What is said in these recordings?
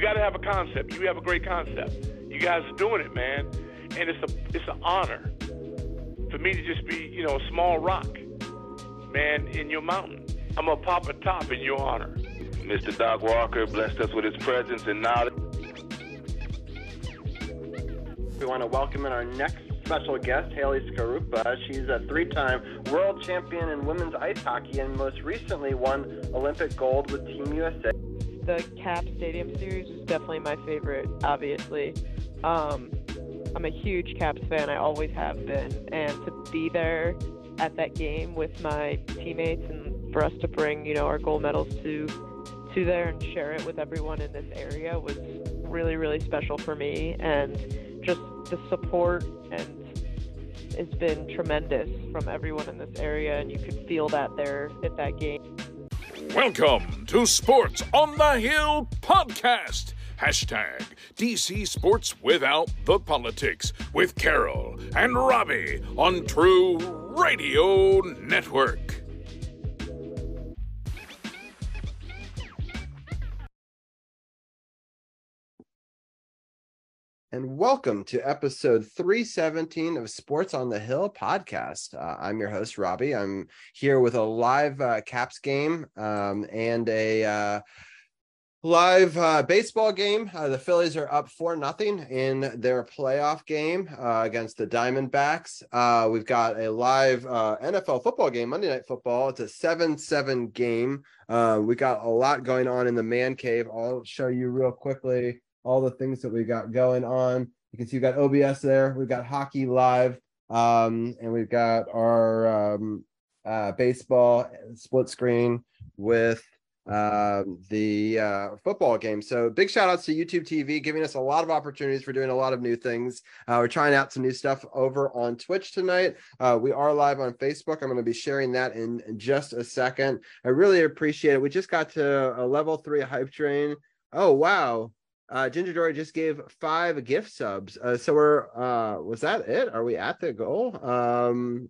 You got to have a concept. You have a great concept. You guys are doing it, man, and it's a it's an honor for me to just be, you know, a small rock, man, in your mountain. I'm gonna pop a top in your honor. Mr. Doc Walker blessed us with his presence and knowledge. We want to welcome in our next special guest, Haley Skarupa. She's a three-time world champion in women's ice hockey and most recently won Olympic gold with Team USA. The Cap Stadium Series is definitely my favorite, obviously. Um, I'm a huge Caps fan, I always have been, and to be there at that game with my teammates and for us to bring, you know, our gold medals to to there and share it with everyone in this area was really, really special for me and just the support and it's been tremendous from everyone in this area and you could feel that there at that game. Welcome to Sports on the Hill podcast. Hashtag DC Sports Without the Politics with Carol and Robbie on True Radio Network. And welcome to episode 317 of Sports on the Hill podcast. Uh, I'm your host, Robbie. I'm here with a live uh, Caps game um, and a uh, live uh, baseball game. Uh, the Phillies are up 4 nothing in their playoff game uh, against the Diamondbacks. we've got a live NFL football game, Monday Night Football. It's a 7 7 game. we got a lot going on in the man cave. I'll show you real quickly all the things that we got going on. You can see we've got OBS there. We've got hockey live, um, and we've got our um, uh, baseball split screen with uh, the uh, football game. So big shout outs to YouTube TV, giving us a lot of opportunities for doing a lot of new things. Uh, we're trying out some new stuff over on Twitch tonight. Uh, we are live on Facebook. I'm going to be sharing that in, in just a second. I really appreciate it. We just got to a level three hype train. Oh wow! Uh, Ginger Dory just gave five gift subs. Uh, so we're uh, was that it? Are we at the goal? Um,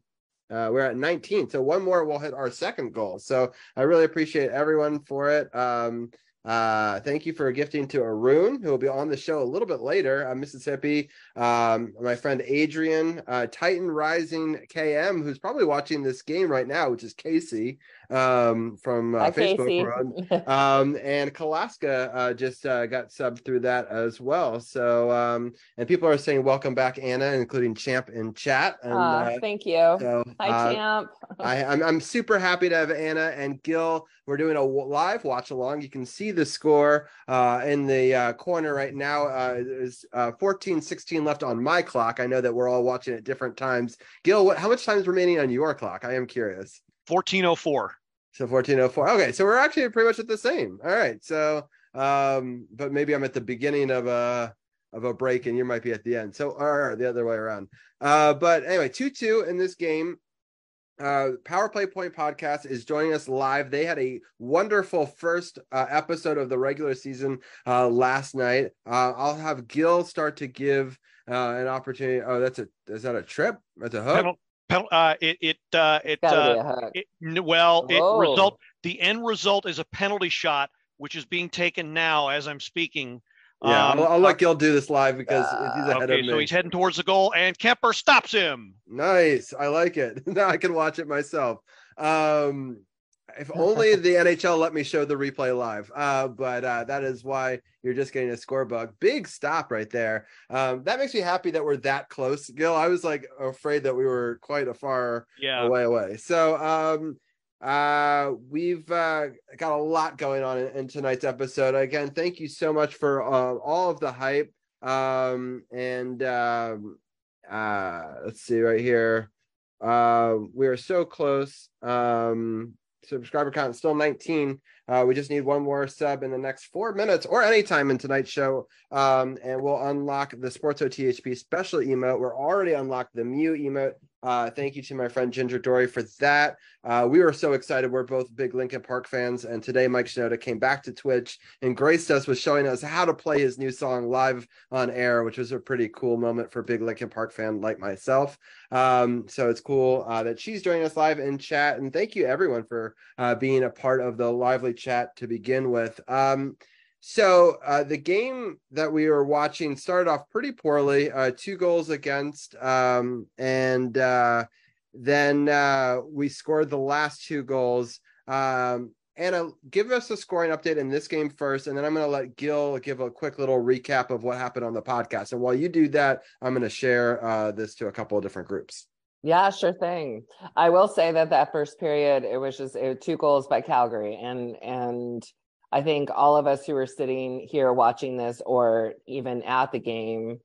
uh, we're at 19. So one more, we'll hit our second goal. So I really appreciate everyone for it. Um, uh, thank you for gifting to Arun, who will be on the show a little bit later, uh, Mississippi. Um, my friend Adrian, uh, Titan Rising KM, who's probably watching this game right now, which is Casey um, from uh, Facebook. um, and Kalaska uh, just uh, got subbed through that as well. So, um, and people are saying welcome back, Anna, including Champ in chat. And, uh, thank you. So, Hi, uh, Champ. I, I'm, I'm super happy to have Anna and Gil. We're doing a live watch along. You can see the score uh, in the uh, corner right now. Uh, there's uh, 14 16 left on my clock. I know that we're all watching at different times. Gil, what, how much time is remaining on your clock? I am curious. 1404. So 1404. Okay, so we're actually pretty much at the same. All right. So um, but maybe I'm at the beginning of a of a break and you might be at the end. So or, the other way around. Uh, but anyway, 2-2 in this game. Uh, Power Play Point podcast is joining us live. They had a wonderful first uh, episode of the regular season uh, last night. Uh, I'll have Gil start to give uh, an opportunity. Oh, that's a is that a trip? That's a hook. Penal, uh, it it uh, it, uh, it well it result the end result is a penalty shot which is being taken now as I'm speaking. Yeah, Um, I'll, I'll let Gil do this live because he's ahead okay, of me. so he's heading towards the goal, and Kuemper stops him. Nice. I like it. now I can watch it myself. Um, if only the NHL let me show the replay live. Uh, but uh, that is why you're just getting a score bug. Big stop right there. Um, that makes me happy that we're that close, Gil. I was like afraid that we were quite a far Yeah. way away. So um, uh, we've uh, got a lot going on in, in tonight's episode. Again, thank you so much for uh, all of the hype. Um, and um, uh, let's see right here. Uh, we are so close. Um, subscriber count is still 19. Uh, we just need one more sub in the next four minutes or anytime in tonight's show. Um, and we'll unlock the Sports OTHP special emote. We're already unlocked the Mew emote. Uh, thank you to my friend Ginger Dory for that. Uh, we were so excited. We're both big Linkin Park fans. And today, Mike Shinoda came back to Twitch and graced us with showing us how to play his new song live on air, which was a pretty cool moment for a big Linkin Park fan like myself. Um, so it's cool uh, that she's joining us live in chat. And thank you, everyone, for uh, being a part of the lively chat to begin with. Um, so uh, the game that we were watching started off pretty poorly, uh, two goals against, um, and uh, then uh, we scored the last two goals. Um, Anna, give us a scoring update in this game first, and then I'm going to let Gil give a quick little recap of what happened on the podcast. And while you do that, I'm going to share uh, this to a couple of different groups. Yeah, sure thing. I will say that that first period, it was just it was two goals by Calgary, and and I think all of us who are sitting here watching this or even at the game,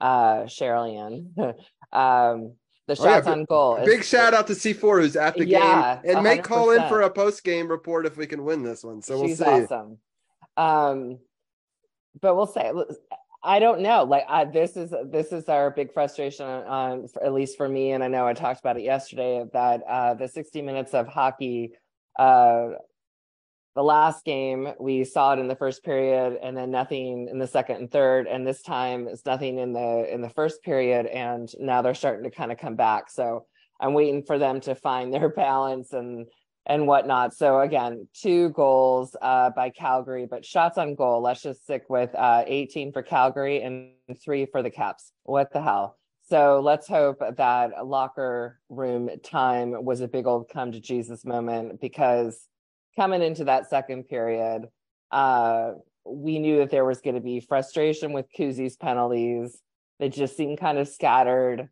uh, Cheryl um, the shots oh, yeah, on goal. Big is, shout out to C4 who's at the yeah, game and 100%. may call in for a post game report if we can win this one. So we'll She's see. awesome. Um, but we'll say, I don't know. Like I, this is this is our big frustration on, on at least for me, and I know I talked about it yesterday that uh, the 60 minutes of hockey uh, the last game we saw it in the first period and then nothing in the second and third. And this time it's nothing in the in the first period and now they're starting to kind of come back. So i'm waiting for them to find their balance and and whatnot. So again two goals uh, by calgary but shots on goal. Let's just stick with uh, 18 for calgary and three for the caps. What the hell? So let's hope that locker room time was a big old come to jesus moment because coming into that second period, uh, we knew that there was going to be frustration with Kuzi's penalties. They just seemed kind of scattered.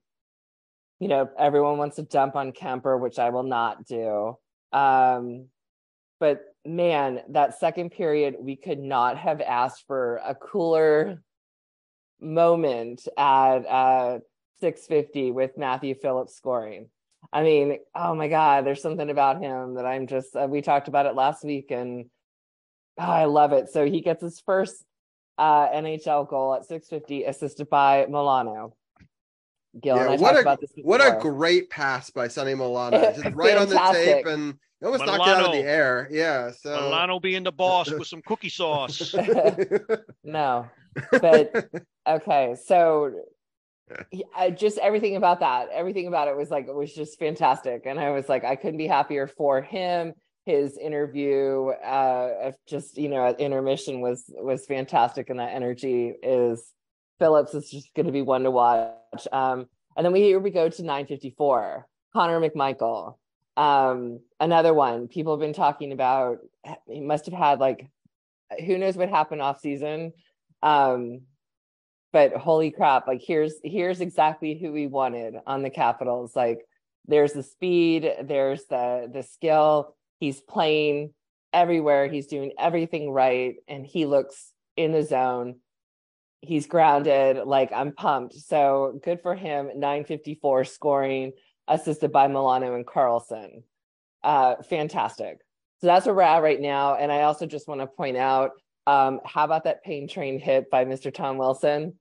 You know, everyone wants to dump on Kuemper, which I will not do. Um, but man, that second period, we could not have asked for a cooler moment at uh, 650 with Matthew Phillips scoring. I mean, oh my God, there's something about him that I'm just, uh, we talked about it last week and oh, I love it. So he gets his first uh, NHL goal at 650, assisted by Milano. Gil yeah, what a, What a great pass by Sonny Milano. Just right on the tape and almost Milano, knocked it out of the air. Yeah. So Milano being the boss with some cookie sauce. no. But okay. So I just everything about that, everything about it was like it was just fantastic, and I was like, I couldn't be happier for him. His interview, uh, just you know, intermission was was fantastic, and that energy is Phillips is just going to be one to watch. Um, and then we here we go to 954, Connor McMichael, um, another one. People have been talking about. He must have had like, who knows what happened off season. Um, but holy crap like here's here's exactly who we wanted on the capitals. Like there's the speed there's the the skill. He's playing everywhere. He's doing everything right and he looks in the zone. He's grounded like i'm pumped. So good for him. 954 scoring assisted by milano and carlson. Uh fantastic. So that's where we're at right now. And i also just want to point out um, how about that pain train hit by Mr. Tom Wilson?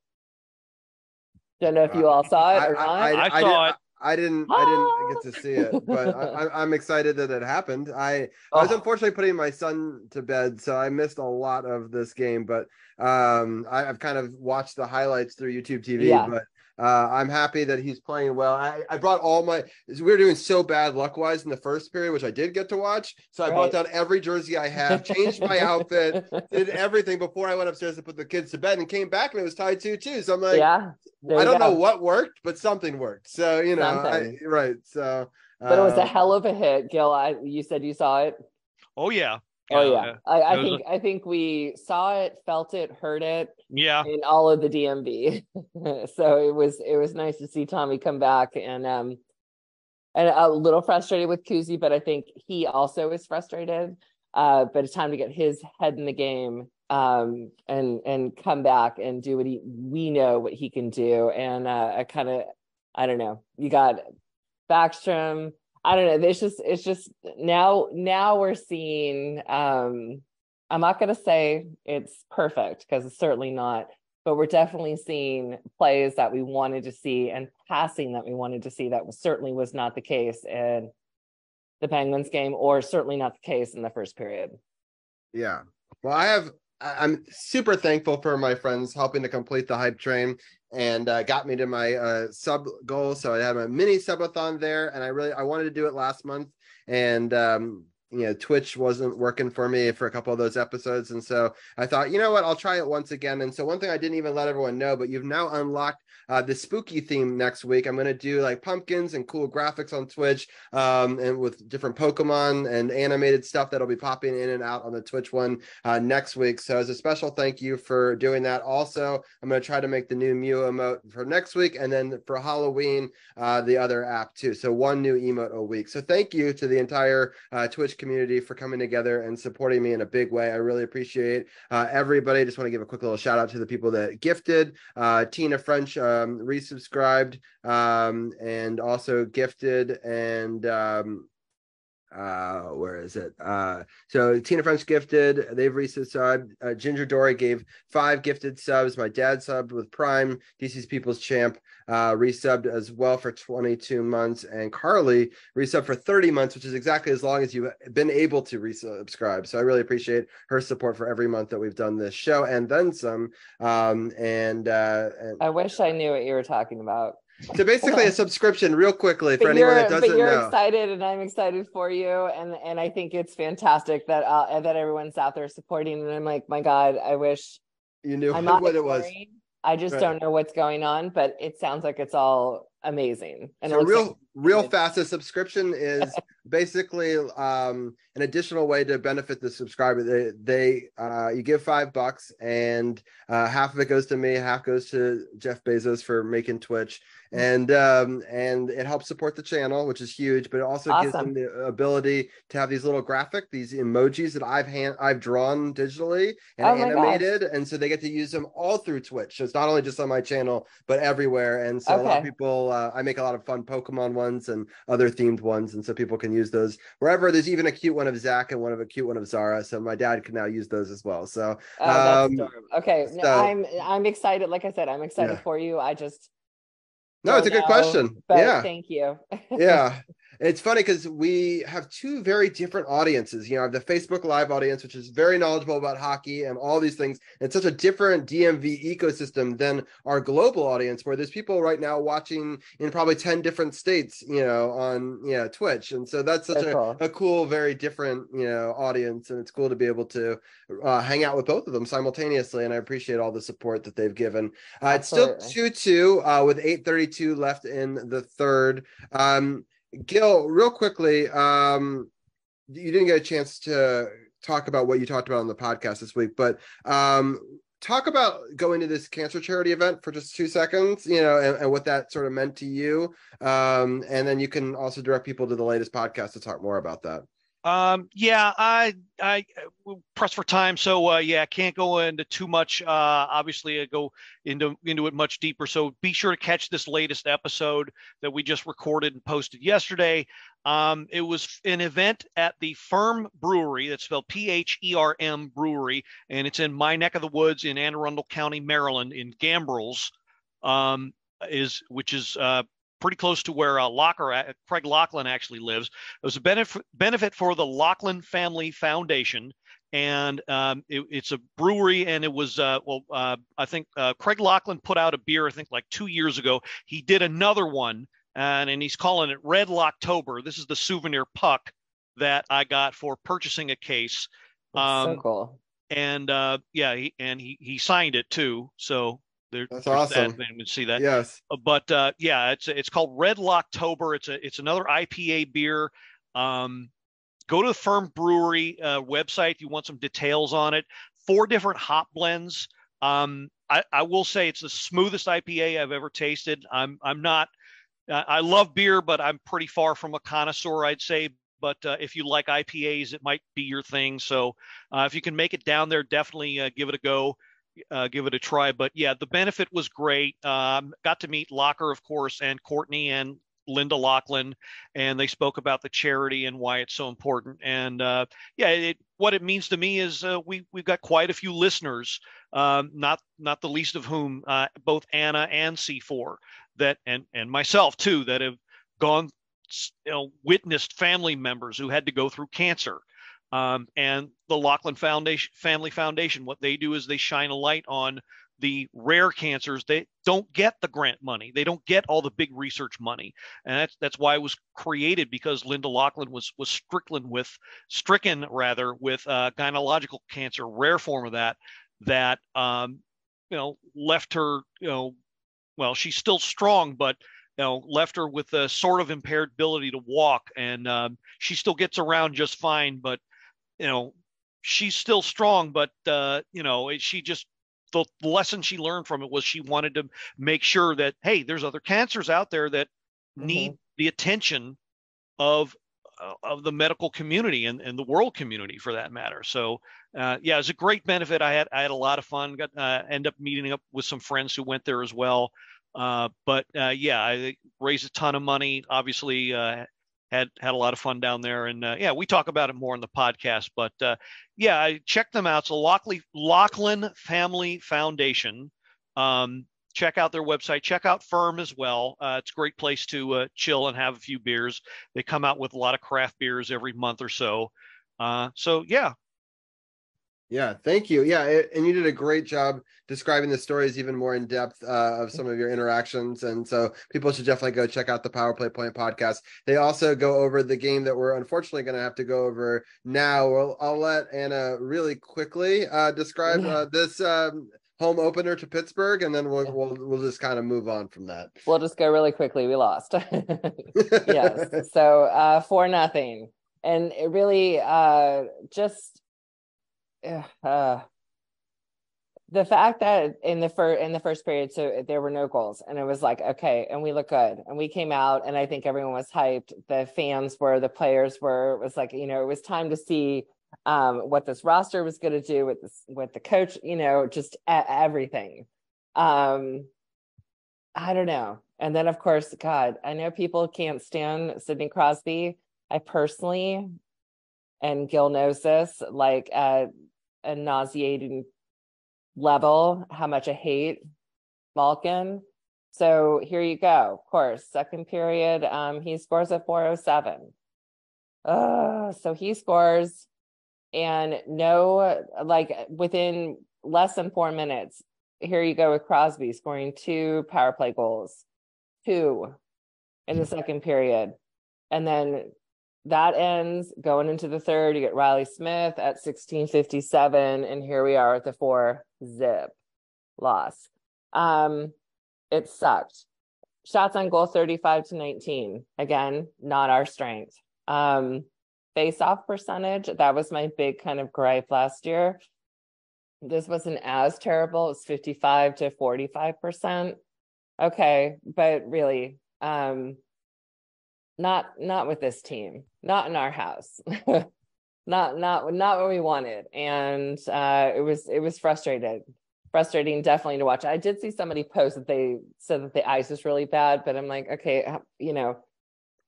Don't know if you all saw it or I, not. I, I, I saw it. I didn't. I didn't get to see it, but I, am excited that it happened. I, oh. I was oh. unfortunately putting my son to bed, so I missed a lot of this game. But um, I, have kind of watched the highlights through YouTube TV. Yeah. But uh, I'm happy that he's playing well. I, I brought all my. We were doing so bad luck wise in the first period, which I did get to watch. So I right. brought down every jersey I have, changed my outfit, did everything before I went upstairs to put the kids to bed, and came back and it was tied two two. So I'm like, yeah, I don't go. know what worked, but something worked. So you know, I, right. So, but it was a um, hell of a hit, Gil. I you said you saw it. Oh yeah, Oh yeah, I, I think a... I think we saw it, felt it, heard it. Yeah, in all of the DMV. so it was it was nice to see Tommy come back and um and a little frustrated with Kuzi, but I think he also is frustrated. Uh, but it's time to get his head in the game um and and come back and do what he we know what he can do. And uh, I kind of I don't know. You got Backstrom I don't know. It's just it's just now now we're seeing um I'm not gonna say it's perfect because it's certainly not, but we're definitely seeing plays that we wanted to see and passing that we wanted to see that was certainly was not the case in the Penguins game, or certainly not the case in the first period. Yeah. Well, I have I'm super thankful for my friends helping to complete the hype train and uh, got me to my uh, sub goal. So I had a mini subathon there, and I really I wanted to do it last month, and um, you know twitch wasn't working for me for a couple of those episodes. And so i thought you know what? I'll try it once again. And so one thing i didn't even let everyone know but you've now unlocked uh, the spooky theme next week i'm going to do like pumpkins and cool graphics on twitch um, and with different pokemon and animated stuff that'll be popping in and out on the twitch one uh, next week so as a special thank you for doing that also i'm going to try to make the new mew emote for next week and then for halloween uh, the other app too so one new emote a week so thank you to the entire uh, twitch community for coming together and supporting me in a big way. I really appreciate uh, everybody. Just want to give a quick little shout out to the people that gifted. Uh, Tina French um, resubscribed um, and also gifted and um, uh where is it? Uh so tina french gifted they've resubscribed uh, ginger dory gave five gifted subs. My dad subbed with prime dc's people's champ uh resubbed as well for 22 months. And carly resubbed for 30 months which is exactly as long as you've been able to resubscribe. So i really appreciate her support for every month that we've done this show and then some. Um and uh and, i wish i knew what you were talking about so basically a subscription real quickly for anyone that doesn't but you're know. excited and i'm excited for you and and i think it's fantastic that uh that everyone's out there supporting and i'm like my god i wish you knew what it was i just Right. don't know what's going on but it sounds like it's all amazing. And so real like- real fast a subscription is basically um an additional way to benefit the subscriber. They they uh you give five bucks and uh half of it goes to me half goes to jeff bezos for making twitch. And um and it helps support the channel which is huge but it also gives them the ability to have these little graphic these emojis that i've hand i've drawn digitally and Oh my gosh. animated. And so they get to use them all through twitch. So it's not only just on my channel but everywhere. And so a lot of Okay. People uh, i make a lot of fun pokemon ones and other themed ones and so people can use those wherever there's even a cute one of zach and one of a cute one of zara so my dad can now use those as well so Oh, um. Okay, no, so- I'm I'm excited. Like I said, I'm excited Yeah. for you. I just no it's a good know, question yeah thank you. yeah it's funny because we have two very different audiences you know I have the facebook live audience which is very knowledgeable about hockey and all these things. It's such a different dmv ecosystem than our global audience where there's people right now watching in probably 10 different states you know on you know twitch. And so that's such So a, cool. a cool very different you know audience and it's cool to be able to uh, hang out with both of them simultaneously and i appreciate all the support that they've given. Uh, it's still 2-2 uh, with 832 left in the third. Um Gil, real quickly, um, you didn't get a chance to talk about what you talked about on the podcast this week, but um, talk about going to this cancer charity event for just two seconds, you know, and, and what that sort of meant to you. Um, and then you can also direct people to the latest podcast to talk more about that. Um, yeah, I I uh, press for time, so uh, yeah, I can't go into too much. Uh, obviously, I go into into it much deeper. So be sure to catch this latest episode that we just recorded and posted yesterday. Um, it was an event at the Pherm Brewery. That's spelled P H E R M Brewery, and it's in my neck of the woods in Anne Arundel County, Maryland, in Gambrills, um, is which is uh, pretty close to where uh, Locker, uh, Craig Laughlin actually lives. It was a benefit benefit for the Laughlin Family Foundation, and um, it, it's a brewery. And it was uh, well, uh, I think uh, Craig Laughlin put out a beer. I think like two years ago. He did another one, and and he's calling it Red Locktober. This is the souvenir puck that I got for purchasing a case. That's so Um, cool. And uh, yeah, he, and he he signed it too. So there, That's there's that. awesome. Anyone see that? Yes. Uh, but uh, yeah, it's it's called Red Locktober. It's a it's another IPA beer. Um, go to the Pherm Brewery uh, website if you want some details on it. Four different hop blends. Um, I, I will say it's the smoothest IPA I've ever tasted. I'm I'm not. Uh, I love beer, but I'm pretty far from a connoisseur, I'd say. But uh, if you like IPAs, it might be your thing. So uh, if you can make it down there, definitely uh, give it a go uh, give it a try. But yeah, the benefit was great. Um, got to meet Locker, of course, and Courtney and Linda Laughlin, and they spoke about the charity and why it's so important. And uh, yeah, it, what it means to me is uh, we we've got quite a few listeners, um, not not the least of whom uh, both Anna and C4 that and and myself too that have gone you know witnessed family members who had to go through cancer um, and the Laughlin Foundation Family Foundation what they do is they shine a light on the rare cancers. They don't get the grant money. They don't get all the big research money. And that's that's why it was created because linda laughlin was was stricken with stricken rather with uh, gynecological cancer rare form of that that um, you know left her you know well she's still strong but you know left her with a sort of impaired ability to walk. And um, she still gets around just fine but you know she's still strong but uh, you know she just the lesson she learned from it was she wanted to make sure that hey there's other cancers out there that need mm-hmm. the attention of uh, of the medical community and, and the world community for that matter. So uh, yeah it's a great benefit. I had i had a lot of fun. Got uh, end up meeting up with some friends who went there as well. Uh, but uh, yeah i raised a ton of money. Obviously uh, had had a lot of fun down there. And uh, yeah we talk about it more in the podcast but uh, yeah i check them out. It's so laughlin, laughlin family foundation um, check out their website. Check out Pherm as well. Uh, it's a great place to uh, chill and have a few beers. They come out with a lot of craft beers every month or so. Uh, so yeah yeah, thank you. Yeah, it, and you did a great job describing the stories even more in depth uh, of some of your interactions, and so people should definitely go check out the Power Play Point podcast. They also go over the game that we're unfortunately going to have to go over now. Well, I'll let Anna really quickly uh, describe uh, this um, home opener to Pittsburgh, and then we'll we'll we'll just kind of move on from that. We'll just go really quickly. We lost. yes, so uh, for nothing, and it really uh, just uh, the fact that in the first in the first period, so there were no goals, and it was like okay, and we look good, and we came out, and I think everyone was hyped. The fans were, the players were. It was like you know, it was time to see um, what this roster was going to do with this, with the coach. You know, just a- everything. Um, I don't know. And then, of course, God, I know people can't stand Sidney Crosby. I personally, and Gil knows this, like uh, a nauseating level how much I hate Malkin. So here you go. Of course, second period, um, he scores a 407. Uh, so he scores, and no, like within less than four minutes, here you go with Crosby scoring two power play goals, two in the second period. And then that ends going into the third. You get Reilly Smith at 1657, and here we are at the four zip loss. Um, it sucked. Shots on goal 35 to 19. Again, not our strength. Um, face off percentage, that was my big kind of gripe last year. This wasn't as terrible. It's 55 to 45%. Okay, but really, um, not not with this team. Not in our house. Not not not what we wanted. And uh it was it was frustrated frustrating definitely to watch. I did see somebody post that they said that the ice is really bad but i'm like okay you know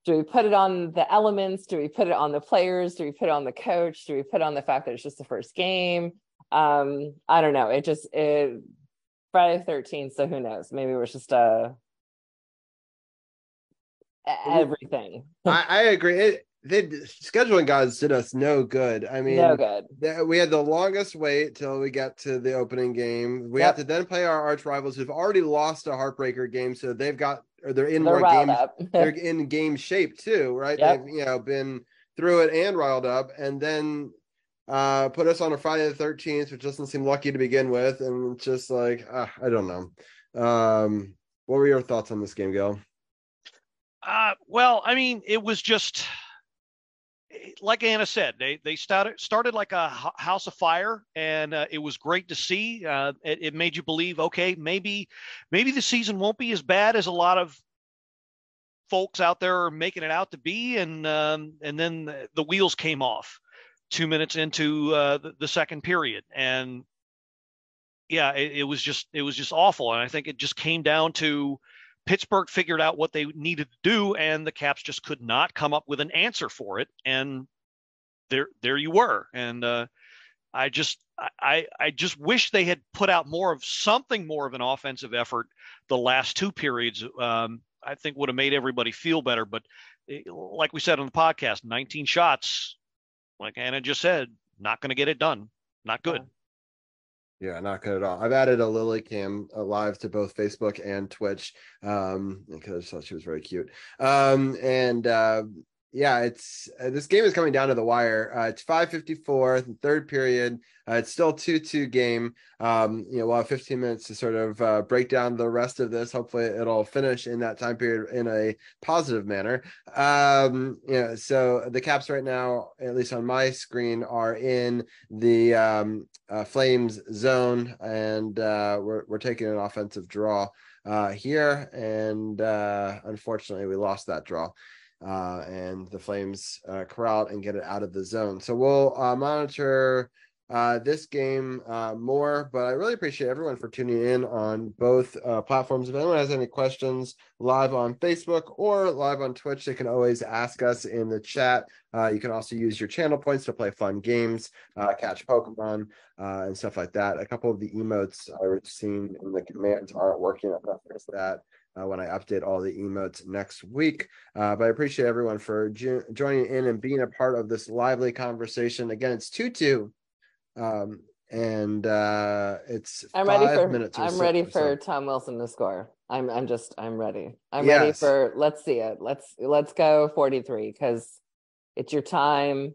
do we put it on the elements? Do we put it on the players? Do we put it on the coach? Do we put on the fact that it's just the first game? Um i don't know. It just it friday 13th so who knows? Maybe it was just a everything. I, I agree. It, the scheduling gods did us no good. I mean, no good. We had the longest wait till we got to the opening game. We yep. have to then play our arch rivals who've already lost a heartbreaker game, so they've got or they're in they're more game. they're in game shape too, right? Yep. They've you know been through it and riled up, and then uh put us on a Friday the thirteenth, which doesn't seem lucky to begin with, and just like uh, I don't know. Um, what were your thoughts on this game, Gil? Uh, well, I mean, it was just like Anna said, they they started started like a house of fire, and uh, it was great to see. Uh, it, it, made you believe, okay, maybe maybe the season won't be as bad as a lot of folks out there are making it out to be, and um, and then the, wheels came off two minutes into uh, the, the, second period, and yeah, it, it was just it was just awful, and I think it just came down to Pittsburgh figured out what they needed to do, and the Caps just could not come up with an answer for it. And there, there you were. And uh, I just, I, I just wish they had put out more of something more of an offensive effort the last two periods. Um, I think would have made everybody feel better. But eh, like we said on the podcast, 19 shots, like Anna just said, not going to get it done. Not good. Yeah, not good at all. I've added a Lily Cam live to both Facebook and Twitch um, because I thought she was very cute. Um, and uh, yeah, it's uh, this game is coming down to the wire. Uh, it's 554, third period. Uh, it's still 2 2 game. Um, you know, we'll have 15 minutes to sort of uh, break down the rest of this. Hopefully, it'll finish in that time period in a positive manner. Um, you know, so the Caps right now, at least on my screen, are in the um, uh, Flames zone, and uh, we're, we're taking an offensive draw here. And unfortunately, we lost that draw uh, and the Flames uh, corral and get it out of the zone. So we'll uh, monitor uh, this game uh, more, but I really appreciate everyone for tuning in on both uh, platforms. If anyone has any questions live on Facebook or live on Twitch, they can always ask us in the chat. Uh, you can also use your channel points to play fun games, uh, catch Pokemon, uh, and stuff like that. A couple of the emotes I've seen in the commands aren't working. I've noticed that uh, when I update all the emotes next week. Uh, but I appreciate everyone for jo- joining in and being a part of this lively conversation. Again, it's 2 2. Um, and uh, it's I'm ready for minutes. I'm so, ready for so. Tom Wilson to score. I'm I'm just I'm ready. I'm yes. ready for let's see it. Let's let's go 43 because it's your time.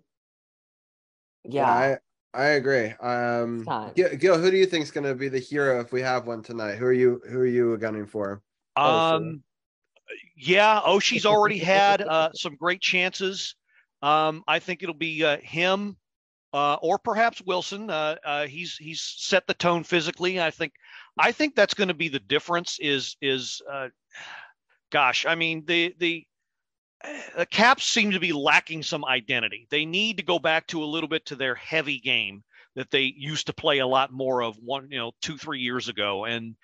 Yeah. yeah I, I agree. Um Gil, Gil, who do you think is going to be the hero if we have one tonight? Who are you who are you gunning for? Um, yeah, Oshie's already had uh, some great chances. Um, I think it'll be uh, him uh, or perhaps Wilson. Uh, uh, he's he's set the tone physically. I think I think that's going to be the difference. Is is uh, gosh, I mean the the the Caps seem to be lacking some identity. They need to go back to a little bit to their heavy game that they used to play a lot more of one, you know, two three years ago, and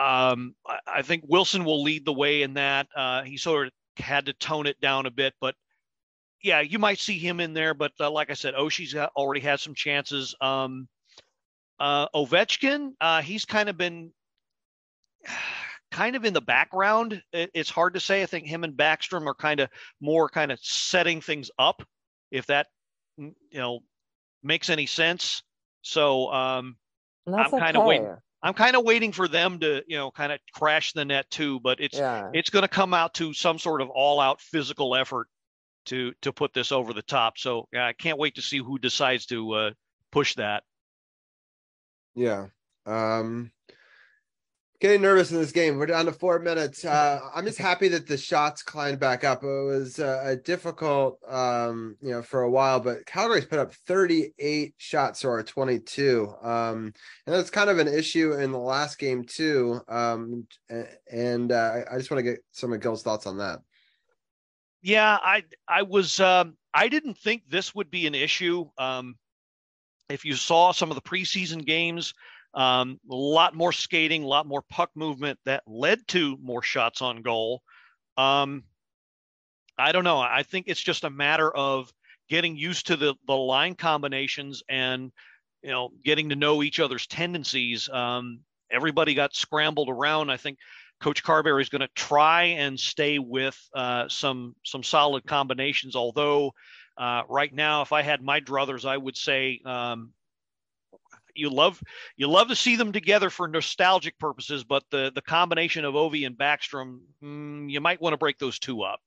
um, I, I, think Wilson will lead the way in that. Uh, he sort of had to tone it down a bit, but yeah, you might see him in there. But uh, like I said, Oshie's already had some chances. Um, uh, Ovechkin, uh, he's kind of been kind of in the background. It, it's hard to say. I think him and Backstrom are kind of more kind of setting things up, if that you know makes any sense. So um, I'm kind of waiting. I'm kind of waiting for them to, you know, kind of crash the net too, but it's yeah. it's going to come out to some sort of all-out physical effort to to put this over the top. So yeah, I can't wait to see who decides to uh, push that. Yeah. Um getting nervous in this game. We're down to four minutes. Uh, I'm just happy that the shots climbed back up. It was uh, a difficult, um, you know, for a while, but Calgary's put up 38 shots or 22, um, and that's kind of an issue in the last game too. Um, and uh, I just want to get some of Gil's thoughts on that. Yeah, I I was um, I didn't think this would be an issue. Um, if you saw some of the preseason games, um, a lot more skating, a lot more puck movement that led to more shots on goal. Um, I don't know. I think it's just a matter of getting used to the the line combinations and you know getting to know each other's tendencies. Um, everybody got scrambled around. I think Coach Carbery is going to try and stay with uh, some some solid combinations. Although uh, right now, if I had my druthers, I would say um, you love you love to see them together for nostalgic purposes, but the the combination of Ovi and Backstrom, mm, you might want to break those two up.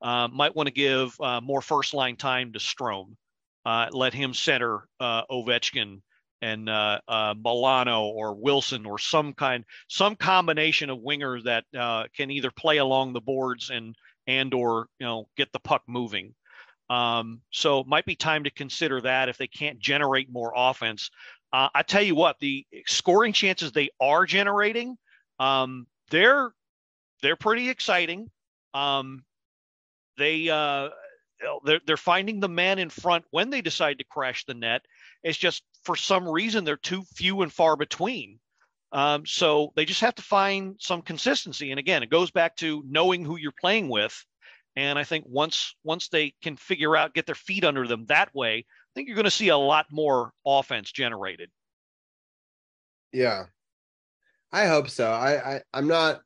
Uh, might want to give uh, more first line time to Strome. Uh, let him center uh, Ovechkin and uh, uh, Milano or Wilson or some kind some combination of wingers that can either play along the boards and and or you know get the puck moving. Um, so it might be time to consider that if they can't generate more offense. Uh, I tell you what, the scoring chances they are generating, um, they're they're pretty exciting. Um, they uh, they're they're finding the man in front when they decide to crash the net. It's just for some reason they're too few and far between. Um, so they just have to find some consistency. And again, it goes back to knowing who you're playing with. And I think once once they can figure out, get their feet under them that way, I think you're going to see a lot more offense generated. Yeah, I hope so. I, I I'm not.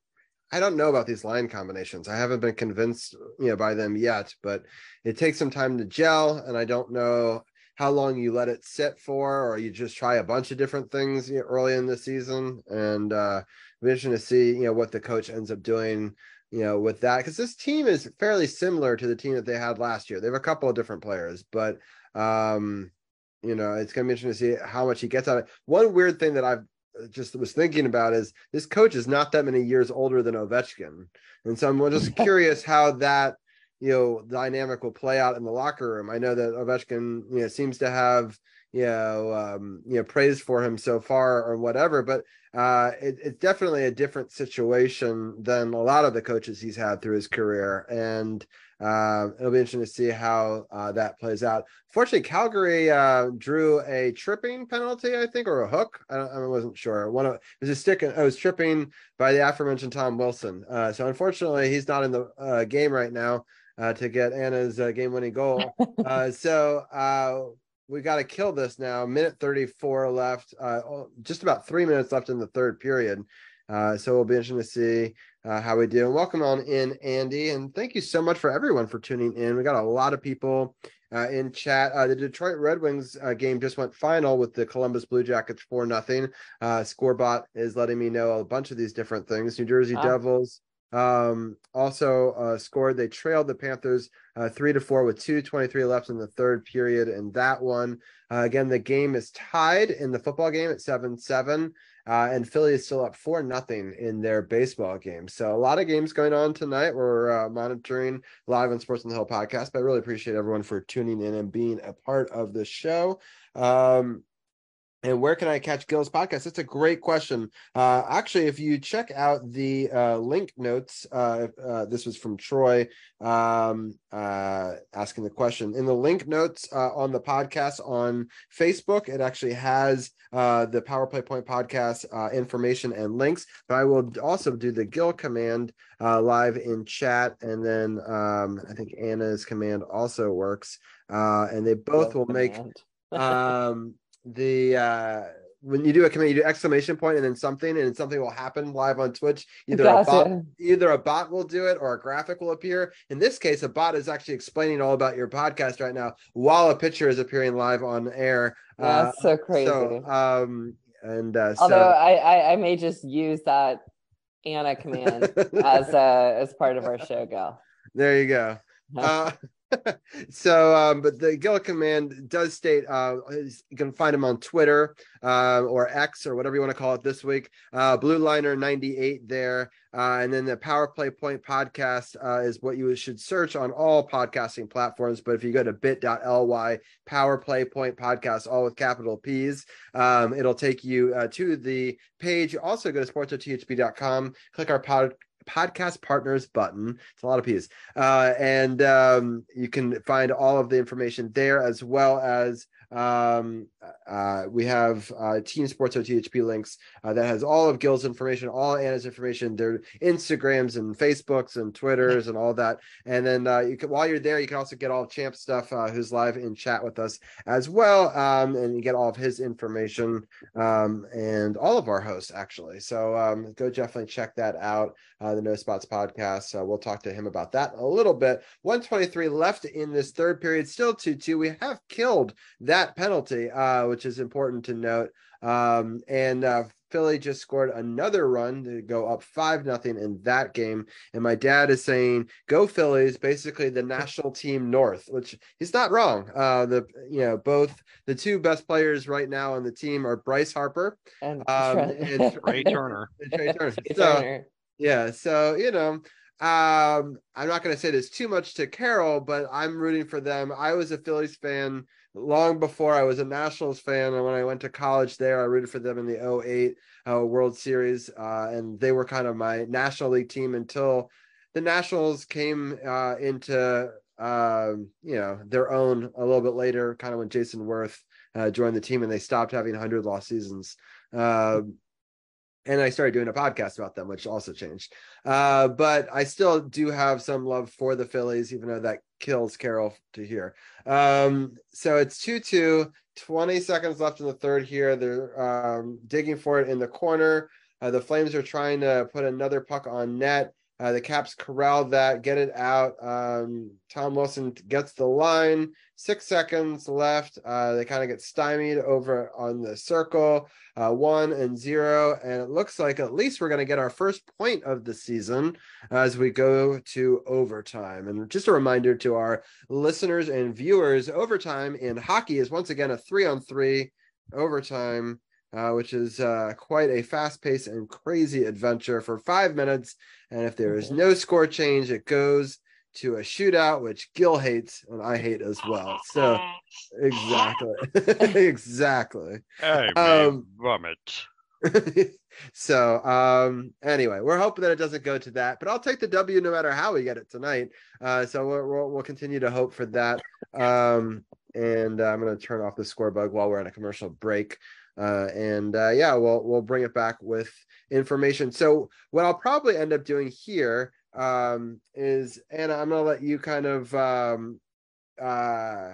I don't know about these line combinations. I haven't been convinced, you know, by them yet. But it takes some time to gel, and I don't know how long you let it sit for, or you just try a bunch of different things you know, early in the season. And uh, interesting to see, you know, what the coach ends up doing, you know, with that because this team is fairly similar to the team that they had last year. They have a couple of different players, but um, you know, it's going to be interesting to see how much he gets out of it. One weird thing that I've uh, just was thinking about is this coach is not that many years older than Ovechkin, and so I'm just curious how that you know dynamic will play out in the locker room. I know that Ovechkin you know seems to have you know um, you know praise for him so far or whatever, but uh, it, it's definitely a different situation than a lot of the coaches he's had through his career, and uh, it'll be interesting to see how uh, that plays out. Fortunately, Calgary uh, drew a tripping penalty, I think, or a hook. I, I wasn't sure. One of, it was a stick. It was tripping by the aforementioned Tom Wilson. Uh, so unfortunately, he's not in the uh, game right now uh, to get Anna's uh, game-winning goal. uh, so uh, we got to kill this now. Minute 34 left. Just about three minutes left in the third period. Uh, so it'll be interesting to see uh, how we do. And welcome on in, Andy. And thank you so much for everyone for tuning in. We got a lot of people uh, in chat. Uh, the Detroit Red Wings uh, game just went final with the Columbus Blue Jackets for nothing. Uh, Scorebot is letting me know a bunch of these different things. New Jersey Devils um, also uh, scored. They trailed the Panthers uh, three to four with two twenty three left in the third period. And that one, uh, again, the game is tied in the football game at seven seven. Uh, and Philly is still up four nothing in their baseball game. So a lot of games going on tonight. We're uh, monitoring live on Sports on the Hill podcast. But I really appreciate everyone for tuning in and being a part of the show. Um, and where can I catch Gil's podcast? That's a great question. Uh, actually, if you check out the uh, link notes, uh, uh this was from Troy um, uh, asking the question. In the link notes uh, on the podcast on Facebook, it actually has the Power Play Point podcast information and links. But I will also do the Gil command live in chat, and then um, I think Anna's command also works, and they both will make. um the uh when you do a command, you do exclamation point and then something, and something will happen live on Twitch. Either a bot, either a bot will do it, or a graphic will appear. In this case, a bot is actually explaining all about your podcast right now, while a picture is appearing live on air. That's uh, so crazy. So, um, and uh, although so... I, I, I may just use that Anna command as uh as part of our show, Gal. There you go. Uh, so, um, but the Gil command does state uh, you can find him on Twitter uh, or X or whatever you want to call it this week. Uh, Blue Liner 98 there. Uh, and then the Power Play Point podcast uh, is what you should search on all podcasting platforms. But if you go to bit.ly Power Play Point podcast, all with capital P's, um, it'll take you uh, to the page. Also go to sportsothp.com, click our pod podcast partners button. It's a lot of P's. Uh, and um, you can find all of the information there as well as um, uh, we have uh, Team Sports OTHP links uh, that has all of Gil's information, all Anna's information, their Instagrams and Facebooks and Twitters and all that. And then uh, you can, while you're there, you can also get all of Champ stuff, uh, who's live in chat with us as well, um, and you get all of his information um, and all of our hosts actually. So um, go definitely check that out. Uh, the No Spots podcast. we'll talk to him about that a little bit. 123 left in this third period, still 2 2. We have killed that penalty. Uh, which is important to note. Um, and uh, Philly just scored another run to go up five nothing in that game. And my dad is saying, "Go Phillies!" Basically, the national team North, which he's not wrong. Uh, the you know both the two best players right now on the team are Bryce Harper and, um, and Trea Turner. And Trea Turner. so, yeah, so you know. Um, I'm not going to say this too much to Carol, but I'm rooting for them. I was a Phillies fan long before I was a Nationals fan. And when I went to college there, I rooted for them in the 08 uh, World Series. Uh, and they were kind of my National League team until the Nationals came uh, into, um, you know, their own a little bit later, kind of when Jayson Werth uh, joined the team and they stopped having 100 loss seasons. And I started doing a podcast about them, which also changed. Uh, but I still do have some love for the Phillies, even though that kills Carol to hear. Um, so it's 2 2, 20 seconds left in the third here. They're um, digging for it in the corner. Uh, the Flames are trying to put another puck on net. Uh, the Caps corral that, get it out. Um, Tom Wilson gets the line. Six seconds left. Uh, they kind of get stymied over on the circle, uh, one and zero. And it looks like at least we're going to get our first point of the season as we go to overtime. And just a reminder to our listeners and viewers overtime in hockey is once again a three on three overtime uh, which is uh, quite a fast paced and crazy adventure for five minutes. And if there is no score change, it goes to a shootout, which Gil hates and I hate as well. So, exactly. exactly. Hey, Um, vomit. so um anyway we're hoping that it doesn't go to that but i'll take the w no matter how we get it tonight uh so we'll, we'll, we'll continue to hope for that um and uh, i'm going to turn off the score bug while we're on a commercial break uh and uh yeah we'll we'll bring it back with information so what i'll probably end up doing here um is anna i'm going to let you kind of um uh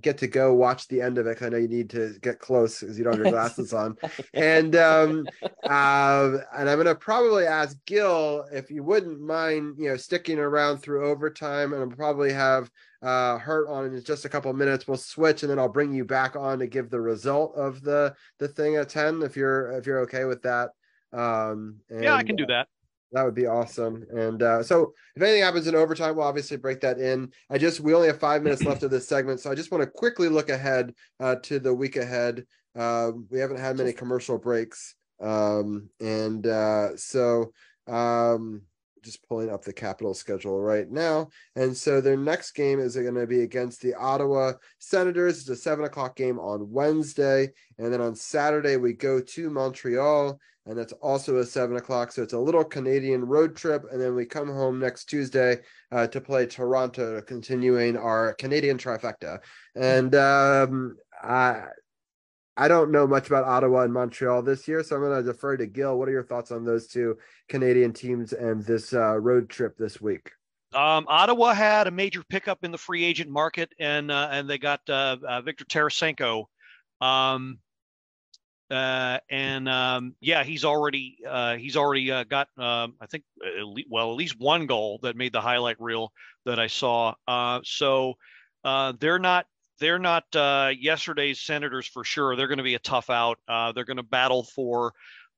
get to go watch the end of it 'cause i know you need to get close because you don't have your glasses on. And um uh, and i'm going to probably ask gil if you wouldn't mind you know sticking around through overtime and i'll probably have uh hurt on in just a couple minutes. We'll switch and then i'll bring you back on to give the result of the the thing at 10 if you're if you're okay with that. Um yeah, I can do that. That would be awesome. And uh, so, if anything happens in overtime, we'll obviously break that in. I just we only have five minutes left of this segment, so I just want to quickly look ahead uh, to the week ahead. Uh, we haven't had many commercial breaks, um, and uh, so um, just pulling up the Capital schedule right now. And so their next game is going to be against the Ottawa Senators. It's a seven o'clock game on Wednesday, and then on Saturday we go to Montreal and that's also a seven o'clock. So it's a little Canadian road trip, and then we come home next Tuesday uh, to play Toronto, continuing our Canadian trifecta. And um, I I don't know much about Ottawa and Montreal this year, so I'm going to defer to Gil. What are your thoughts on those two Canadian teams and this uh, road trip this week? Um, Ottawa had a major pickup in the free agent market, and uh, and they got uh, uh, Victor Tarasenko. Um, uh, and um, yeah, he's already uh, he's already got um, I think well at least one goal that made the highlight reel that I saw. So they're not they're not uh, yesterday's Senators for sure. They're going to be a tough out. Uh, they're going to battle for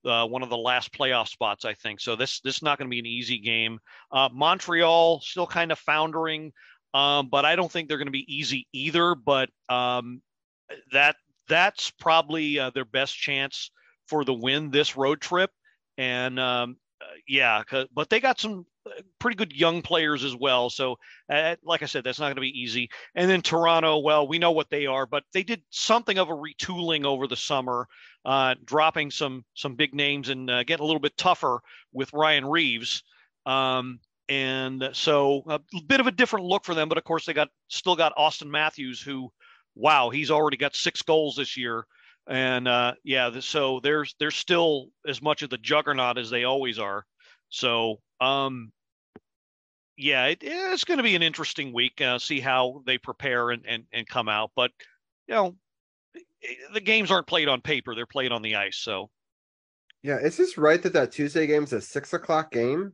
uh, one of the last playoff spots, I think. So this this is not going to be an easy game. Uh, Montreal still kind of foundering, um, but I don't think they're going to be easy either. But um, that that's probably uh, their best chance for the win this road trip. And um, uh, yeah, but they got some pretty good young players as well. So, uh, like I said, that's not going to be easy. And then Toronto, well, we know what they are, but they did something of a retooling over the summer, uh, dropping some some big names and uh, getting a little bit tougher with Ryan Reaves. Um, and so a bit of a different look for them, but of course they got still got Auston Matthews, who, wow, he's already got six goals this year. And uh, yeah, so there's they're still as much of the juggernaut as they always are. So um, yeah, it, it's going to be an interesting week. Uh, see how they prepare and, and and come out. But you know, the games aren't played on paper; they're played on the ice. So Yeah, is this right that that Tuesday game's a six o'clock game?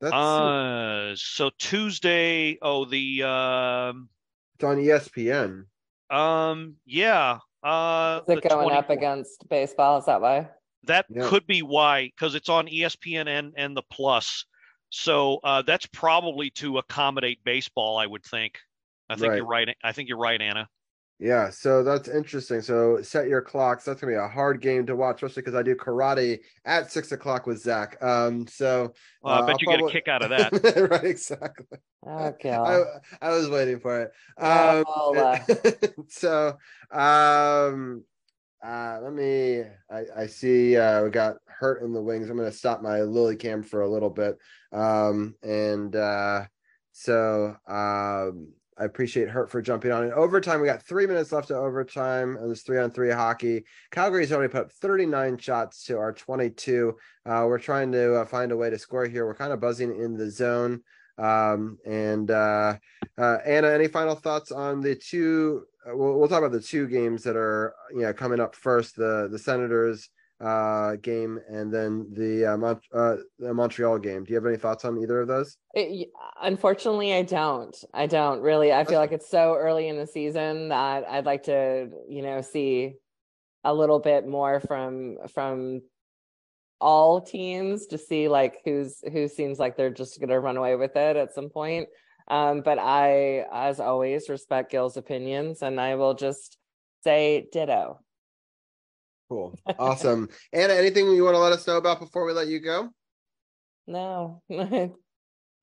That's uh, so Tuesday. Oh, the um, it's on ESPN. um, yeah. Uh, Is it the going up against baseball? Is that why? That Yeah. could be why, because it's on ESPN and and the Plus. So uh, that's probably to accommodate baseball, I would think. I think you're right. I think you're right, Anna. Yeah, so that's interesting. So set your clocks. That's gonna be a hard game to watch, especially because I do karate at six o'clock with Zach. Um, so Well, I uh, bet I'll you get a kick out of that. right, exactly. Okay. I, I was waiting for it. Um, I'll, uh, so um uh let me I, I see uh we got hurt in the wings. I'm gonna stop my lily cam for a little bit. Um and uh so um I appreciate Hurt for jumping on. In overtime, we got three minutes left to overtime, and there's three on three hockey. Calgary's already put up 39 shots to our 22. Uh, we're trying to uh, find a way to score here. We're kind of buzzing in the zone. Um, and uh, uh, Anna, any final thoughts on the two? Uh, we'll, we'll talk about the two games that are you know coming up first. The the Senators uh, game and then the uh, Mont- uh, the Montreal game. Do you have any thoughts on either of those? It, unfortunately, I don't. I don't really. I feel like it's so early in the season that I'd like to, you know, see a little bit more from from all teams to see like who's who seems like they're just going to run away with it at some point. Um, but I, as always, respect Gil's opinions, and I will just say ditto. Cool. Awesome. Anna, anything you want to let us know about before we let you go? No.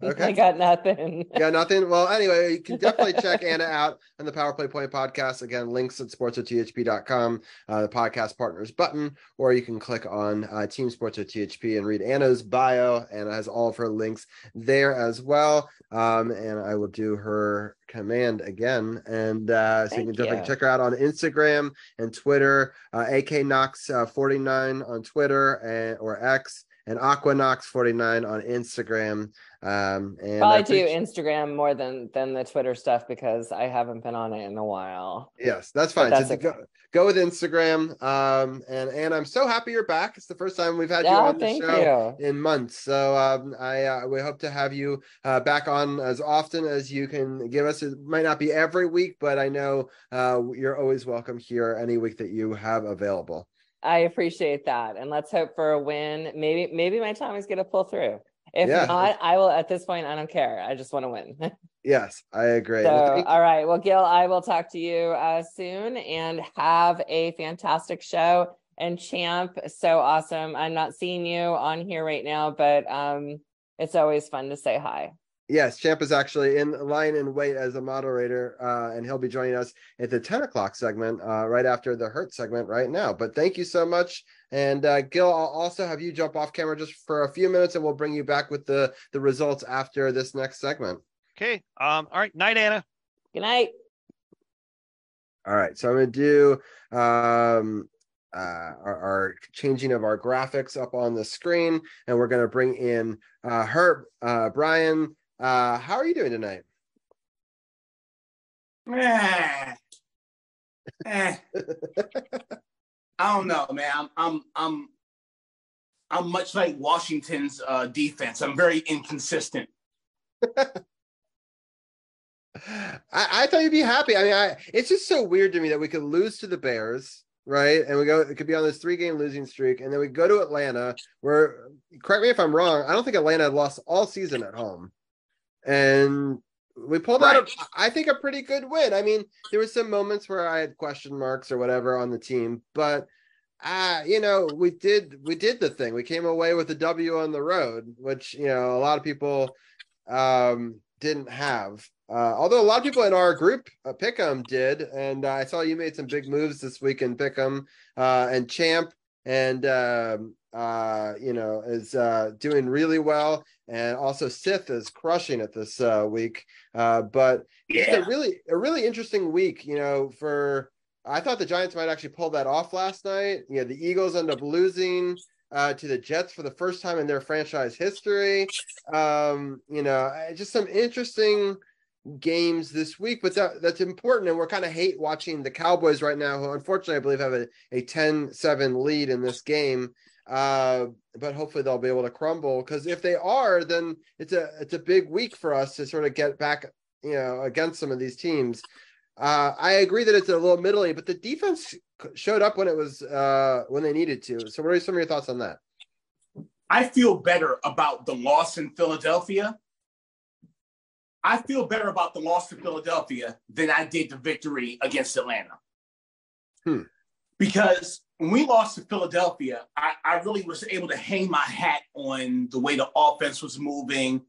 Okay. I got nothing. got nothing. Well, anyway, you can definitely check Anna out on the Power Play Point podcast. Again, links at sportsothp.com, uh, the podcast partners button, or you can click on uh, Team Sports or THP and read Anna's bio. Anna has all of her links there as well. Um, and I will do her command again. And uh, so you can definitely you. check her out on Instagram and Twitter, uh, AK Knox uh, 49 on Twitter and, or X and Aquanox49 on Instagram. Um, and Probably I do Instagram more than than the Twitter stuff because I haven't been on it in a while. Yes, that's But fine. that's so okay. go, go with Instagram. Um, and and I'm so happy you're back. It's the first time we've had you Yeah, on the show you. in months. So um, I uh, we hope to have you uh, back on as often as you can give us. It might not be every week, but I know uh, you're always welcome here any week that you have available. I appreciate that, and let's hope for a win. Maybe maybe my Tommy's gonna pull through. If Yeah. not, I will. At this point, I don't care. I just want to win. Yes, I agree. So, Well, all right. Well, Gil, I will talk to you uh, soon and have a fantastic show. And Champ, so awesome. I'm not seeing you on here right now, but um, it's always fun to say hi. Yes, Champ is actually in line and wait as a moderator, uh, and he'll be joining us at the 10 o'clock segment uh, right after the Hurt segment right now. But thank you so much. And uh, Gil, I'll also have you jump off camera just for a few minutes, and we'll bring you back with the, the results after this next segment. Okay. Um. All right. Night, Anna. Good night. All right, so I'm going to do um, uh, our, our changing of our graphics up on the screen, and we're going to bring in uh, Hurt. Uh, Brian, uh, how are you doing tonight? Eh. Eh. I don't know, man. I'm I'm I'm I'm much like Washington's uh, defense. I'm very inconsistent. I, I thought you'd be happy. I mean, I, it's just so weird to me that we could lose to the Bears, right? And we go, it could be on this three game losing streak. And then we go to Atlanta, where, correct me if I'm wrong, I don't think Atlanta lost all season at home. And we pulled out, a, I think, a pretty good win. I mean, there were some moments where I had question marks or whatever on the team, but. Uh, you know, we did we did the thing. We came away with a W on the road, which you know a lot of people um didn't have. Uh, although a lot of people in our group, uh, Pick'em, did, and uh, I saw you made some big moves this week in Pick'em uh, and Champ, and um, uh, you know is uh, doing really well, and also Sith is crushing it this uh, week. Uh, but it's a really a really interesting week, you know. For I thought the Giants might actually pull that off last night. You know, the Eagles end up losing uh, to the Jets for the first time in their franchise history. Um, you know, just some interesting games this week, but that, that's important. And we're kind of hate watching the Cowboys right now, who unfortunately I believe have a, a 10-7 lead in this game. Uh, but hopefully they'll be able to crumble because if they are, then it's a it's a big week for us to sort of get back, you know, against some of these teams. Uh, I agree that it's a little middling, but the defense showed up when it was uh, when they needed to. So, what are some of your thoughts on that? I feel better about the loss in Philadelphia. I feel better about the loss to Philadelphia than I did the victory against Atlanta. Hmm. Because when we lost to Philadelphia, I, I really was able to hang my hat on the way the offense was moving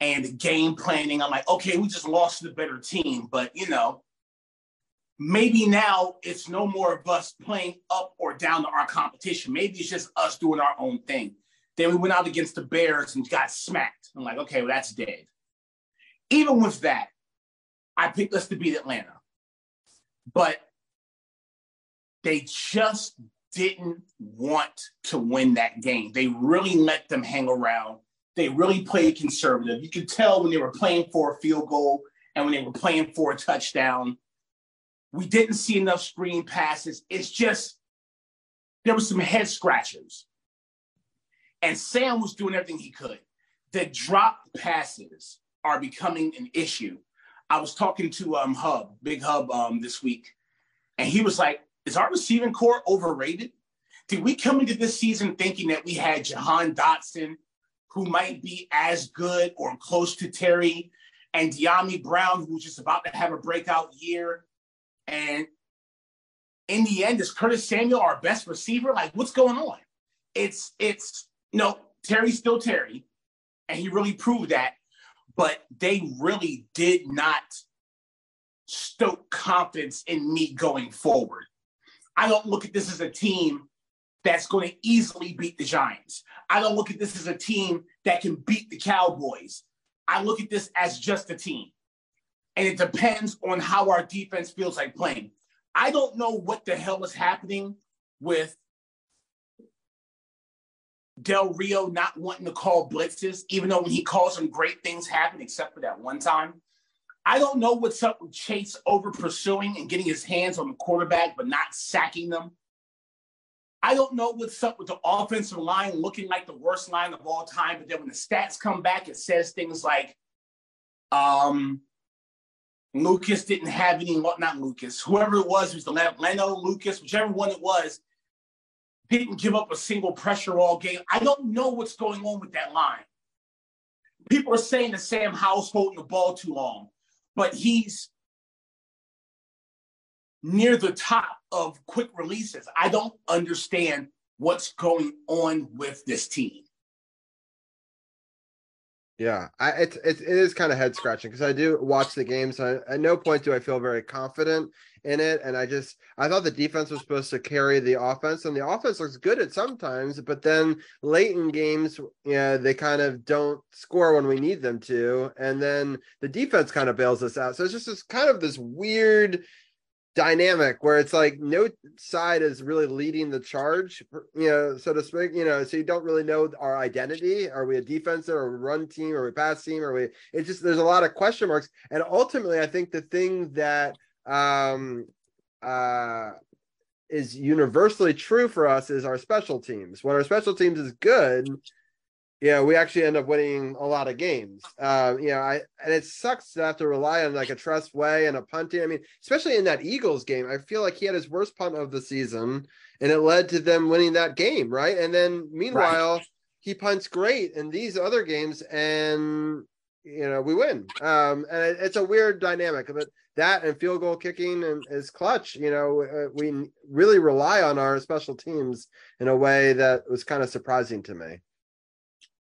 and the game planning. I'm like, okay, we just lost to the better team, but you know, maybe now it's no more of us playing up or down to our competition. Maybe it's just us doing our own thing. Then we went out against the Bears and got smacked. I'm like, okay, well, that's dead. Even with that, I picked us to beat Atlanta. But they just didn't want to win that game. They really let them hang around. They really played conservative. You could tell when they were playing for a field goal and when they were playing for a touchdown. We didn't see enough screen passes. It's just there was some head scratchers. And Sam was doing everything he could. The drop passes are becoming an issue. I was talking to um Hub, Big Hub, um, this week, and he was like, "Is our receiving corps overrated? Did we come into this season thinking that we had Jahan Dotson, who might be as good or close to Terry, and Dyami Brown, who's just about to have a breakout year, and in the end, is Curtis Samuel our best receiver? Like, what's going on? It's it's no Terry's still Terry, and he really proved that. But they really did not stoke confidence in me going forward. I don't look at this as a team that's going to easily beat the Giants. I don't look at this as a team that can beat the Cowboys. I look at this as just a team. And it depends on how our defense feels like playing. I don't know what the hell is happening with Del Rio not wanting to call blitzes, even though when he calls them, great things happen, except for that one time. I don't know what's up with Chase over pursuing and getting his hands on the quarterback, but not sacking them. I don't know what's up with the offensive line looking like the worst line of all time, but then when the stats come back, it says things like, um, Lucas didn't have any, not Lucas, whoever it was, it was the Leno, Lucas, whichever one it was, didn't give up a single pressure all game. I don't know what's going on with that line. People are saying that Sam Howell's holding the ball too long, but he's near the top of quick releases. I don't understand what's going on with this team. Yeah, I, it, it, it is kind of head scratching because I do watch the games. I, at no point do I feel very confident in it, and I just I thought the defense was supposed to carry the offense, and the offense looks good at sometimes, but then late in games, yeah, they kind of don't score when we need them to, and then the defense kind of bails us out. So it's just this kind of this weird dynamic where it's like no side is really leading the charge, you know, so to speak, you know, so you don't really know our identity. Are we a defensive or a run team or a pass team? Or we, it's just, there's a lot of question marks. And ultimately, I think the thing that, um, uh, is universally true for us is our special teams. When our special teams is good, yeah, we actually end up winning a lot of games. Uh, you know, I and it sucks to have to rely on like a Tress Way and a punting. I mean, especially in that Eagles game, I feel like he had his worst punt of the season, and it led to them winning that game, right? And then meanwhile, right. he punts great in these other games, and you know we win. Um, and it, it's a weird dynamic, but that and field goal kicking and is clutch. You know, uh, we really rely on our special teams in a way that was kind of surprising to me.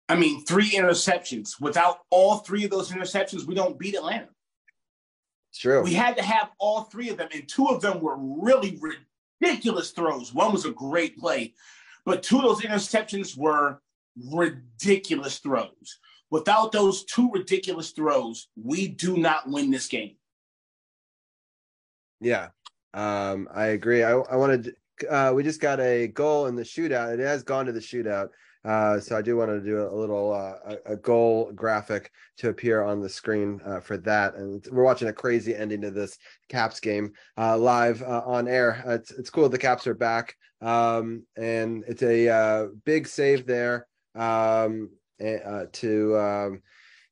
I mean, three interceptions. Without all three of those interceptions, we don't beat Atlanta. True. We had to have all three of them, and two of them were really ridiculous throws. One was a great play, but two of those interceptions were ridiculous throws. Without those two ridiculous throws, we do not win this game. Yeah, um, I agree. I, I wanted. Uh, we just got a goal in the shootout. It has gone to the shootout. Uh, so I do want to do a, little uh, a, goal graphic to appear on the screen uh, for that. And we're watching a crazy ending to this Caps game uh, live uh, on air. it's it's cool. The Caps are back, um, and it's a uh, big save there um, to. Um,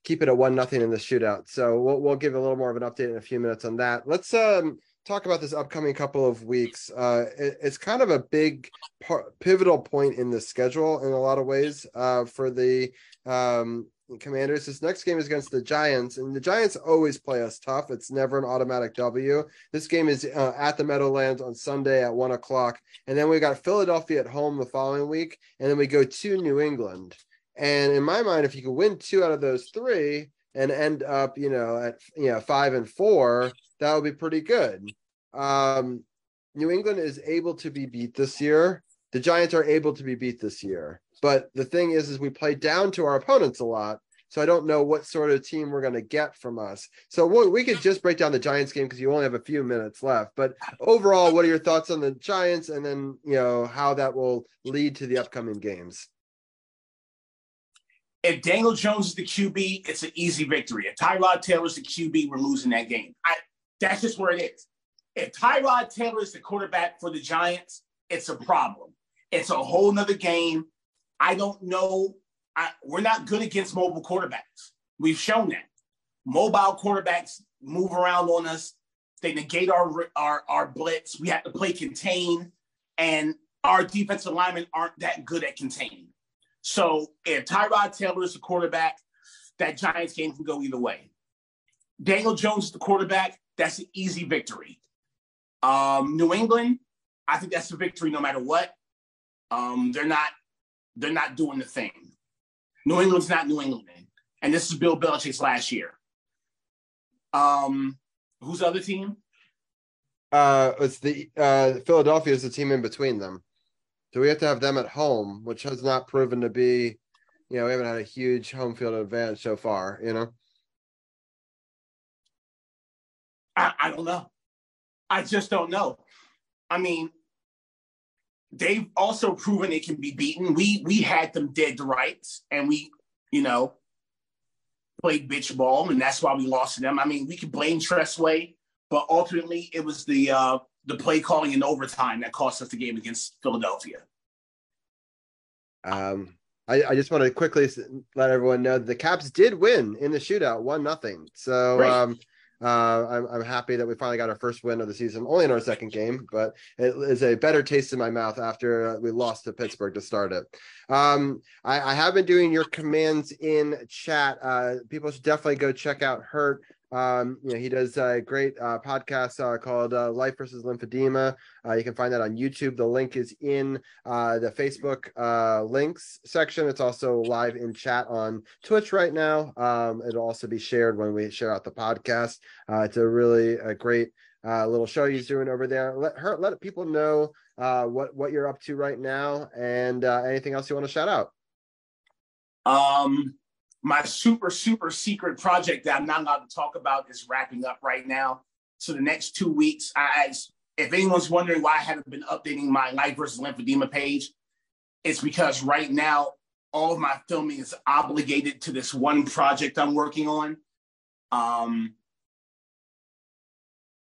keep it at one nothing in the shootout. So we'll we'll give a little more of an update in a few minutes on that. Let's um talk about this upcoming couple of weeks. Uh, it, it's kind of a big par- pivotal point in the schedule in a lot of ways uh, for the um, Commanders. This next game is against the Giants, and the Giants always play us tough. It's never an automatic W. This game is uh, at the Meadowlands on Sunday at one o'clock, and then we got Philadelphia at home the following week, and then we go to New England. And in my mind, if you can win two out of those three and end up, you know, at you know five and four, that would be pretty good. Um, New England is able to be beat this year. The Giants are able to be beat this year. But the thing is, is we play down to our opponents a lot. so I don't know what sort of team we're going to get from us. So we we could just break down the Giants game because you only have a few minutes left. But overall, what are your thoughts on the Giants, and then you know how that will lead to the upcoming games? If Daniel Jones is the QB, it's an easy victory. If Tyrod Taylor's the QB, we're losing that game. I, that's just where it is. If Tyrod Taylor is the quarterback for the Giants, it's a problem. It's a whole nother game. I don't know. I, we're not good against mobile quarterbacks. We've shown that. Mobile quarterbacks move around on us. They negate our our, our blitz. We have to play contain, and our defensive linemen aren't that good at containing. So if Tyrod Taylor is the quarterback, that Giants game can go either way. Daniel Jones is the quarterback. That's an easy victory. Um, New England, I think that's a victory no matter what. Um, they're not they're not doing the thing. New England's not New England, and this is Bill Belichick's last year. Um, who's the other team? Uh, it's the uh Philadelphia is the team in between them. So we have to have them at home, which has not proven to be, you know, we haven't had a huge home field advantage so far, you know. I, I don't know. I just don't know. I mean, they've also proven they can be beaten. We we had them dead to rights, and we, you know, played bitch ball, and that's why we lost to them. I mean, we can blame Tress Way, but ultimately it was the uh, the play calling in overtime that cost us the game against Philadelphia. Um, I, I just want to quickly let everyone know the Caps did win in the shootout, one nothing. So um, uh, I'm, I'm happy that we finally got our first win of the season, only in our second game, but it is a better taste in my mouth after we lost to Pittsburgh to start it. Um, I, I have been doing your commands in chat. Uh, people should definitely go check out Hurt. Um, you know, he does a great uh, podcast uh, called uh, Life versus Lymphedema. Uh, you can find that on YouTube. The link is in uh, the Facebook uh, links section. It's also live in chat on Twitch right now. Um, it'll also be shared when we share out the podcast. Uh, it's a really a great uh, little show he's doing over there. Let her let people know uh, what what you're up to right now and anything else you want to shout out. Um, my super, super secret project that I'm not allowed to talk about is wrapping up right now. So the next two weeks, I, if anyone's wondering why I haven't been updating my Life versus Lymphedema page, it's because right now all of my filming is obligated to this one project I'm working on. Um,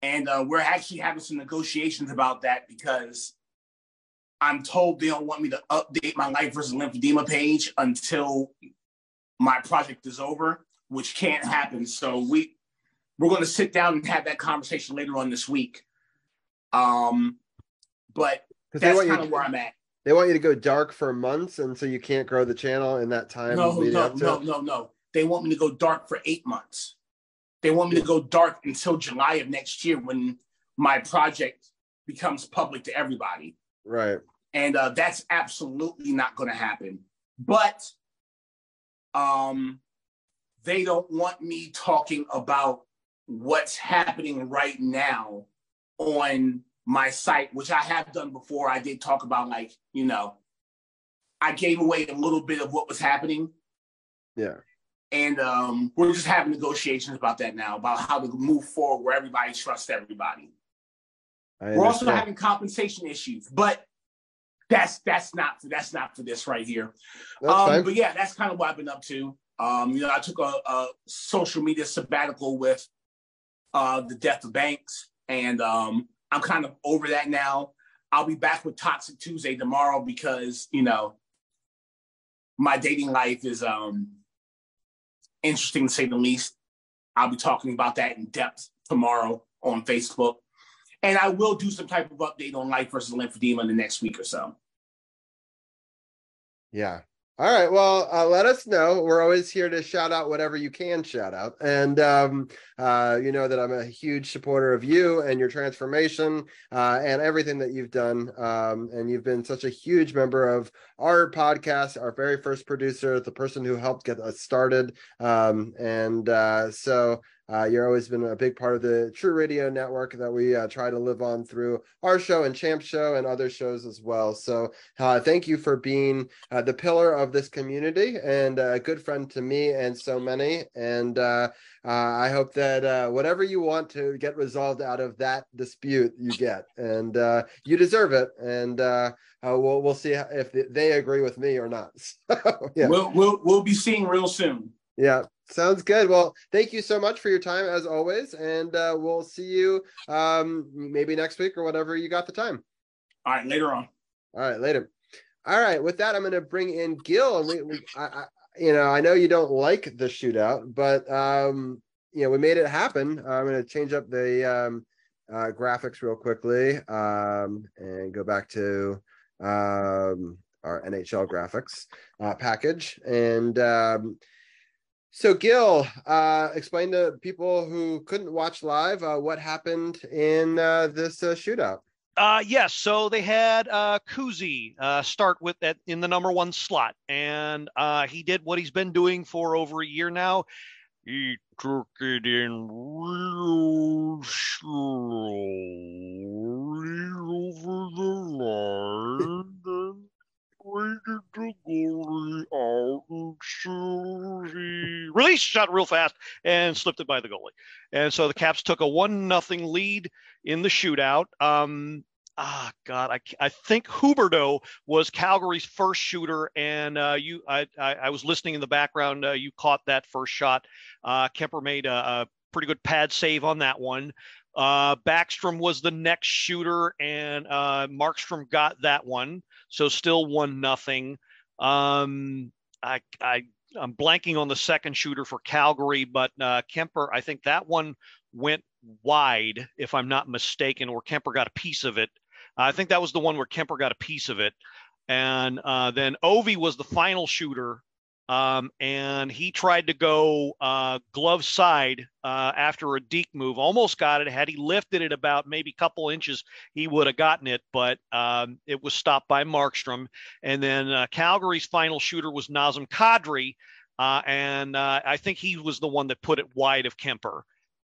and uh, we're actually having some negotiations about that because I'm told they don't want me to update my Life versus Lymphedema page until my project is over, which can't happen. So we we're going to sit down and have that conversation later on this week. Um, but that's want you kind of to- where I'm at. They want you to go dark for months, and so you can't grow the channel in that time. No, no, no, no, no. They want me to go dark for eight months. They want me to go dark until July of next year when my project becomes public to everybody. Right. and uh, that's absolutely not going to happen. But um, they don't want me talking about what's happening right now on my site, which I have done before. I did talk about, like, you know, I gave away a little bit of what was happening. Yeah. And um, we're just having negotiations about that now, about how to move forward where everybody trusts everybody. We're also having compensation issues, but that's that's not for that's not for this right here. Um, but yeah, that's kind of what I've been up to. Um, you know, I took a, a social media sabbatical with uh, the death of Banks, and um, I'm kind of over that now. I'll be back with Toxic Tuesday tomorrow because you know my dating life is um, interesting to say the least. I'll be talking about that in depth tomorrow on Facebook. And I will do some type of update on life versus lymphedema in the next week or so. Yeah. All right. Well, uh, let us know. We're always here to shout out whatever you can shout out. And um, uh, you know that I'm a huge supporter of you and your transformation uh, and everything that you've done. Um, and you've been such a huge member of our podcast, our very first producer, the person who helped get us started. Um, and uh, so uh, you're always been a big part of the True Radio Network that we uh, try to live on through our show and Champ Show and other shows as well. So uh, thank you for being uh, the pillar of this community and a good friend to me and so many. And uh, uh, I hope that whatever you want to get resolved out of that dispute, you get, and you deserve it. And we'll we'll see if they agree with me or not. So, yeah. We'll we'll we'll be seeing real soon. Yeah, sounds good. Well, thank you so much for your time as always, and uh, we'll see you um, maybe next week or whatever you got the time. All right, later on. All right, later. All right, with that, I'm going to bring in Gil, and we, we I, I, you know, I know you don't like the shootout, but um, you know, we made it happen. I'm going to change up the um, uh, graphics real quickly um, and go back to um, our NHL graphics uh, package and. Um, so, Gil, uh, explain to people who couldn't watch live uh, what happened in uh, this uh, shootout. Uh, yes, so they had uh, Kuzi uh, start with that in the number one slot, and uh, he did what he's been doing for over a year now. He took it in real slow over the line release shot real fast and slipped it by the goalie. And so the Caps took a one nothing lead in the shootout. Um, ah god I, I think huberdeau was calgary's first shooter and uh, you I, I, I was listening in the background uh, you caught that first shot uh, kuemper made a, a, pretty good pad save on that one uh, backstrom was the next shooter and uh, markstrom got that one so still one nothing. Um, I, I I'm blanking on the second shooter for Calgary, but uh, Kuemper, I think that one went wide, if I'm not mistaken, or Kuemper got a piece of it. I think that was the one where Kuemper got a piece of it. And uh, then Ovi was the final shooter um, and he tried to go uh, glove side uh, after a deke move. Almost got it. Had he lifted it about maybe a couple inches, he would have gotten it, but um, it was stopped by Markstrom. And then uh, Calgary's final shooter was Nazem Kadri, uh, and uh, I think he was the one that put it wide of Kuemper.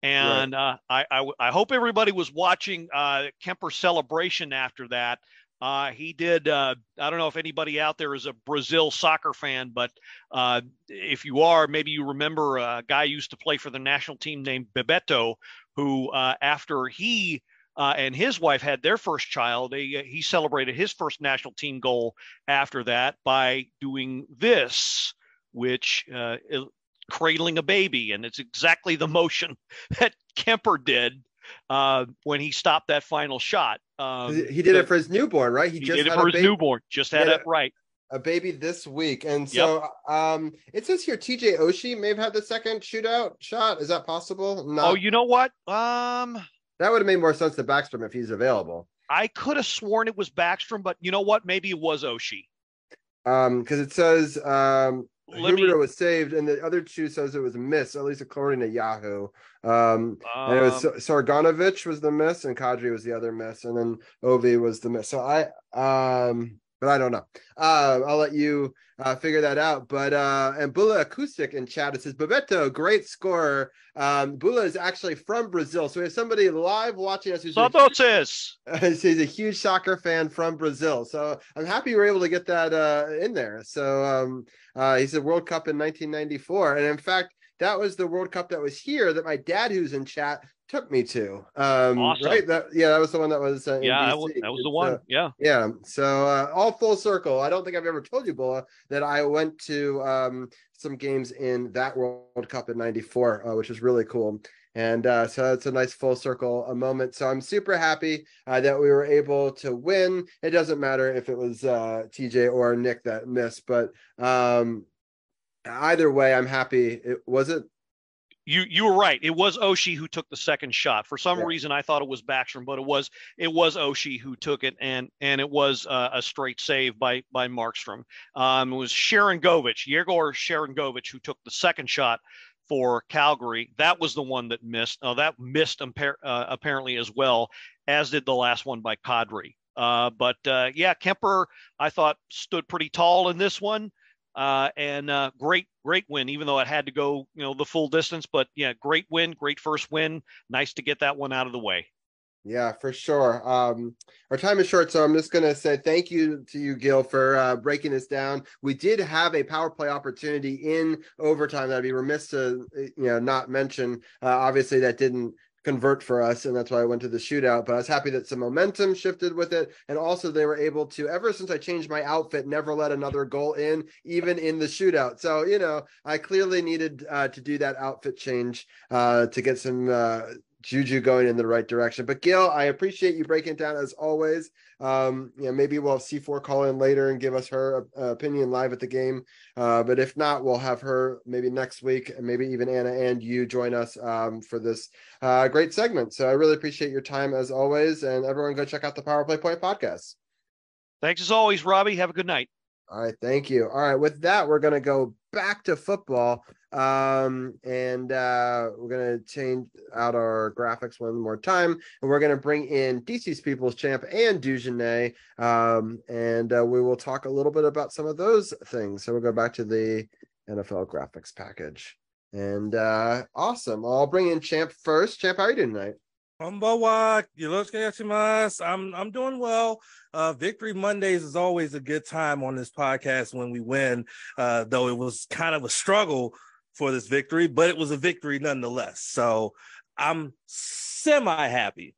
And right. Uh, I, I, I, hope everybody was watching Kuemper's celebration after that. Uh, he did. Uh, I don't know if anybody out there is a Brazil soccer fan, but uh, if you are, maybe you remember a guy used to play for the national team named Bebeto, who uh, after he uh, and his wife had their first child, he, he celebrated his first national team goal after that by doing this, which uh, cradling a baby, and it's exactly the motion that Kuemper did uh, when he stopped that final shot. Um, he did it for his newborn, right? He, he just did it for his baby. newborn. Just had it right. A baby this week, and so yep. um, it says here TJ Oshie may have had the second shootout shot. Is that possible? No. Oh, you know what? Um, that would have made more sense to Backstrom if he's available. I could have sworn it was Backstrom, but you know what? Maybe it was Oshie. Um, because it says um Huberdeau me... was saved, and the other two says it was a miss, at least according to Yahoo. Um, um and it was um, Sharangovich was the miss, and Kadri was the other miss, and then Ovi was the miss. So I, um, but I don't know. Uh, I'll let you uh, figure that out. But uh, and Bula Acoustic in chat it says Bebeto, great scorer. Um, Bula is actually from Brazil, so we have somebody live watching us who's Santos. A, he's a huge soccer fan from Brazil. So I'm happy we were able to get that uh, in there. So um, uh, he said World Cup in 1994, and in fact, that was the World Cup that was here that my dad, who's in chat, took me to. Um, awesome. Right? That yeah, that was the one that was. Uh, yeah, that was, that was, the one. Uh, yeah. Yeah. So uh, all full circle. I don't think I've ever told you, Bola, that I went to um, some games in that World Cup in '94, uh, which was really cool. And uh, so it's a nice full circle a moment. So I'm super happy uh, that we were able to win. It doesn't matter if it was uh, TJ or Nick that missed, but um, either way, I'm happy. It was it you you were right. It was Oshie who took the second shot. For some yeah. reason, I thought it was Backstrom, but it was it was Oshie who took it, and and it was uh, a straight save by by Markstrom. Um, it was Sharangovich, Yegor Sharangovich, who took the second shot for Calgary. That was the one that missed. Uh, that missed impar- uh, apparently as well, as did the last one by Kadri. Uh, but uh, yeah, Kuemper, I thought stood pretty tall in this one. Uh, and uh, great, great win. Even though it had to go, you know, the full distance, but yeah, great win, great first win. Nice to get that one out of the way. Yeah, for sure. Um, our time is short, so I'm just going to say thank you to you, Gil, for uh, breaking this down. We did have a power play opportunity in overtime that I'd be remiss to, you know, not mention. Uh, obviously, that didn't convert for us, and that's why I went to the shootout. But I was happy that some momentum shifted with it, and also they were able to. Ever since I changed my outfit, never let another goal in, even in the shootout. So you know, I clearly needed uh, to do that outfit change uh, to get some uh, Juju going in the right direction. But Gil, I appreciate you breaking it down as always. Um, you know, maybe we'll have C4 call in later and give us her uh, opinion live at the game. Uh, but if not, we'll have her maybe next week, and maybe even Anna and you join us um, for this uh, great segment. So I really appreciate your time as always, and everyone go check out the Power Play Point podcast. Thanks as always, Robbie. Have a good night. All right, thank you. All right, with that, we're going to go back to football. Um, and uh, we're going to change out our graphics one more time. And we're going to bring in DC's People's Champ and Dujunnea. Um, and uh, we will talk a little bit about some of those things. So we'll go back to the NFL graphics package. And uh, awesome. I'll bring in Champ first. Champ, how are you doing tonight? Konbawa, I'm I'm doing well. Uh, Victory Mondays is always a good time on this podcast when we win. Uh, though it was kind of a struggle for this victory, but it was a victory nonetheless. So I'm semi happy.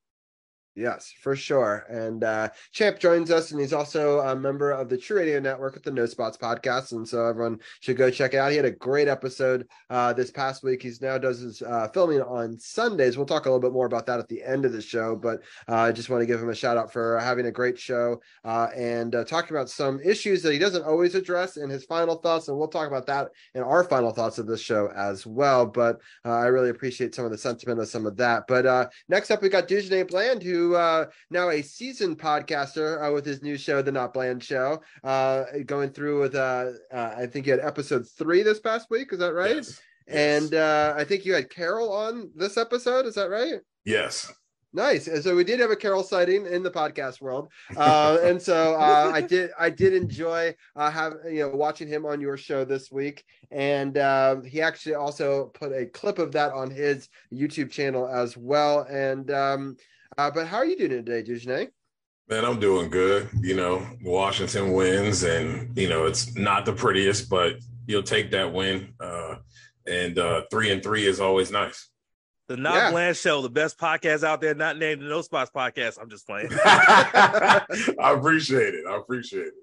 Yes, for sure. And uh, Champ joins us, and he's also a member of the True Radio Network with the No Spots podcast. And so everyone should go check it out. He had a great episode uh, this past week. He's now does his uh, filming on Sundays. We'll talk a little bit more about that at the end of the show, but uh, I just want to give him a shout out for having a great show uh, and uh, talking about some issues that he doesn't always address in his final thoughts. And we'll talk about that in our final thoughts of this show as well. But I really appreciate some of the sentiment of some of that. But next up, we got Dujunnea Bland, who uh, now a seasoned podcaster uh, with his new show, The Not Bland Show, uh, going through with, uh, uh, I think you had episode three this past week. Is that right? Yes. And uh, I think you had Carol on this episode. Is that right? Yes. Nice. And so we did have a Carol sighting in the podcast world, uh, and so uh, I did. I did enjoy uh, have you know watching him on your show this week, and uh, he actually also put a clip of that on his YouTube channel as well. And um, uh, but how are you doing today, Dujunnea? Man, I'm doing good. You know, Washington wins, and you know it's not the prettiest, but you'll take that win. Uh, and uh, three and three is always nice. The Not yeah. Bland Show, the best podcast out there, not named the No Spots podcast. I'm just playing. I appreciate it. I appreciate it.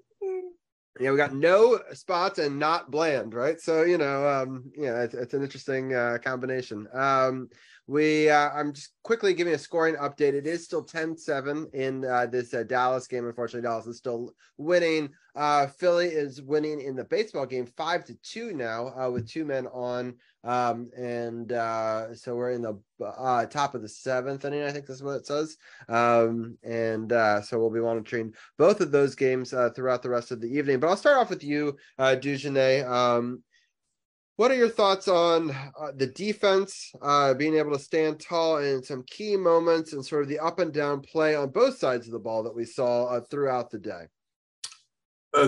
Yeah, we got no spots and not bland, right? So you know, um, yeah, it's, it's an interesting uh, combination. Um, we uh, i'm just quickly giving a scoring update it is still 10-7 in uh, this uh, dallas game unfortunately dallas is still winning uh, philly is winning in the baseball game five to two now uh, with two men on um, and uh, so we're in the top of the seventh inning i think that's what it says um, and so we'll be monitoring both of those games throughout the rest of the evening but i'll start off with you uh, Dujunnea. Um, what are your thoughts on uh, the defense uh, being able to stand tall in some key moments and sort of the up and down play on both sides of the ball that we saw uh, throughout the day?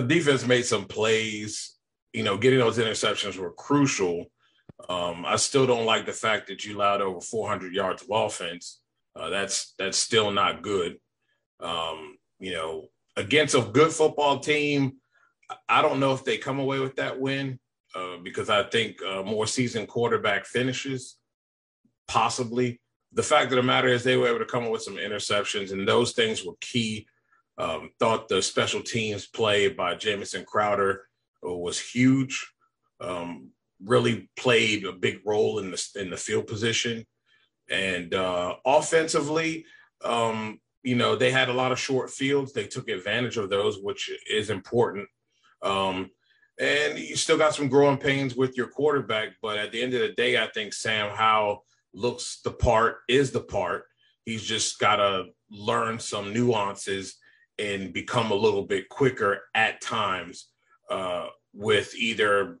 Defense made some plays. You know, getting those interceptions were crucial. Um, I still don't like the fact that you allowed over 400 yards of offense. Uh, that's that's still not good. Um, you know, against a good football team, I don't know if they come away with that win uh, because I think uh, more seasoned quarterback finishes, possibly. The fact of the matter is they were able to come up with some interceptions, and those things were key. Um, thought the special teams play by Jamison Crowder uh, was huge. Um, really played a big role in the in the field position, and uh, offensively, um, you know, they had a lot of short fields. They took advantage of those, which is important. Um, and you still got some growing pains with your quarterback. But at the end of the day, I think Sam Howell looks the part, is the part. He's just got to learn some nuances and become a little bit quicker at times uh, with either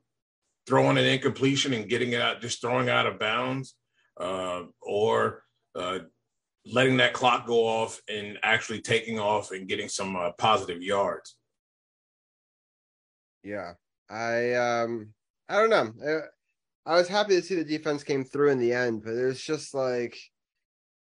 throwing an incompletion and getting it out, just throwing out of bounds, uh, or uh, letting that clock go off and actually taking off and getting some uh, positive yards. Yeah, I um I don't know. I, I was happy to see the defense came through in the end, but it's just like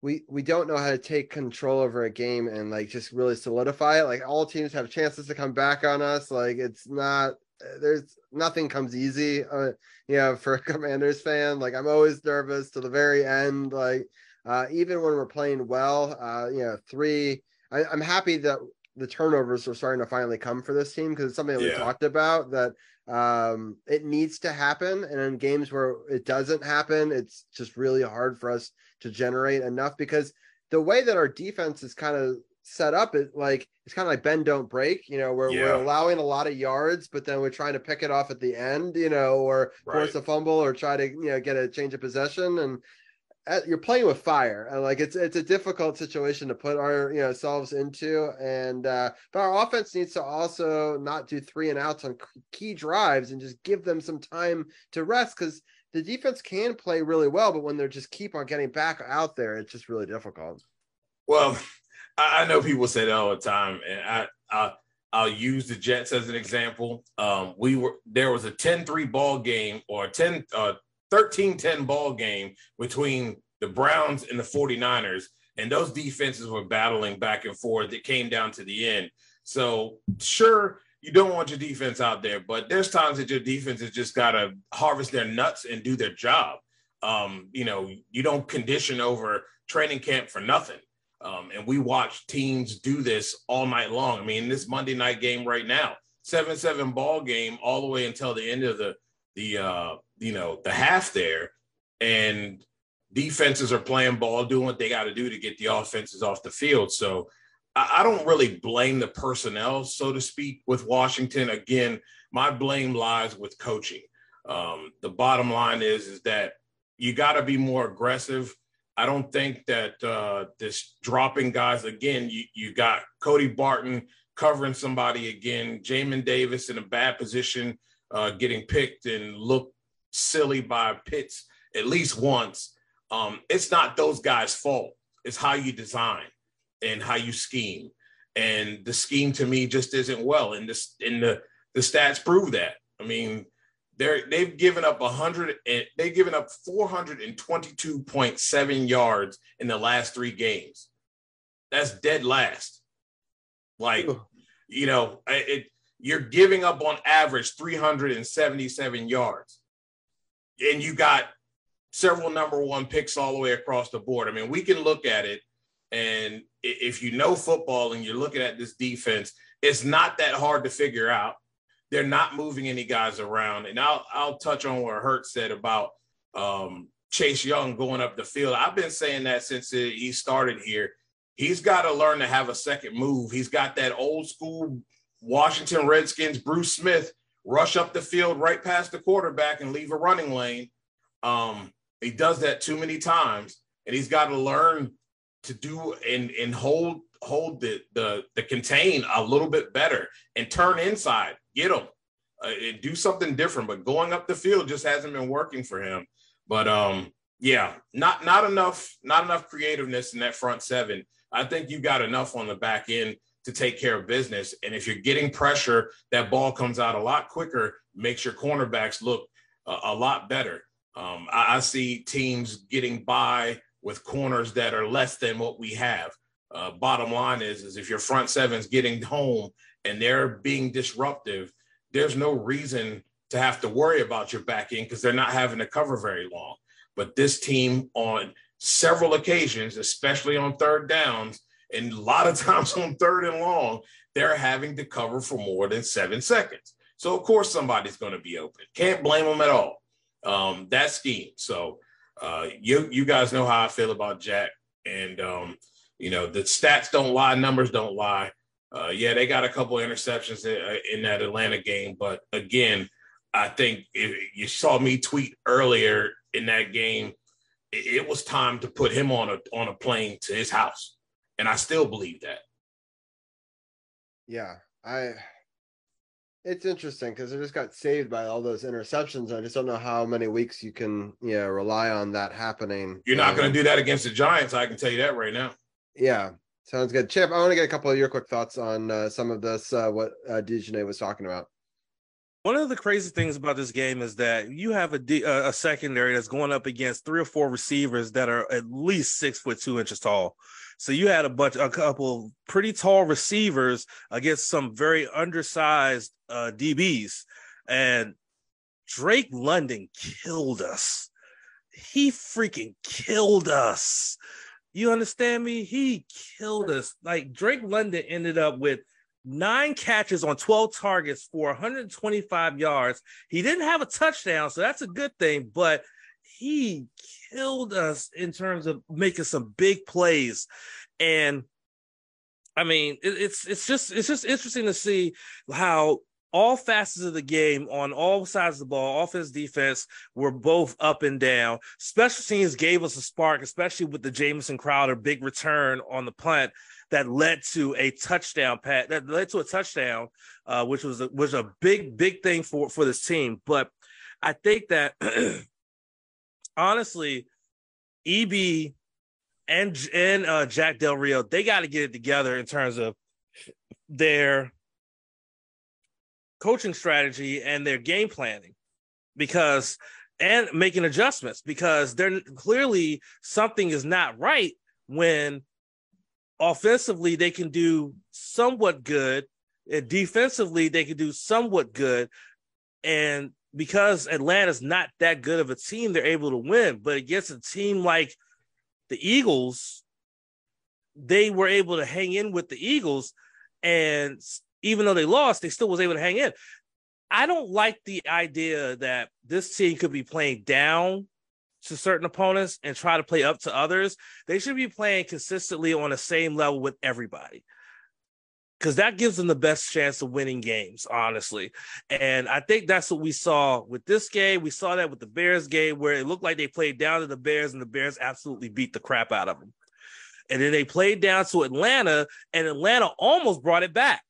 we we don't know how to take control over a game and like just really solidify it. Like all teams have chances to come back on us. Like it's not there's nothing comes easy. Uh, you know, for a Commanders fan, like I'm always nervous to the very end. Like uh, even when we're playing well, uh, you know, three. I, I'm happy that the turnovers are starting to finally come for this team because it's something that we talked about that um it needs to happen and in games where it doesn't happen it's just really hard for us to generate enough because the way that our defense is kind of set up it like it's kind of like bend don't break you know where we're allowing a lot of yards but then we're trying to pick it off at the end you know or force a fumble or try to you know get a change of possession. And uh, you're playing with fire and like it's it's a difficult situation to put our you know selves into. And uh but our offense needs to also not do three and outs on key drives and just give them some time to rest because the defense can play really well but when they're just keep on getting back out there it's just really difficult. Well, I, know people say that all the time, and I, I I'll use the Jets as an example. Um, we were there was a 10-3 ball game or a 10 uh 13-10 ball game between the Browns and the 49ers, and those defenses were battling back and forth. It came down to the end. So sure, you don't want your defense out there, but there's times that your defense has just got to harvest their nuts and do their job. Um, you know, you don't condition over training camp for nothing. Um, and we watch teams do this all night long. I mean, this Monday night game right now, seven seven ball game all the way until the end of the the uh, you know the half there, and defenses are playing ball, doing what they got to do to get the offenses off the field. So I, I don't really blame the personnel, so to speak, with Washington. Again, my blame lies with coaching. Um, the bottom line is is that you got to be more aggressive. I don't think that uh, this dropping guys again. You you got Cody Barton covering somebody again. Jamin Davis in a bad position, uh, getting picked and looked silly by Pitts at least once. Um, it's not those guys' fault. It's how you design and how you scheme. And the scheme to me just isn't well. And this and the the stats prove that. I mean, they're they've given up hundred they've given up 422.7 yards in the last three games. That's dead last. Like, you know, it you're giving up on average 377 yards. And you got several number one picks all the way across the board. I mean, we can look at it and if you know football and you're looking at this defense, it's not that hard to figure out they're not moving any guys around. And I'll I'll touch on what Hurt said about um, Chase Young going up the field. I've been saying that since he started here. He's got to learn to have a second move. He's got that old school Washington Redskins Bruce Smith rush up the field right past the quarterback and leave a running lane. Um, he does that too many times, and he's got to learn to do and and hold hold the the the contain a little bit better and turn inside, get him, uh, do something different. But going up the field just hasn't been working for him. But um, yeah, not not enough, not enough creativeness in that front seven. I think you got enough on the back end to take care of business. And if you're getting pressure, that ball comes out a lot quicker, makes your cornerbacks look a, a lot better. Um, I, I see teams getting by with corners that are less than what we have. Uh, bottom line is, is if your front seven's getting home and they're being disruptive, there's no reason to have to worry about your back end because they're not having to cover very long. But this team on several occasions, especially on third downs, and a lot of times on third and long, they're having to cover for more than seven seconds. So of course somebody's going to be open. Can't blame them at all. Um, that scheme. So uh, you you guys know how I feel about Jack, and um, you know the stats don't lie, numbers don't lie. Uh, yeah, they got a couple interceptions in, in that Atlanta game, but again, I think if you saw me tweet earlier in that game, it, it was time to put him on a on a plane to his house, and I still believe that. Yeah, I. It's interesting because they just got saved by all those interceptions. I just don't know how many weeks you can, you know, rely on that happening. You're not going Um, to do that against the Giants. I can tell you that right now. Yeah, sounds good. Chip, I want to get a couple of your quick thoughts on uh, some of this. Uh, what uh, Dujunnea was talking about. One of the crazy things about this game is that you have a, secondary that's going up against three or four receivers that are at least six foot two inches tall. So you had a bunch, a couple pretty tall receivers against some very undersized uh, DBs, and Drake London killed us. He freaking killed us. You understand me? He killed us. Like Drake London ended up with nine catches on 12 targets for 125 yards. He didn't have a touchdown, so that's a good thing, but he killed us in terms of making some big plays. And I mean, it, it's it's just it's just interesting to see how all facets of the game on all sides of the ball, offense, defense, were both up and down. Special teams gave us a spark, especially with the Jamison Crowder big return on the punt that led to a touchdown pat that led to a touchdown, uh, which was a, was a big big thing for for this team. But I think that honestly, EB and and uh, Jack Del Rio they got to get it together in terms of their coaching strategy and their game planning because and making adjustments because they're clearly something is not right when offensively they can do somewhat good and defensively they can do somewhat good. And because Atlanta's not that good of a team they're able to win. But against a team like the Eagles they were able to hang in with the Eagles and even though they lost they still was able to hang in I don't like the idea that this team could be playing down to certain opponents and try to play up to others. They should be playing consistently on the same level with everybody. Because that gives them the best chance of winning games, honestly. And I think that's what we saw with this game. We saw that with the Bears game, where it looked like they played down to the Bears and the Bears absolutely beat the crap out of them. And then they played down to Atlanta, and Atlanta almost brought it back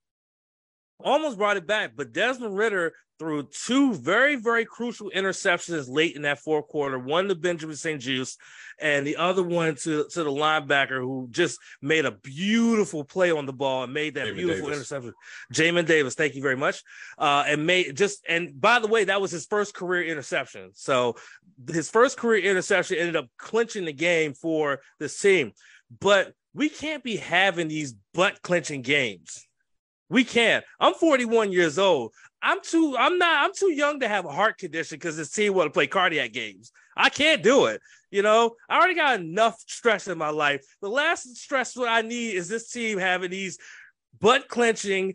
almost brought it back, but Desmond Ridder threw two very, very crucial interceptions late in that fourth quarter. One to Benjamin St-Juste, and the other one to, to the linebacker who just made a beautiful play on the ball and made that Jamin beautiful Davis. interception. Jamin Davis, thank you very much. Uh, and made just and by the way, that was his first career interception. So his first career interception ended up clinching the game for this team. But we can't be having these butt clinching games we can. I'm 41 years old. I'm too. I'm not. I'm too young to have a heart condition because this team want to play cardiac games. I can't do it. You know, I already got enough stress in my life. The last stress what I need is this team having these butt clenching.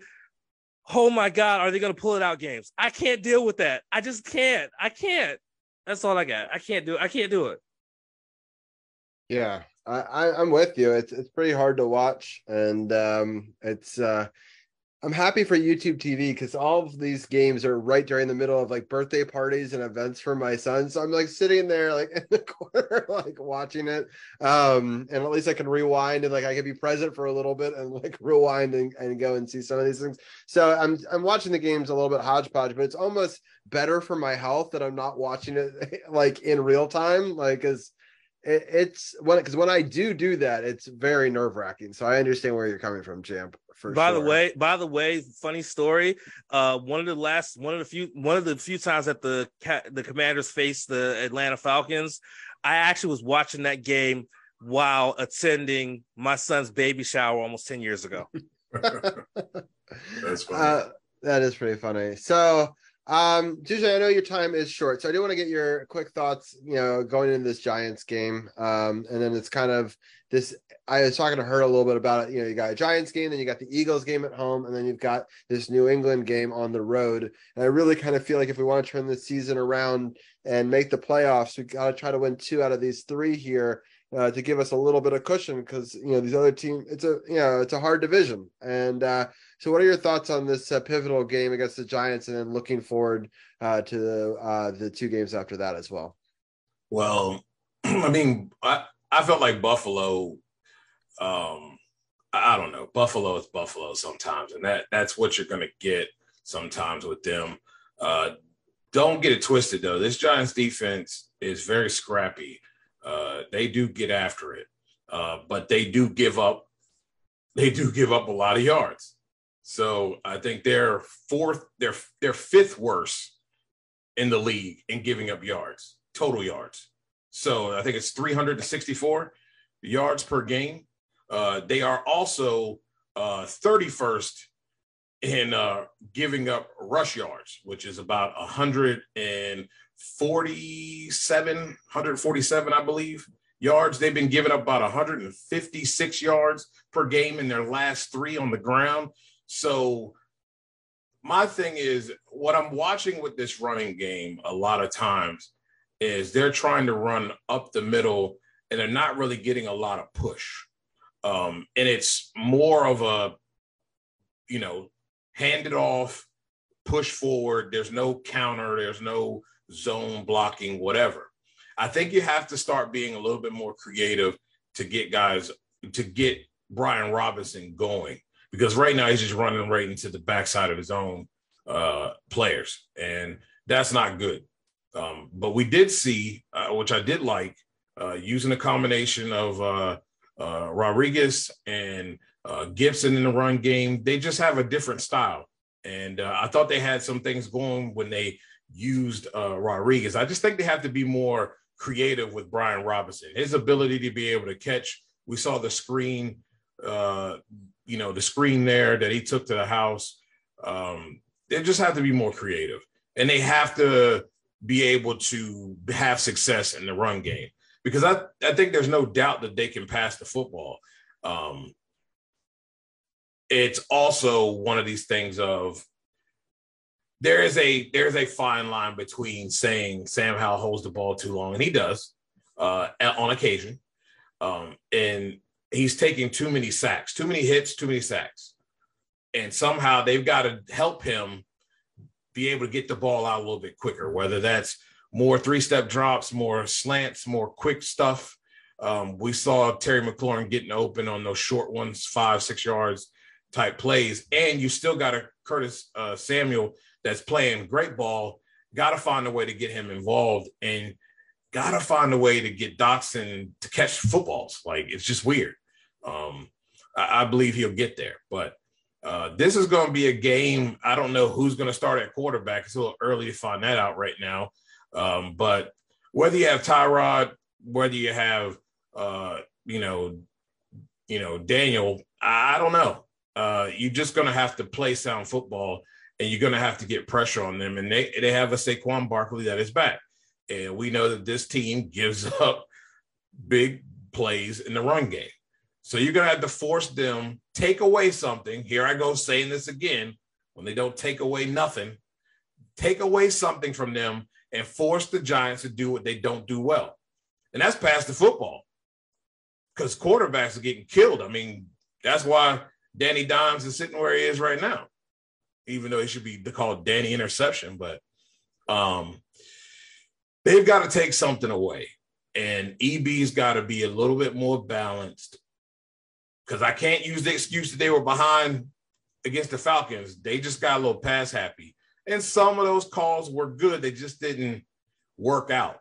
Oh my God, are they going to pull it out games? I can't deal with that. I just can't. I can't. That's all I got. I can't do. I can't do it. Yeah, I, I I'm with you. It's it's pretty hard to watch, and um, it's uh I'm happy for YouTube TV because all of these games are right during the middle of like birthday parties and events for my son. So I'm like sitting there like in the corner, like watching it. Um, and at least I can rewind and like I can be present for a little bit and like rewind and, and go and see some of these things. So I'm I'm watching the games a little bit hodgepodge, but it's almost better for my health that I'm not watching it like in real time, like as it, it's when because when I do do that, it's very nerve wracking. So I understand where you're coming from, Champ. For by sure. the way, by the way, funny story. Uh, one of the last, one of the few, one of the few times that the the Commanders faced the Atlanta Falcons, I actually was watching that game while attending my son's baby shower almost ten years ago. That's funny. Uh, that is pretty funny. So um, Tuesday, I know your time is short, so I do want to get your quick thoughts, you know, going into this Giants game. Um, and then it's kind of this. I was talking to her a little bit about it. You know, you got a Giants game, then you got the Eagles game at home, and then you've got this New England game on the road. And I really kind of feel like if we want to turn the season around and make the playoffs, we got to try to win two out of these three here. Uh, to give us a little bit of cushion because you know these other teams it's a you know it's a hard division and uh so, what are your thoughts on this uh, pivotal game against the Giants, and then looking forward uh, to the uh, the two games after that as well? Well, I mean, I, I felt like Buffalo. Um, I don't know. Buffalo is Buffalo sometimes, and that that's what you're going to get sometimes with them. Uh, don't get it twisted though. This Giants defense is very scrappy. Uh, they do get after it, uh, but they do give up. They do give up a lot of yards So I think they're fourth, they're they're fifth worst in the league in giving up yards, total yards. So I think it's 364 yards per game. Uh, they are also uh, 31st in uh, giving up rush yards, which is about 147, 147, I believe, yards. They've been giving up about 156 yards per game in their last three on the ground. So my thing is what I'm watching with this running game a lot of times is they're trying to run up the middle and they're not really getting a lot of push. Um, and it's more of a, you know, hand it off, push forward. There's no counter, there's no zone blocking, whatever. I think you have to start being a little bit more creative to get guys to get Brian Robinson going because right now he's just running right into the backside of his own uh, players, and that's not good. Um, but we did see, uh, which I did like, uh, using a combination of uh, uh, Rodriguez and uh, Gibson in the run game. They just have a different style, and I thought they had some things going when they used Rodriguez. I just think they have to be more creative with Brian Robinson. His ability to be able to catch. We saw the screen uh, you know, the screen there that he took to the house. Um, they just have to be more creative and they have to be able to have success in the run game because I, I think there's no doubt that they can pass the football. Um, it's also one of these things of there is a there's a fine line between saying Sam Howell holds the ball too long, and he does uh, on occasion, um, and he's taking too many sacks, too many hits, too many sacks. And somehow they've got to help him be able to get the ball out a little bit quicker, whether that's more three step drops, more slants, more quick stuff. Um, we saw Terry McLaurin getting open on those short ones, five, six yards type plays. And you still got a Curtis uh, Samuel that's playing great ball. Got to find a way to get him involved. And got to find a way to get Dotson to catch footballs. Like it's just weird. Um, I, I believe he'll get there, but uh, this is going to be a game. I don't know who's going to start at quarterback. It's a little early to find that out right now. Um, but whether you have Tyrod, whether you have, uh, you know, you know Daniel, I, don't know. Uh, you're just going to have to play sound football, and you're going to have to get pressure on them. And they they have a Saquon Barkley that is back, and we know that this team gives up big plays in the run game. So you're going to have to force them take away something. Here I go saying this again when they don't take away nothing, take away something from them and force the Giants to do what they don't do well. And that's past the football because quarterbacks are getting killed. I mean, that's why Danny Dimes is sitting where he is right now, even though he should be called Danny Interception. But um, they've got to take something away. And EB's got to be a little bit more balanced because I can't use the excuse that they were behind against the Falcons. They just got a little pass happy. And some of those calls were good. They just didn't work out.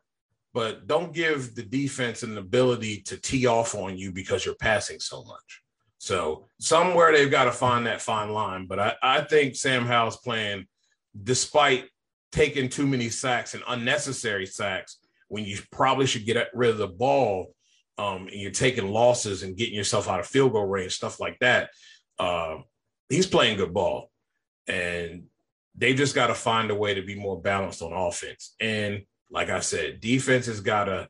But don't give the defense an ability to tee off on you because you're passing so much. So somewhere they've got to find that fine line. But I, I think Sam Howell's playing, despite taking too many sacks and unnecessary sacks, when you probably should get rid of the ball um, and you're taking losses and getting yourself out of field goal range, stuff like that. Uh, he's playing good ball, and they just got to find a way to be more balanced on offense. And like I said, defense has got to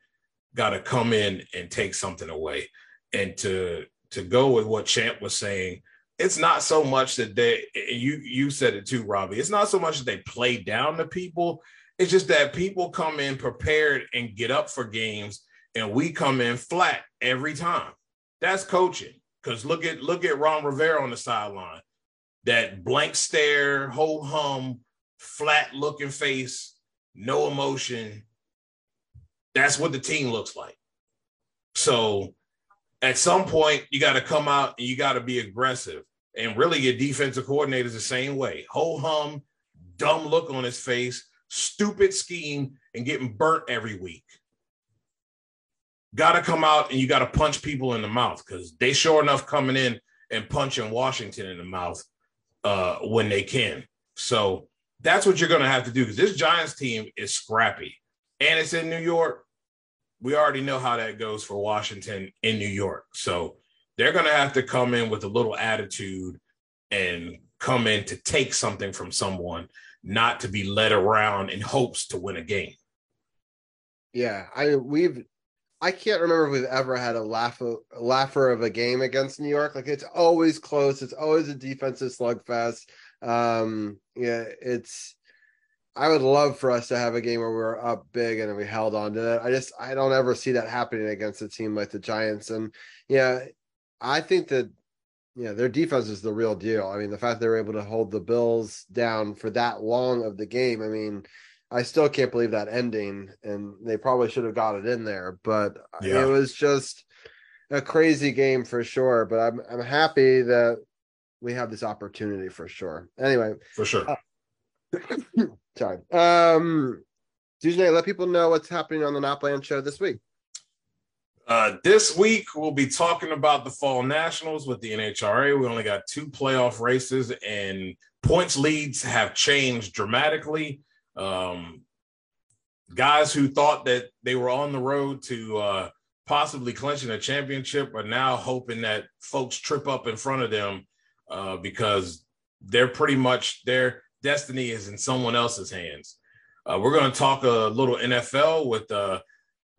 got to come in and take something away. And to to go with what Champ was saying, it's not so much that they you you said it too, Robbie. It's not so much that they play down the people. It's just that people come in prepared and get up for games and we come in flat every time. That's coaching. Because look at look at Ron Rivera on the sideline. That blank stare, whole hum, flat looking face, no emotion. That's what the team looks like. So at some point, you got to come out and you got to be aggressive. And really, your defensive coordinator is the same way. Whole hum, dumb look on his face, stupid scheme, and getting burnt every week got to come out and you got to punch people in the mouth because they sure enough coming in and punching Washington in the mouth uh, when they can. So that's what you're going to have to do because this Giants team is scrappy and it's in New York. We already know how that goes for Washington in New York. So they're going to have to come in with a little attitude and come in to take something from someone, not to be led around in hopes to win a game. Yeah, I we've I can't remember if we've ever had a laugh a laugher of a game against New York. Like it's always close. It's always a defensive slugfest. Um, yeah, it's. I would love for us to have a game where we were up big and we held on to that. I just I don't ever see that happening against a team like the Giants. And yeah, I think that yeah, their defense is the real deal. I mean, the fact they were able to hold the Bills down for that long of the game. I mean, I still can't believe that ending, and they probably should have got it in there. But yeah. it was just a crazy game for sure. But I'm I'm happy that we have this opportunity for sure. Anyway, for sure. Uh, sorry. Um, Tuesday, let people know what's happening on the Not show this week. Uh, this week we'll be talking about the fall nationals with the NHRA. We only got two playoff races, and points leads have changed dramatically. Um, guys who thought that they were on the road to uh, possibly clinching a championship are now hoping that folks trip up in front of them uh, because they're pretty much their destiny is in someone else's hands. Uh, we're going to talk a little NFL with uh,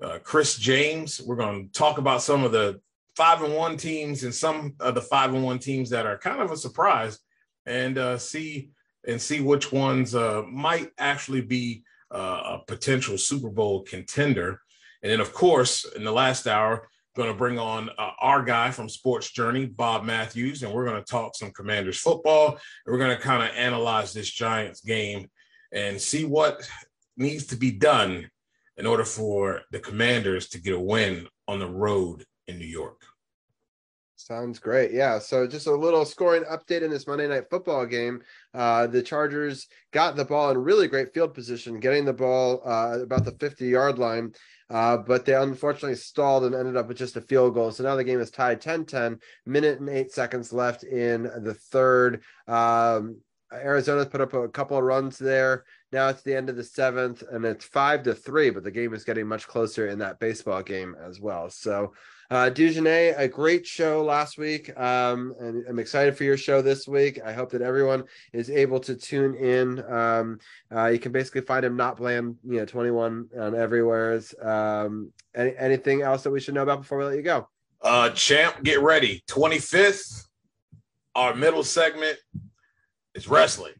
uh, Chris James. We're going to talk about some of the five and one teams and some of the five and one teams that are kind of a surprise, and uh, see and see which ones uh, might actually be uh, a potential Super Bowl contender. And then, of course, in the last hour, going to bring on uh, our guy from Sports Journey, Bob Matthews, and we're going to talk some Commanders football. We're going to kind of analyze this Giants game and see what needs to be done in order for the Commanders to get a win on the road in New York. Sounds great. Yeah. So just a little scoring update in this Monday night football game. Uh, the Chargers got the ball in really great field position, getting the ball uh, about the 50 yard line. Uh, but they unfortunately stalled and ended up with just a field goal. So now the game is tied 10 10, minute and eight seconds left in the third. Um, Arizona put up a couple of runs there. Now it's the end of the seventh, and it's five to three, but the game is getting much closer in that baseball game as well. So, uh, Dujunnea, a great show last week, um, and I'm excited for your show this week. I hope that everyone is able to tune in. Um, uh, you can basically find him not bland, you know, 21 on everywhere. Um, any, anything else that we should know about before we let you go? Uh, champ, get ready. 25th, our middle segment is wrestling.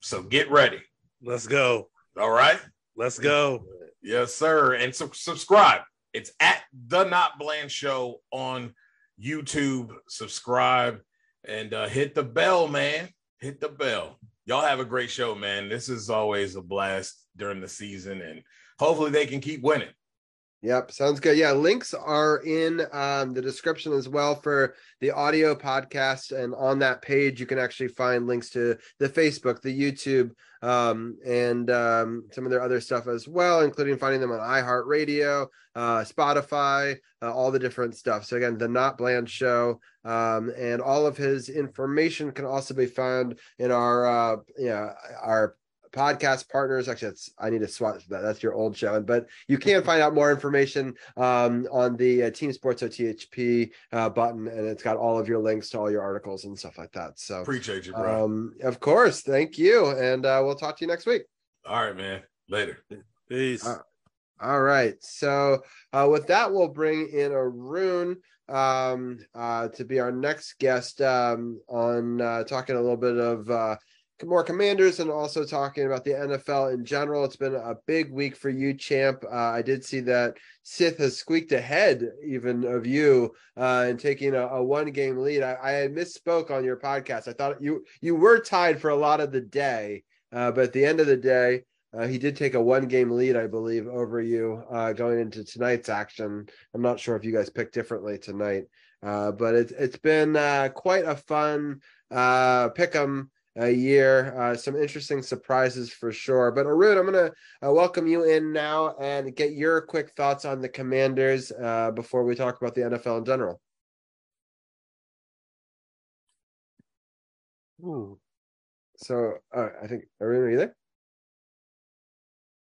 So get ready. Let's go. All right. Let's go. Yes, sir. And su- subscribe. It's at the Not Bland Show on YouTube. Subscribe and uh, hit the bell, man. Hit the bell. Y'all have a great show, man. This is always a blast during the season, and hopefully they can keep winning. Yep, sounds good. Yeah, links are in um, the description as well for the audio podcast, and on that page you can actually find links to the Facebook, the YouTube, um, and um, some of their other stuff as well, including finding them on iHeartRadio, uh, Spotify, uh, all the different stuff. So again, the Not Bland Show, um, and all of his information can also be found in our, uh, yeah, our podcast partners. Actually, that's I need to swap that. That's your old show, but you can find out more information um, on the uh, Team Sports OTHP uh, button, and it's got all of your links to all your articles and stuff like that. So appreciate you, bro. Um, of course, thank you, and uh, we'll talk to you next week. All right, man. Later. Peace. Uh, all right. So uh, with that, we'll bring in Arun um, uh, to be our next guest um, on uh, talking a little bit of uh, more commanders and also talking about the NFL in general. It's been a big week for you, champ. Uh, I did see that Sith has squeaked ahead even of you uh, and taking a, a, one game lead. I, I, misspoke on your podcast. I thought you you were tied for a lot of the day, uh, but at the end of the day, uh, he did take a one game lead, I believe, over you uh, going into tonight's action. I'm not sure if you guys picked differently tonight, uh, but it's it's been quite a fun uh, pick 'em a year. Uh, some interesting surprises for sure. But Arun, I'm going to uh, welcome you in now and get your quick thoughts on the Commanders uh, before we talk about the NFL in general. Ooh. So uh, I think Arun, are you there?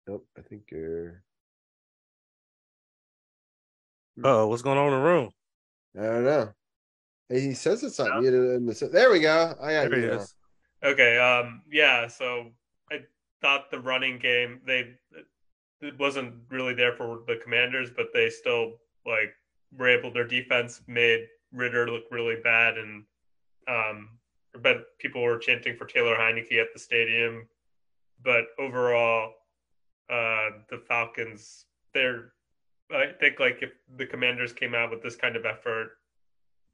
Nope. I think you're. Oh, what's going on in the room? I don't know. He says it's not muted in the. There we go. I got There he you. Okay. Um. Yeah. So I thought the running game they it wasn't really there for the Commanders, but they still like were able. Their defense made Ridder look really bad, and um. But people were chanting for Taylor Heinicke at the stadium. But overall, uh, the Falcons, they're. I think like if the Commanders came out with this kind of effort,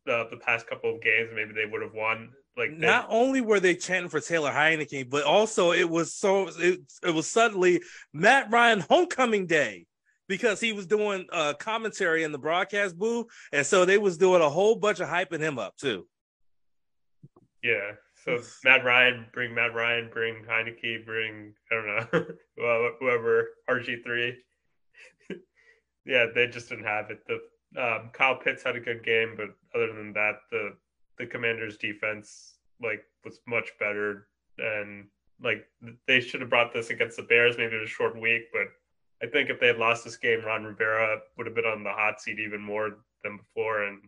uh, the past couple of games, maybe they would have won. Like they- Not only were they chanting for Taylor Heinicke, but also it was so it, it was suddenly Matt Ryan homecoming day because he was doing uh commentary in the broadcast booth, and so they was doing a whole bunch of hyping him up too. Yeah. So Matt Ryan, bring Matt Ryan, bring Heinicke, bring I don't know, well, whoever RG three. yeah, they just didn't have it. The um, Kyle Pitts had a good game, but other than that, the the Commanders' defense like was much better, and like they should have brought this against the Bears. Maybe it was a short week, but I think if they had lost this game, Ron Rivera would have been on the hot seat even more than before, and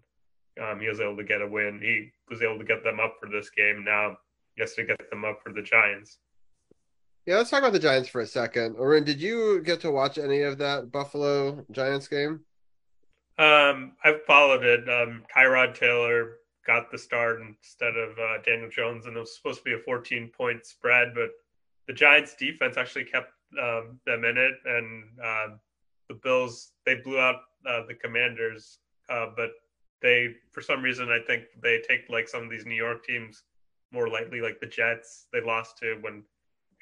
um, he was able to get a win. He was able to get them up for this game. Now he has to get them up for the Giants. Yeah, let's talk about the Giants for a second. Arun, did you get to watch any of that Buffalo Giants game? Um, I've followed it. Um, Tyrod Taylor got the start instead of uh, Daniel Jones, and it was supposed to be a 14 point spread, but the Giants defense actually kept um, them in it, and uh, the Bills they blew out uh, the Commanders, uh, but they for some reason I think they take like some of these New York teams more lightly, like the Jets. They lost to when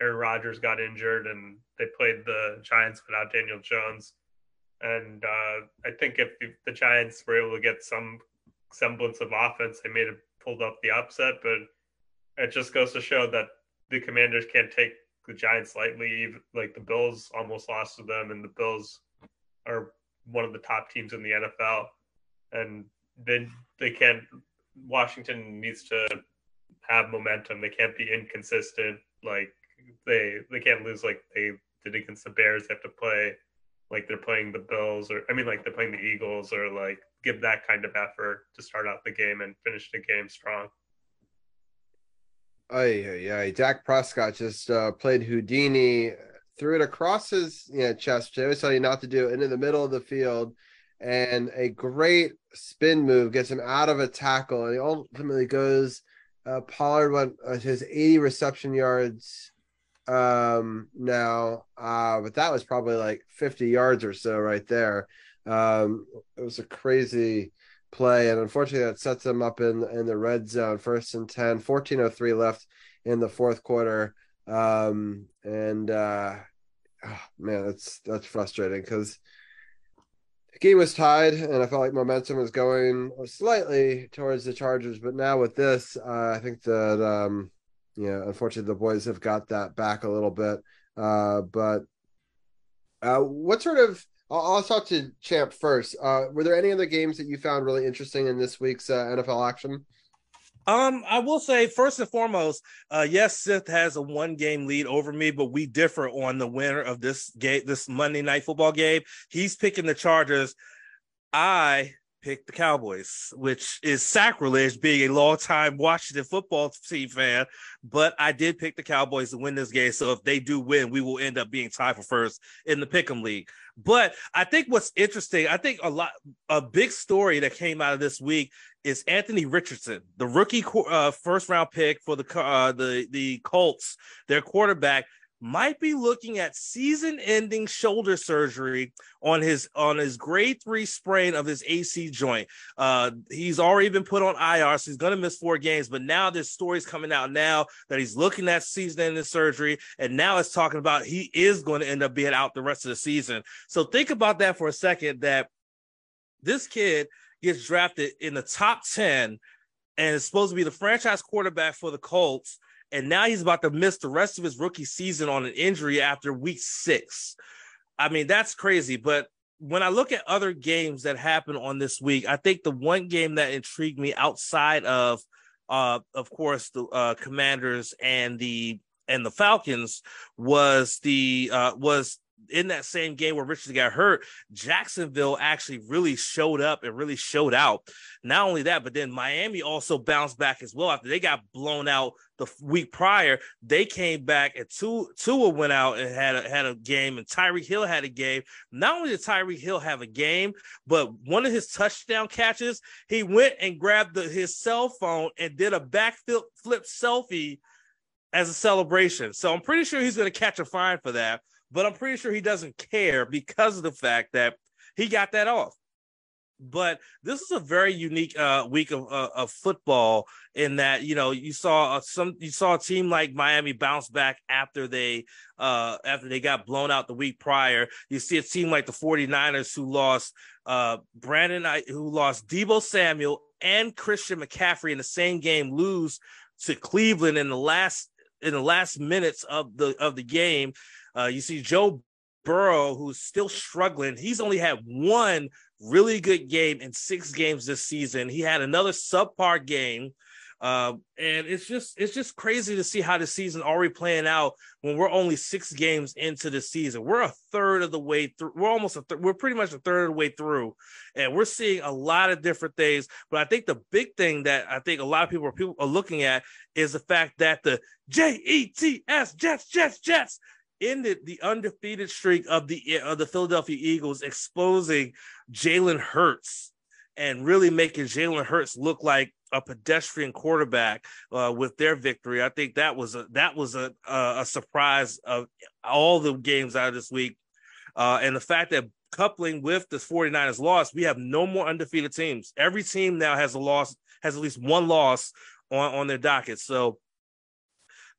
Aaron Rodgers got injured, and they played the Giants without Daniel Jones. And uh, I think if the- the Giants were able to get some semblance of offense, they may have pulled off the upset. But it just goes to show that the Commanders can't take the Giants lightly. Like the Bills almost lost to them, and the Bills are one of the top teams in the NFL. And then they can't. Washington needs to have momentum. They can't be inconsistent. Like they they can't lose like they did against the Bears. They have to play like they're playing the Bills or I mean like they're playing the Eagles or like give that kind of effort to start out the game and finish the game strong. Oh yeah, yeah. Dak Prescott just uh, played Houdini, threw it across his chest. They always tell you not to do it into the middle of the field, and a great spin move gets him out of a tackle, and he ultimately goes. Uh, Pollard went uh, his 80 reception yards um now uh but that was probably like 50 yards or so right there. Um it was a crazy play and unfortunately that sets them up in in the red zone. First and 10 1403 left in the fourth quarter. Um and uh oh, man that's that's frustrating because the game was tied and i felt like momentum was going slightly towards the chargers. But now with this uh, i think that um yeah, unfortunately, the boys have got that back a little bit. Uh, but uh, what sort of? I'll, I'll talk to Champ first. Uh, were there any other games that you found really interesting in this week's uh, NFL action? Um, I will say first and foremost, uh, yes, Sith has a one game lead over me, but we differ on the winner of this game, this Monday night football game. He's picking the Chargers. I picked the Cowboys, which is sacrilege being a longtime Washington football team fan. But I did pick the Cowboys to win this game. So if they do win, we will end up being tied for first in the Pick'em League. But I think what's interesting, I think a lot, a big story that came out of this week is Anthony Richardson, the rookie uh, first round pick for the uh, the the Colts, their quarterback might be looking at season-ending shoulder surgery on his on his grade three sprain of his AC joint. Uh, he's already been put on IR, so he's going to miss four games. But now this story's coming out now that he's looking at season-ending surgery, and now it's talking about he is going to end up being out the rest of the season. So think about that for a second. That this kid gets drafted in the top ten and is supposed to be the franchise quarterback for the Colts and now he's about to miss the rest of his rookie season on an injury after week six. I mean, that's crazy. But when I look at other games that happened on this week, I think the one game that intrigued me outside of uh, of course, the uh, Commanders and the and the Falcons was the uh, was in that same game where Richardson got hurt, Jacksonville actually really showed up and really showed out. Not only that, but then Miami also bounced back as well after they got blown out the week prior. They came back and Tua, Tua went out and had a, had a game, and Tyreek Hill had a game. Not only did Tyreek Hill have a game, but one of his touchdown catches, he went and grabbed the, his cell phone and did a backflip flip selfie as a celebration. So I'm pretty sure he's going to catch a fine for that but I'm pretty sure he doesn't care because of the fact that he got that off. But this is a very unique uh, week of, uh, of football in that you know you saw uh, some you saw a team like Miami bounce back after they uh, after they got blown out the week prior. You see a team like the 49ers who lost uh, Brandon who lost Deebo Samuel and Christian McCaffrey in the same game lose to Cleveland in the last in the last minutes of the of the game uh, you see Joe Burrow, who's still struggling. He's only had one really good game in six games this season. He had another subpar game. Uh, and it's just it's just crazy to see how the season already playing out when we're only six games into the season. We're a third of the way through. We're almost a th- we're pretty much a third of the way through, and we're seeing a lot of different things. But I think the big thing that I think a lot of people are, people are looking at is the fact that the J E T S Jets Jets Jets ended the undefeated streak of the of the Philadelphia Eagles, exposing Jalen Hurts and really making Jalen Hurts look like a pedestrian quarterback uh, with their victory. I think that was a that was a a, surprise of all the games out of this week, uh, and the fact that coupling with the 49ers loss, we have no more undefeated teams. Every team now has a loss, has at least one loss on on their docket. So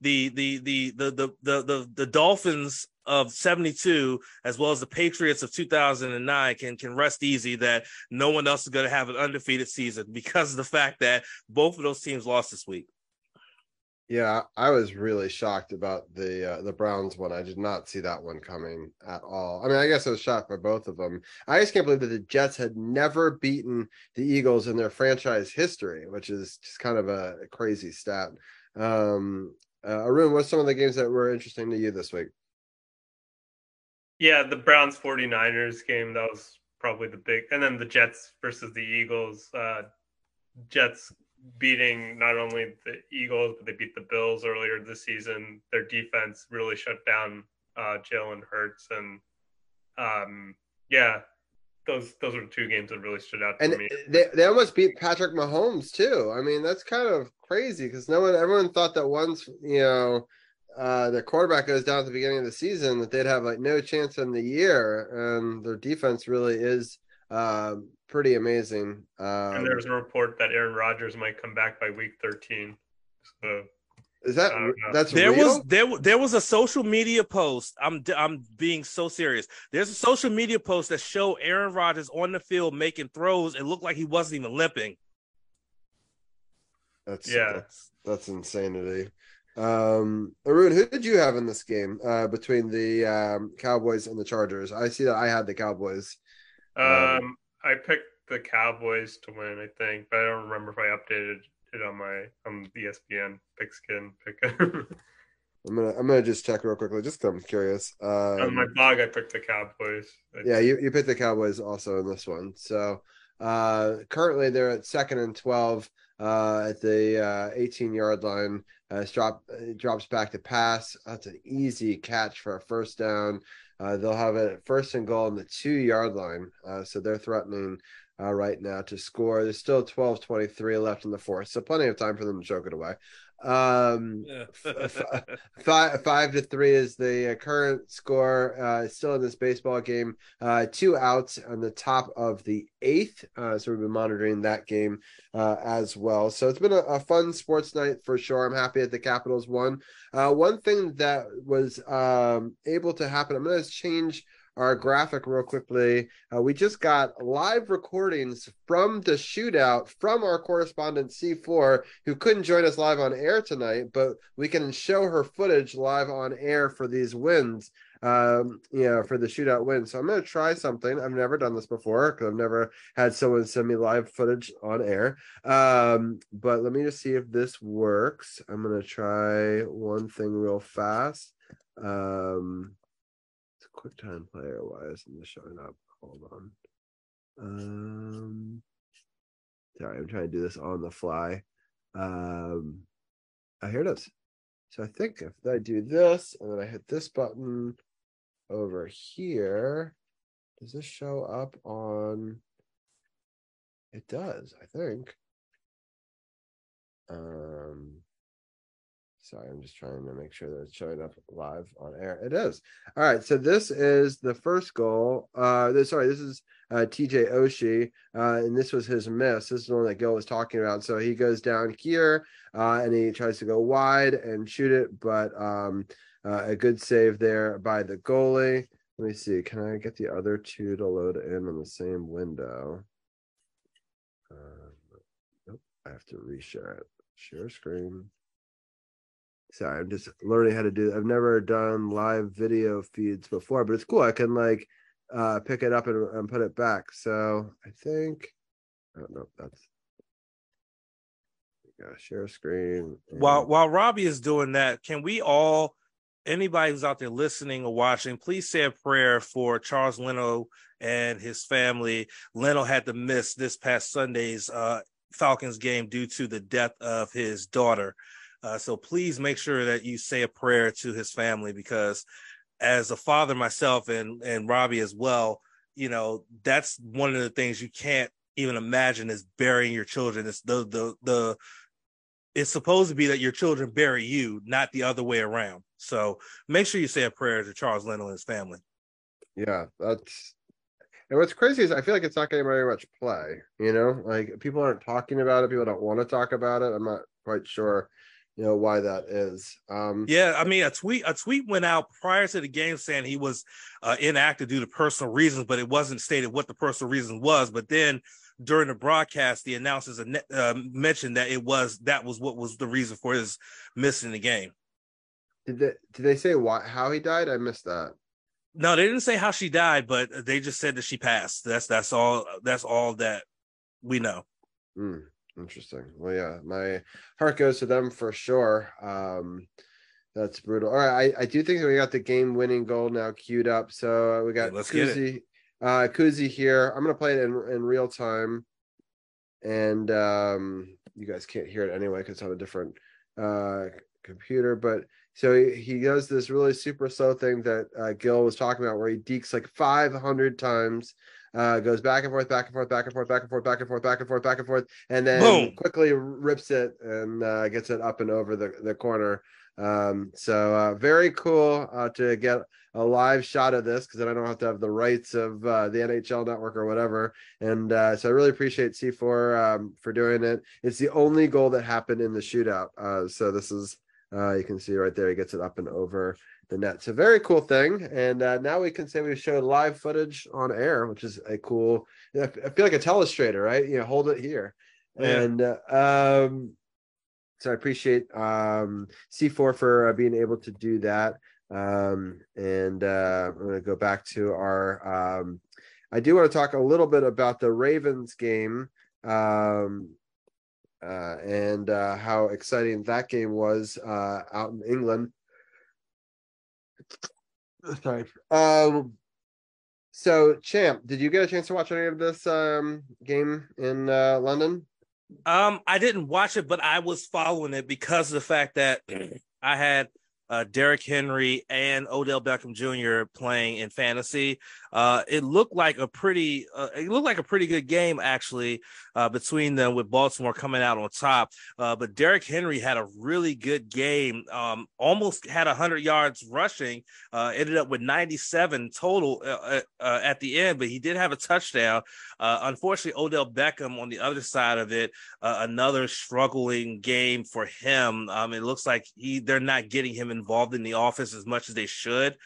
the the the the the the the, Dolphins of 72 as well as the Patriots of 2009 can can rest easy that no one else is going to have an undefeated season because of the fact that both of those teams lost this week. Yeah, I was really shocked about the uh, the Browns one. I did not see that one coming at all. I mean, I guess I was shocked by both of them. I just can't believe that the Jets had never beaten the Eagles in their franchise history, which is just kind of a crazy stat. Um, uh, Arun, what's some of the games that were interesting to you this week? Yeah, the Browns 49ers game, that was probably the big, and then the Jets versus the Eagles. Uh, Jets beating not only the Eagles, but they beat the Bills earlier this season. Their defense really shut down uh, Jalen Hurts. And um, yeah, those those are two games that really stood out and to me. They, they almost beat Patrick Mahomes too. I mean, that's kind of crazy because no one, everyone thought that once you know uh, their quarterback goes down at the beginning of the season that they'd have like no chance in the year, and their defense really is uh, pretty amazing. Um, and there's a report that Aaron Rodgers might come back by week 13. So is that that's there real? was there there was a social media post. I'm I'm being so serious. There's a social media post that showed Aaron Rodgers on the field making throws. It looked like he wasn't even limping. That's yeah, that's, that's insanity. Um, Arun, who did you have in this game uh, between the um, Cowboys and the Chargers? I see that I had the Cowboys. Um, um, I picked the Cowboys to win, I think, but I don't remember if I updated it on my on the ESPN pigskin pick. I'm gonna I'm gonna just check real quickly, just because I'm curious. Um, on my blog, I picked the Cowboys. yeah, you, you picked the Cowboys also in this one. So uh, currently they're at second and twelve uh, at the uh, 18 yard line. Uh, drop drops back to pass. That's an easy catch for a first down. Uh, they'll have a first and goal on the two yard line. Uh, so they're threatening uh, right now to score. There's still 12 23 left in the fourth, so plenty of time for them to choke it away. Um, five five to three is the uh, current score. Uh, still in this baseball game. Uh, two outs on the top of the eighth. Uh, so we've been monitoring that game uh, as well. So it's been a, a, fun sports night for sure. I'm happy that the Capitals won. Uh, one thing that was um, able to happen. I'm going to change our graphic real quickly. Uh, we just got live recordings from the shootout from our correspondent C4, who couldn't join us live on air tonight, but we can show her footage live on air for these wins. um, you know, for the shootout win. So I'm going to try something. I've never done this before because I've never had someone send me live footage on air. Um, but let me just see if this works. I'm going to try one thing real fast. Um, it's a quick time player. Why isn't this showing up? Hold on. Um, sorry, I'm trying to do this on the fly. Um, oh, here it is. So I think if I do this and then I hit this button over here, does this show up on? It does, I think. Um, sorry, I'm just trying to make sure that it's showing up live on air. It is. All right, so this is the first goal. Uh, this, sorry, this is uh, TJ Oshie, uh, and this was his miss. This is the one that Gil was talking about. So he goes down here uh, and he tries to go wide and shoot it, but um, uh, a good save there by the goalie. Let me see. Can I get the other two to load in on the same window? Um, nope, I have to reshare it. Share screen. Sorry, I'm just learning how to do. I've never done live video feeds before, but it's cool. I can like uh, pick it up and, and put it back. So I think, I don't know. That's yeah, share screen. and- While while Robbie is doing that, can we all, anybody who's out there listening or watching, please say a prayer for Charles Leno and his family. Leno had to miss this past Sunday's uh, Falcons game due to the death of his daughter. Uh, so please make sure that you say a prayer to his family because, as a father myself and and Robbie as well, you know that's one of the things you can't even imagine is burying your children. It's the the the it's supposed to be that your children bury you, not the other way around. So make sure you say a prayer to Charles Leno and his family. Yeah, that's and what's crazy is I feel like it's not getting very much play. You know, like people aren't talking about it. People don't want to talk about it. I'm not quite sure, you know, why that is. Um, Yeah, I mean, a tweet a tweet went out prior to the game saying he was uh, inactive due to personal reasons, but it wasn't stated what the personal reason was. But then during the broadcast, the announcers uh, mentioned that it was that was what was the reason for his missing the game. Did they did they say why how he died? I missed that. No, they didn't say how she died, but they just said that she passed. That's that's all. That's all that we know. Hmm, interesting. Well, yeah, my heart goes to them for sure. Um, that's brutal. All right, I, I do think that we got the game winning goal now queued up. So uh, we got Yeah, let's get it. Kuzi, uh, Kuzi here. I'm gonna play it in in real time, and um, you guys can't hear it anyway because it's on a different uh computer. But so he, he does this really super slow thing that uh, Gil was talking about, where he dekes like 500 times. Uh, goes back and forth, back and forth, back and forth, back and forth, back and forth, back and forth, back and forth, and then Boom. quickly rips it and uh, gets it up and over the, the corner. Um, so uh, very cool uh, to get a live shot of this because then I don't have to have the rights of uh, the NHL network or whatever. And uh, so I really appreciate C4 um, for doing it. It's the only goal that happened in the shootout. Uh, so this is uh, you can see right there, he gets it up and over the net. A very cool thing. And uh, now we can say we showed live footage on air, which is a cool. I feel like a telestrator, right? You know, hold it here. Yeah. And uh, um, so I appreciate um, C4 for uh, being able to do that. Um, and uh, I'm going to go back to our. Um, I do want to talk a little bit about the Ravens game um, uh, and uh, how exciting that game was uh, out in England. Sorry. Um, so, Champ, did you get a chance to watch any of this um, game in uh, London? Um, I didn't watch it, but I was following it because of the fact that I had uh, Derrick Henry and Odell Beckham Jr. playing in fantasy. Uh, it looked like a pretty, uh, it looked like a pretty good game actually uh, between them with Baltimore coming out on top. Uh, but Derrick Henry had a really good game. Um, almost had hundred yards rushing. Uh, ended up with 97 total uh, at the end, but he did have a touchdown. Unfortunately, Odell Beckham on the other side of it, another struggling game for him. Um, it looks like he they're not getting him involved in the offense as much as they should.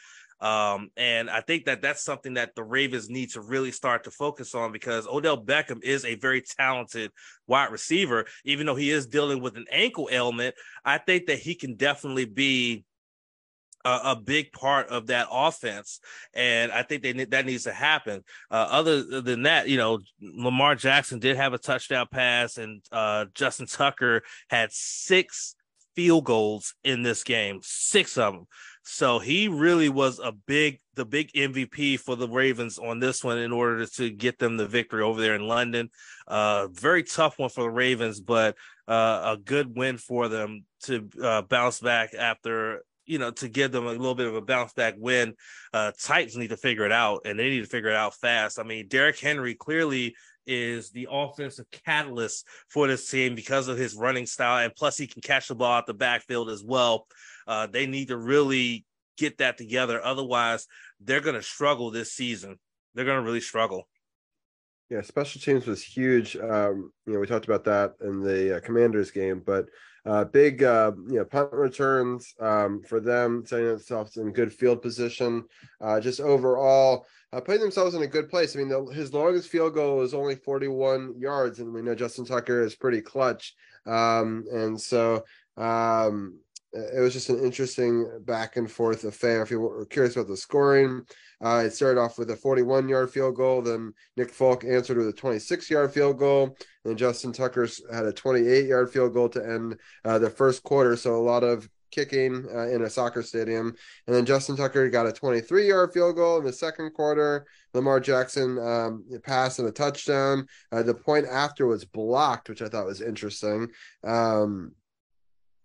Um, and I think that that's something that the Ravens need to really start to focus on because Odell Beckham is a very talented wide receiver, even though he is dealing with an ankle ailment. I think that he can definitely be a, a, big part of that offense, and I think they that needs to happen. Uh, other than that, you know, Lamar Jackson did have a touchdown pass, and uh, Justin Tucker had six field goals in this game, six of them. So he really was a big, the big MVP for the Ravens on this one in order to get them the victory over there in London. Uh, very tough one for the Ravens, but uh, a good win for them to uh, bounce back after you know, to give them a little bit of a bounce back win. Uh, Titans need to figure it out, and they need to figure it out fast. I mean, Derrick Henry clearly is the offensive catalyst for this team because of his running style, and plus he can catch the ball out the backfield as well. Uh, they need to really get that together. Otherwise, they're going to struggle this season. They're going to really struggle. Yeah, special teams was huge. Um, you know, we talked about that in the uh, Commanders game, but uh, big, uh, you know, punt returns um, for them, setting themselves in good field position. Uh, just overall, uh, putting themselves in a good place. I mean, the, his longest field goal was only 41 yards, and we know Justin Tucker is pretty clutch. Um, and so um, it was just an interesting back and forth affair. If you were curious about the scoring, uh, it started off with a 41 yard field goal. Then Nick Folk answered with a 26 yard field goal. And Justin Tucker had a 28 yard field goal to end uh, the first quarter. So a lot of kicking uh, in a soccer stadium. And then Justin Tucker got a 23 yard field goal in the second quarter. Lamar Jackson um, passed and a touchdown. Uh, the point after was blocked, which I thought was interesting. Um,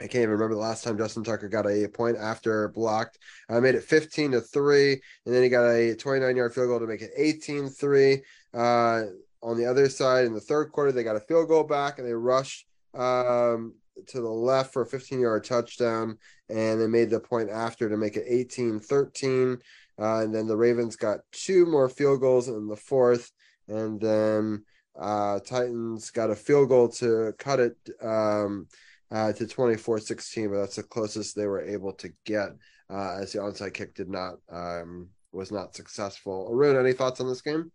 I can't even remember the last time Justin Tucker got a point after blocked. I made it 15 to 3, and then he got a 29 yard field goal to make it 18 3. Uh, on the other side, in the third quarter, they got a field goal back and they rushed um, to the left for a 15 yard touchdown, and they made the point after to make it 18 13. Uh, and then the Ravens got two more field goals in the fourth, and then uh, Titans got a field goal to cut it. Um, uh, to 24-16, but that's the closest they were able to get uh, as the onside kick did not um, was not successful. Arun, any thoughts on this game?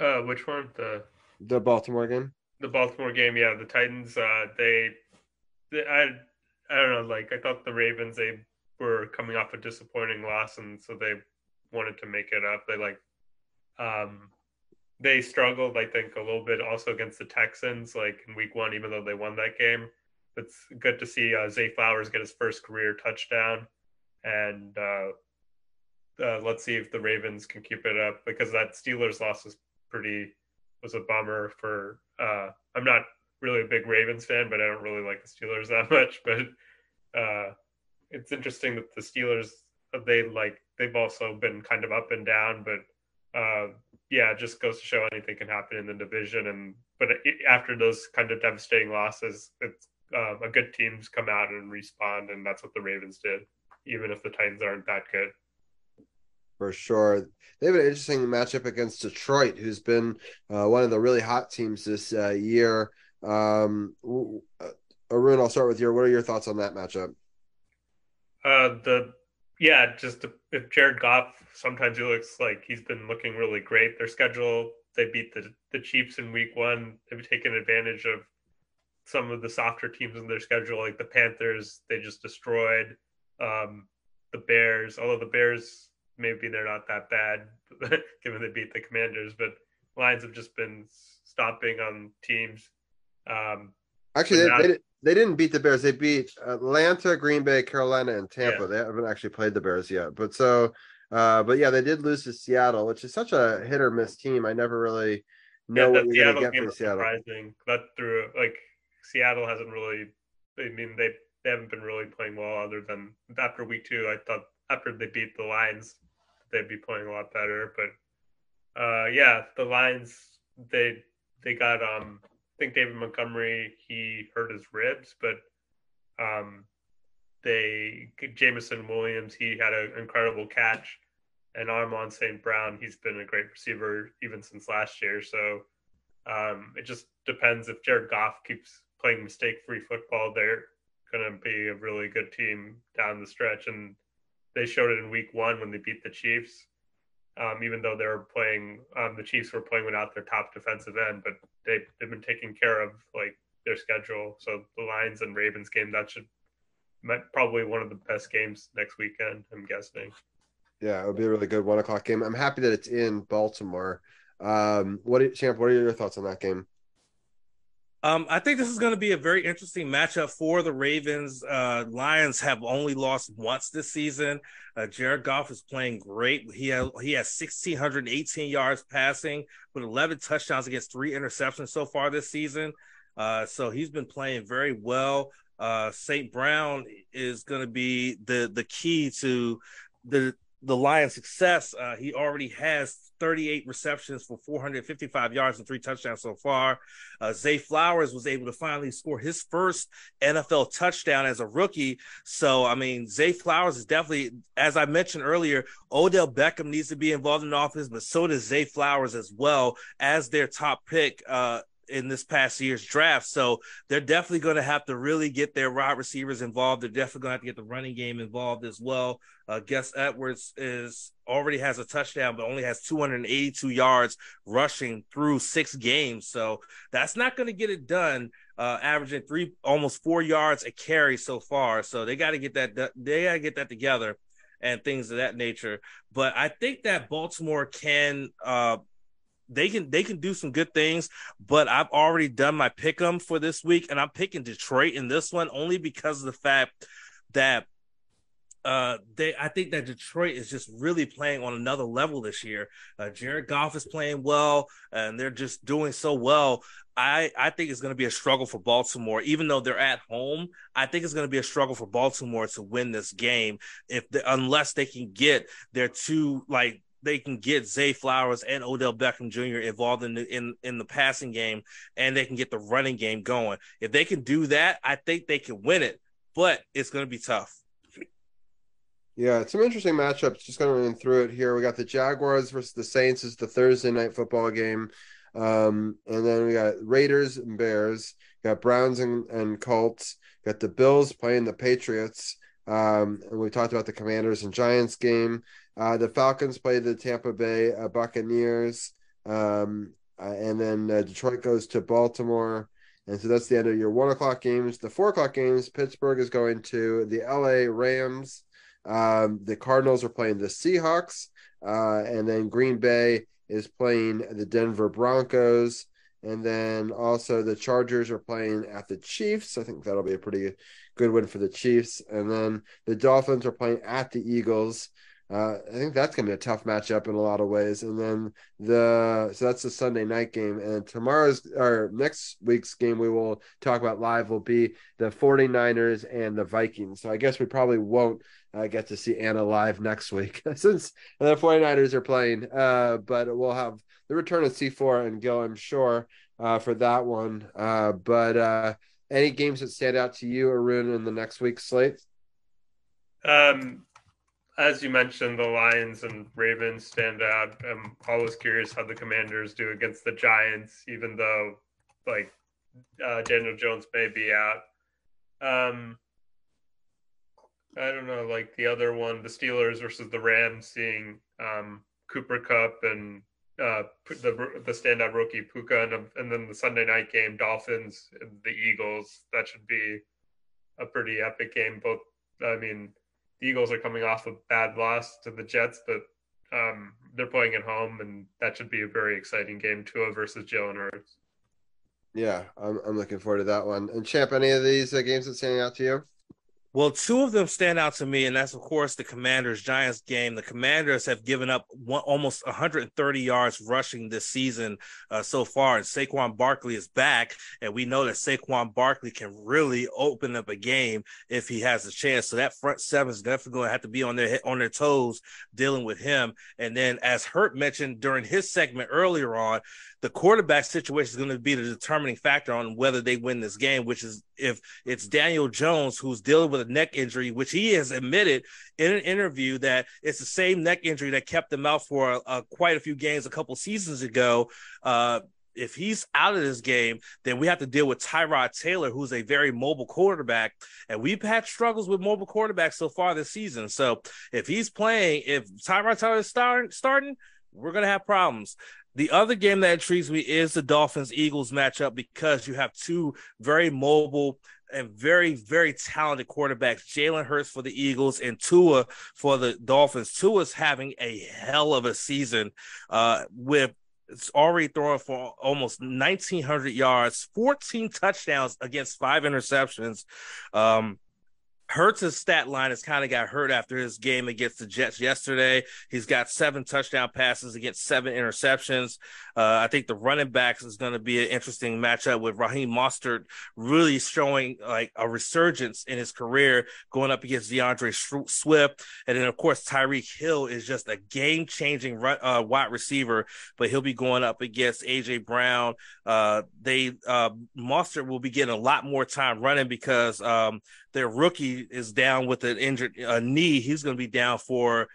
Uh, which one? The the Baltimore game. The Baltimore game, yeah. The Titans, uh, they, they, I, I don't know. Like I thought the Ravens, they were coming off a disappointing loss, and so they wanted to make it up. They like, um, they struggled, I think, a little bit also against the Texans, like in week one, even though they won that game. It's good to see uh, Zay Flowers get his first career touchdown. And uh, uh, let's see if the Ravens can keep it up because that Steelers loss was pretty, was a bummer for, uh, I'm not really a big Ravens fan, but I don't really like the Steelers that much. But uh, it's interesting that the Steelers, they like, they've also been kind of up and down, but uh, yeah, it just goes to show anything can happen in the division. And but it, after those kind of devastating losses, it's uh, a good teams come out and respond, and that's what the Ravens did, even if the Titans aren't that good. For sure, they have an interesting matchup against Detroit, who's been uh, one of the really hot teams this uh, year. Um, uh, Arun, I'll start with you. What are your thoughts on that matchup? Uh, the yeah, just if Jared Goff, sometimes he looks like he's been looking really great. Their schedule, they beat the the Chiefs in Week One. They've taken advantage of some of the softer teams in their schedule, like the Panthers. They just destroyed um, the Bears. Although the Bears, maybe they're not that bad, given they beat the Commanders. But Lions have just been stomping on teams. Um, Actually, they, they, they didn't beat the Bears. They beat Atlanta, Green Bay, Carolina, and Tampa. Yeah. They haven't actually played the Bears yet. But so, uh, but yeah, they did lose to Seattle, which is such a hit or miss team. I never really know yeah, what you're going to get from Seattle. Surprising, but through like Seattle hasn't really. I mean, they they haven't been really playing well. Other than after week two, I thought after they beat the Lions, they'd be playing a lot better. But uh, yeah, the Lions they they got um think David Montgomery he hurt his ribs, but um, they Jameson Williams he had an incredible catch, and Amon St. Brown he's been a great receiver even since last year. So um, it just depends if Jared Goff keeps playing mistake-free football, they're going to be a really good team down the stretch, and they showed it in Week One when they beat the Chiefs um, even though they were playing, um, the Chiefs were playing without their top defensive end, but they, they've been taking care of like their schedule. So the Lions and Ravens game, that should might, probably one of the best games next weekend. I'm guessing. Yeah, it would be a really good one o'clock game. I'm happy that it's in Baltimore. Um, what, Champ? What are your thoughts on that game? Um, I think this is going to be a very interesting matchup for the Ravens. Uh, Lions have only lost once this season. Uh, Jared Goff is playing great. He has he has 1618 yards passing with 11 touchdowns against three interceptions so far this season. Uh, so he's been playing very well. Uh, St. Brown is going to be the the key to the the Lions' success. Uh, he already has 38 receptions for 455 yards and three touchdowns so far. Uh, Zay Flowers was able to finally score his first NFL touchdown as a rookie. So, I mean, Zay Flowers is definitely, as I mentioned earlier, Odell Beckham needs to be involved in the offense, but so does Zay Flowers as well as their top pick. Uh, in this past year's draft. So they're definitely going to have to really get their wide receivers involved. They're definitely going to have to get the running game involved as well. Uh, Gus Edwards is already has a touchdown, but only has 282 yards rushing through six games. So that's not going to get it done. Uh, averaging three, almost four yards a carry so far. So they got to get that. They got to get that together and things of that nature. But I think that Baltimore can uh, they can they can do some good things, but I've already done my pick pick 'em for this week, and I'm picking Detroit in this one only because of the fact that uh they I think that Detroit is just really playing on another level this year. Uh, Jared Goff is playing well and they're just doing so well. I I think it's going to be a struggle for Baltimore even though they're at home. I think it's going to be a struggle for Baltimore to win this game if the, unless they can get their two like they can get Zay Flowers and Odell Beckham Jr. involved in the in, in the passing game and they can get the running game going. If they can do that, I think they can win it, but it's going to be tough. Yeah, some interesting matchups. Just going to run through it here. We got the Jaguars versus the Saints is the Thursday night football game. Um, and then we got Raiders and Bears, got Browns and, and Colts, got the Bills playing the Patriots. Um, and we talked about the Commanders and Giants game. Uh, the Falcons play the Tampa Bay uh, Buccaneers, um, uh, and then uh, Detroit goes to Baltimore. And so that's the end of your one o'clock games. The four o'clock games, Pittsburgh is going to the LA Rams. Um, the Cardinals are playing the Seahawks, uh, and then Green Bay is playing the Denver Broncos. And then also the Chargers are playing at the Chiefs. I think that'll be a pretty good win for the Chiefs. And then the Dolphins are playing at the Eagles. Uh, I think that's going to be a tough matchup in a lot of ways. And then the so that's the Sunday night game. And tomorrow's or next week's game we will talk about live will be the 49ers and the Vikings. So I guess we probably won't uh, get to see Anna live next week since the 49ers are playing. Uh, but we'll have the return of C4 and Gil, I'm sure, uh, for that one. Uh, but uh, any games that stand out to you, Arun, in the next week's slate? Um, as you mentioned, the Lions and Ravens stand out. I'm always curious how the Commanders do against the Giants, even though like uh, Daniel Jones may be out. Um, I don't know, like the other one, the Steelers versus the Rams, seeing um, Cooper Kupp and uh, the the standout rookie Puka, and, and then the Sunday night game, Dolphins and the Eagles. That should be a pretty epic game. Both, I mean, the Eagles are coming off a bad loss to the Jets, but um, they're playing at home, and that should be a very exciting game. Tua versus Jalen Hurts. Yeah, I'm I'm looking forward to that one. And champ, any of these uh, games that standing out to you? Well, two of them stand out to me, and that's of course the Commanders Giants game. The Commanders have given up one, almost 130 yards rushing this season uh, so far, and Saquon Barkley is back, and we know that Saquon Barkley can really open up a game if he has a chance. So that front seven is definitely going to have to be on their on their toes dealing with him. And then, as Hurt mentioned during his segment earlier on, the quarterback situation is going to be the determining factor on whether they win this game, which is if it's Daniel Jones who's dealing with a neck injury, which he has admitted in an interview that it's the same neck injury that kept him out for uh, quite a few games a couple seasons ago. Uh, if he's out of this game, then we have to deal with Tyrod Taylor, who's a very mobile quarterback. And we've had struggles with mobile quarterbacks so far this season. So if he's playing, if Tyrod Taylor is start, starting, we're going to have problems. The other game that intrigues me is the Dolphins Eagles matchup because you have two very mobile and very, very talented quarterbacks. Jalen Hurts for the Eagles and Tua for the Dolphins. Tua's having a hell of a season uh, with it's already throwing for almost 1900 yards 14 touchdowns against five interceptions um Hurts' stat line has kind of got hurt after his game against the Jets yesterday. He's got seven touchdown passes against seven interceptions. Uh, I think the running backs is going to be an interesting matchup with Raheem Mostert really showing like a resurgence in his career going up against D'Andre Swift. And then, of course, Tyreek Hill is just a game changing uh, wide receiver, but he'll be going up against AJ Brown. Uh, they, uh, Mostert will be getting a lot more time running because um, their rookie is down with an injured knee. He's going to be down for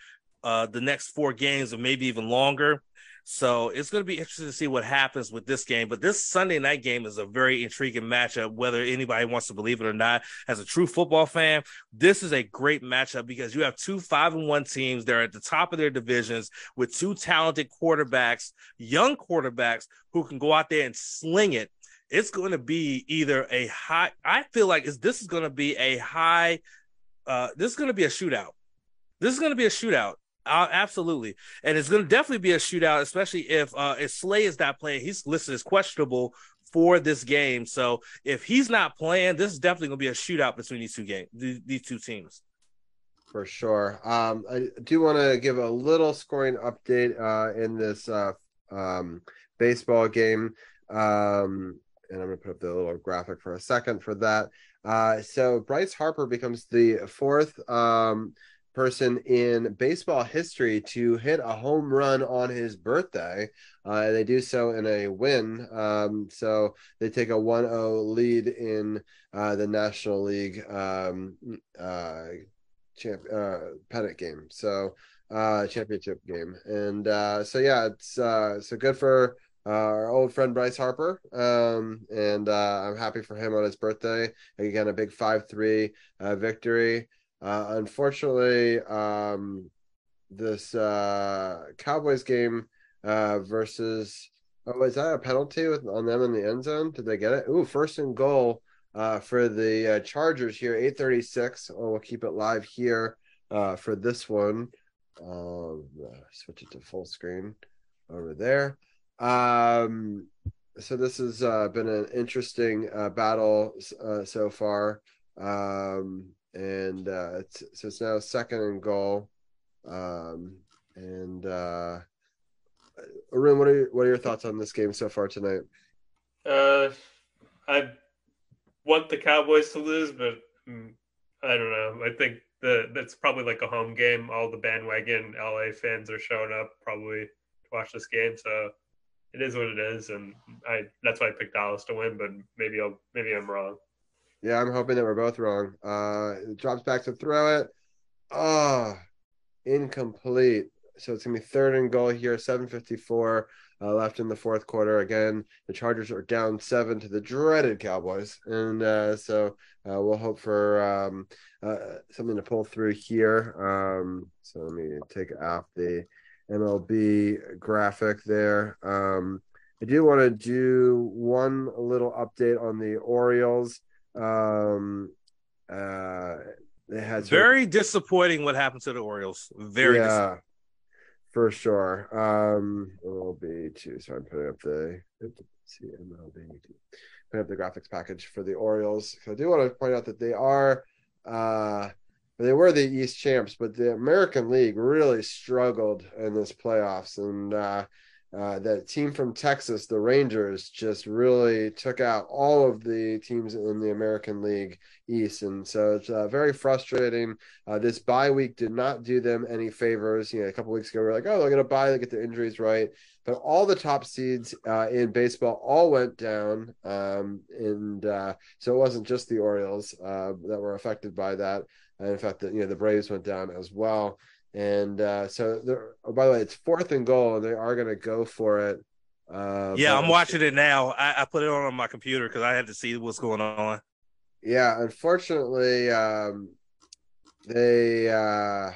uh, the next four games or maybe even longer. So it's going to be interesting to see what happens with this game. But this Sunday night game is a very intriguing matchup, whether anybody wants to believe it or not. As a true football fan, this is a great matchup because you have two five and one teams. They're at the top of their divisions with two talented quarterbacks, young quarterbacks who can go out there and sling it it's going to be either a high. I feel like is this is going to be a high. Uh, this is going to be a shootout. This is going to be a shootout. Uh, absolutely, and it's going to definitely be a shootout, especially if uh, if Slay is not playing. He's listed as questionable for this game, so if he's not playing, this is definitely going to be a shootout between these two games, these two teams. For sure. Um, I do want to give a little scoring update uh, in this uh, um, baseball game. Um, and I'm going to put up the little graphic for a second for that. Uh, so Bryce Harper becomes the fourth um, person in baseball history to hit a home run on his birthday. Uh, they do so in a win. Um, so they take a 1 0 lead in uh, the National League um, uh, champ, uh, pennant game. So uh, championship game. And so, yeah, it's so good for uh, our old friend Bryce Harper. Um, and uh, I'm happy for him on his birthday. Again, a big 5 3 uh, victory. Uh, unfortunately, um, this uh, Cowboys game uh, versus. Oh, is that a penalty with, on them in the end zone? Did they get it? Ooh, first and goal for the Chargers here, 836. Oh, we'll keep it live here for this one. Um, switch it to full screen over there. Um, so this has uh, been an interesting uh, battle uh, so far, um, and uh, it's so it's now second and goal. Um, and uh, Arun, what are your, what are your thoughts on this game so far tonight? Uh, I want the Cowboys to lose, but mm, I don't know. I think the that's probably like a home game. All the bandwagon LA fans are showing up probably to watch this game, so it is what it is, and I that's why I picked Dallas to win. But maybe I'll maybe I'm wrong. Yeah, I'm hoping that we're both wrong. Uh, it drops back to throw it. Oh, incomplete. So it's gonna be third and goal here. 7:54 uh, left in the fourth quarter. Again, the Chargers are down seven to the dreaded Cowboys, and uh, so uh, we'll hope for um, uh, something to pull through here. Um, so let me take off the MLB graphic there. Um, I do want to do one little update on the Orioles. Um, uh, they had very of, disappointing what happened to the Orioles. Very yeah, for sure. Um, MLB too. So I'm putting up the see MLB. Putting up the graphics package for the Orioles. So I do want to point out that they are uh they were the East champs, but the American League really struggled in this playoffs, and uh, uh, that team from Texas, the Rangers, just really took out all of the teams in the American League East, and so it's uh, very frustrating. Uh, this bye week did not do them any favors. You know, a couple weeks ago we are like, oh, they're going to buy, they get their injuries right, but all the top seeds uh, in baseball all went down, um, and uh, so it wasn't just the Orioles that were affected by that. And in fact, the, you know the Braves went down as well. And uh, so, oh, by the way, it's fourth and goal, and they are going to go for it. Uh, yeah, I'm watching it now. I, I, put it on, on my computer because I had to see what's going on. Yeah, unfortunately, um, they uh,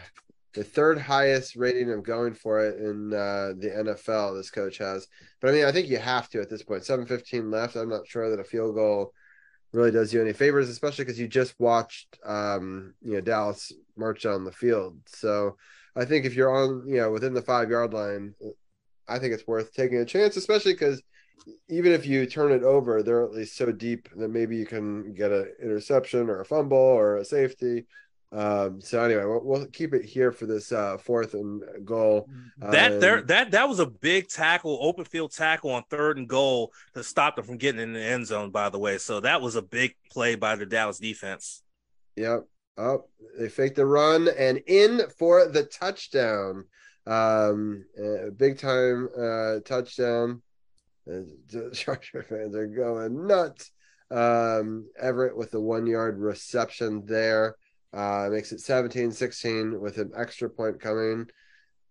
the third highest rating of going for it in uh, the NFL. This coach has, but I mean, I think you have to at this point. Seven fifteen left. I'm not sure that a field goal really does you any favors, especially because you just watched um, you know Dallas march down the field. So I think if you're on you know within the five yard line, I think it's worth taking a chance, especially because even if you turn it over, they're at least so deep that maybe you can get an interception or a fumble or a safety. Um, so anyway, we'll, we'll, keep it here for this uh, fourth and goal. That um, there that that was a big tackle, open field tackle on third and goal to stop them from getting in the end zone. By the way, so that was a big play by the Dallas defense. Yep. Oh, they faked the run and in for the touchdown. Um, big time uh, touchdown. The Charger fans are going nuts. Um, Everett with the one yard reception there. Uh, makes it 17 16 with an extra point coming.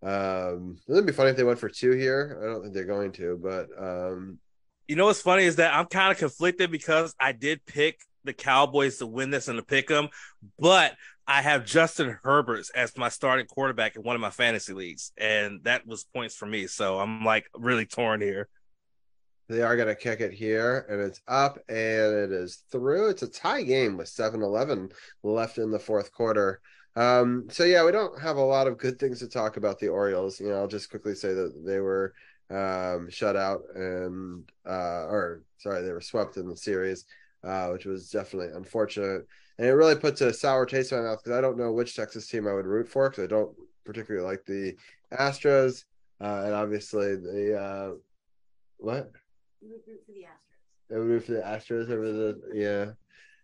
Um, it'd be funny if they went for two here. I don't think they're going to, but um, you know what's funny is that I'm kind of conflicted because I did pick the Cowboys to win this and to pick them, but I have Justin Herbert as my starting quarterback in one of my fantasy leagues, and that was points for me. So I'm like really torn here. They are going to kick it here, and it's up and it is through. It's a tie game with 7 11 left in the fourth quarter. Um, so, yeah, we don't have a lot of good things to talk about the Orioles. You know, I'll just quickly say that they were um, shut out and, uh, or sorry, they were swept in the series, uh, which was definitely unfortunate. And it really puts a sour taste in my mouth because I don't know which Texas team I would root for because I don't particularly like the Astros. Uh, and obviously the, uh, what? You would root for the Astros. I would root for the Astros over the yeah.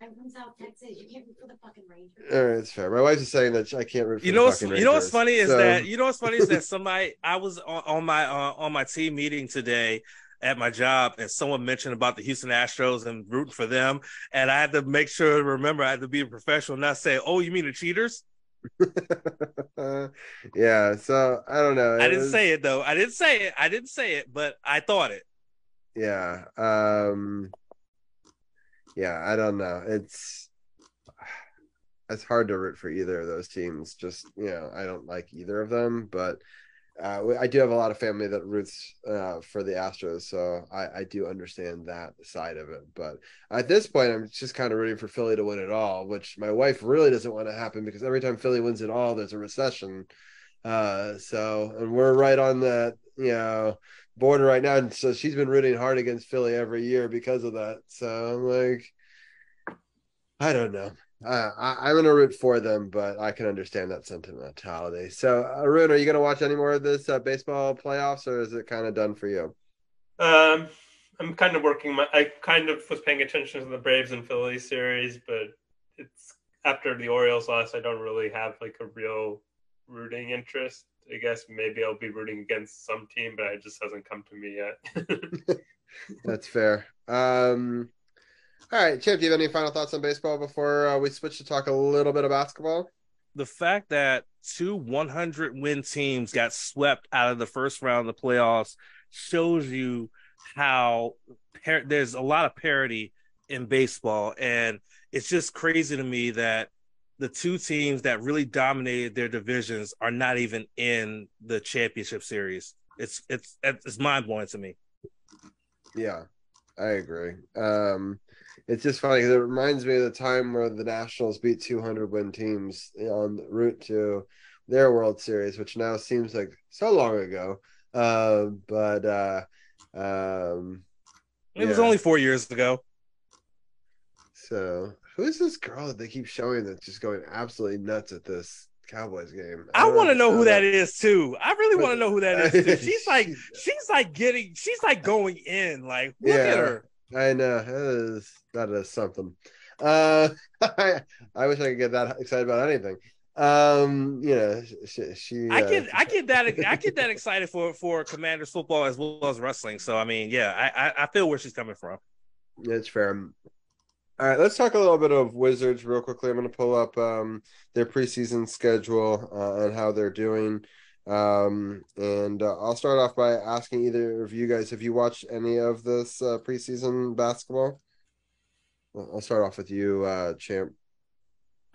I'm from South Texas. You can't root for the fucking Rangers. All right, it's fair. My wife's saying that I can't root for you the know what's fucking you know what's funny is so- that you know what's funny is that somebody I was on, on my uh, on my team meeting today at my job and someone mentioned about the Houston Astros and rooting for them and I had to make sure to remember I had to be a professional and not say oh you mean the cheaters yeah, so I don't know. I didn't was- say it though I didn't say it I didn't say it but I thought it yeah um yeah i don't know it's it's hard to root for either of those teams just you know i don't like either of them but uh, I do have a lot of family that roots uh, for the Astros, so I, I do understand that side of it. But at this point, I'm just kind of rooting for Philly to win it all, which my wife really doesn't want to happen because every time Philly wins it all, there's a recession. Uh, so, and we're right on that, you know, border right now. And so she's been rooting hard against Philly every year because of that. So I'm like, I don't know. Uh, I, I'm going to root for them, but I can understand that sentimentality. So, Arun, are you to watch any more of this uh, baseball playoffs, or is it kind of done for you? Um, I'm kind of working my. I kind of was paying attention to the Braves and Philly series, but it's after the Orioles lost. I don't really have like a real rooting interest. I guess maybe I'll be rooting against some team, but it just hasn't come to me yet. That's fair. Um, all right, Chip, do you have any final thoughts on baseball before uh, we switch to talk a little bit of basketball? the fact that two 100 win teams got swept out of the first round of the playoffs shows you how par- there's a lot of parity in baseball and it's just crazy to me that the two teams that really dominated their divisions are not even in the championship series it's it's it's mind-blowing to me Yeah, I agree. Um, it's just funny because it reminds me of the time where the Nationals beat 200 win teams on the route to their World Series, which now seems like so long ago. Uh, but uh, um, it was only four years ago so. Who's this girl that they keep showing that's just going absolutely nuts at this Cowboys game? I don't want to know who that understand too. I really want to know who that is too. She's like, she's like getting, she's like going in. Like, look at her. I know that is that is something. Uh, I, I wish I could get that excited about anything. Um, you know, she, she I uh, get, I get that, I get that excited for for Commanders football as well as wrestling. So I mean, yeah, I, I, I feel where she's coming from. It's fair. All right, let's talk a little bit of Wizards real quickly. I'm going to pull up um, their preseason schedule uh, and how they're doing. Um, and uh, I'll start off by asking either of you guys, have you watched any of this uh, preseason basketball? I'll start off with you, uh, Champ.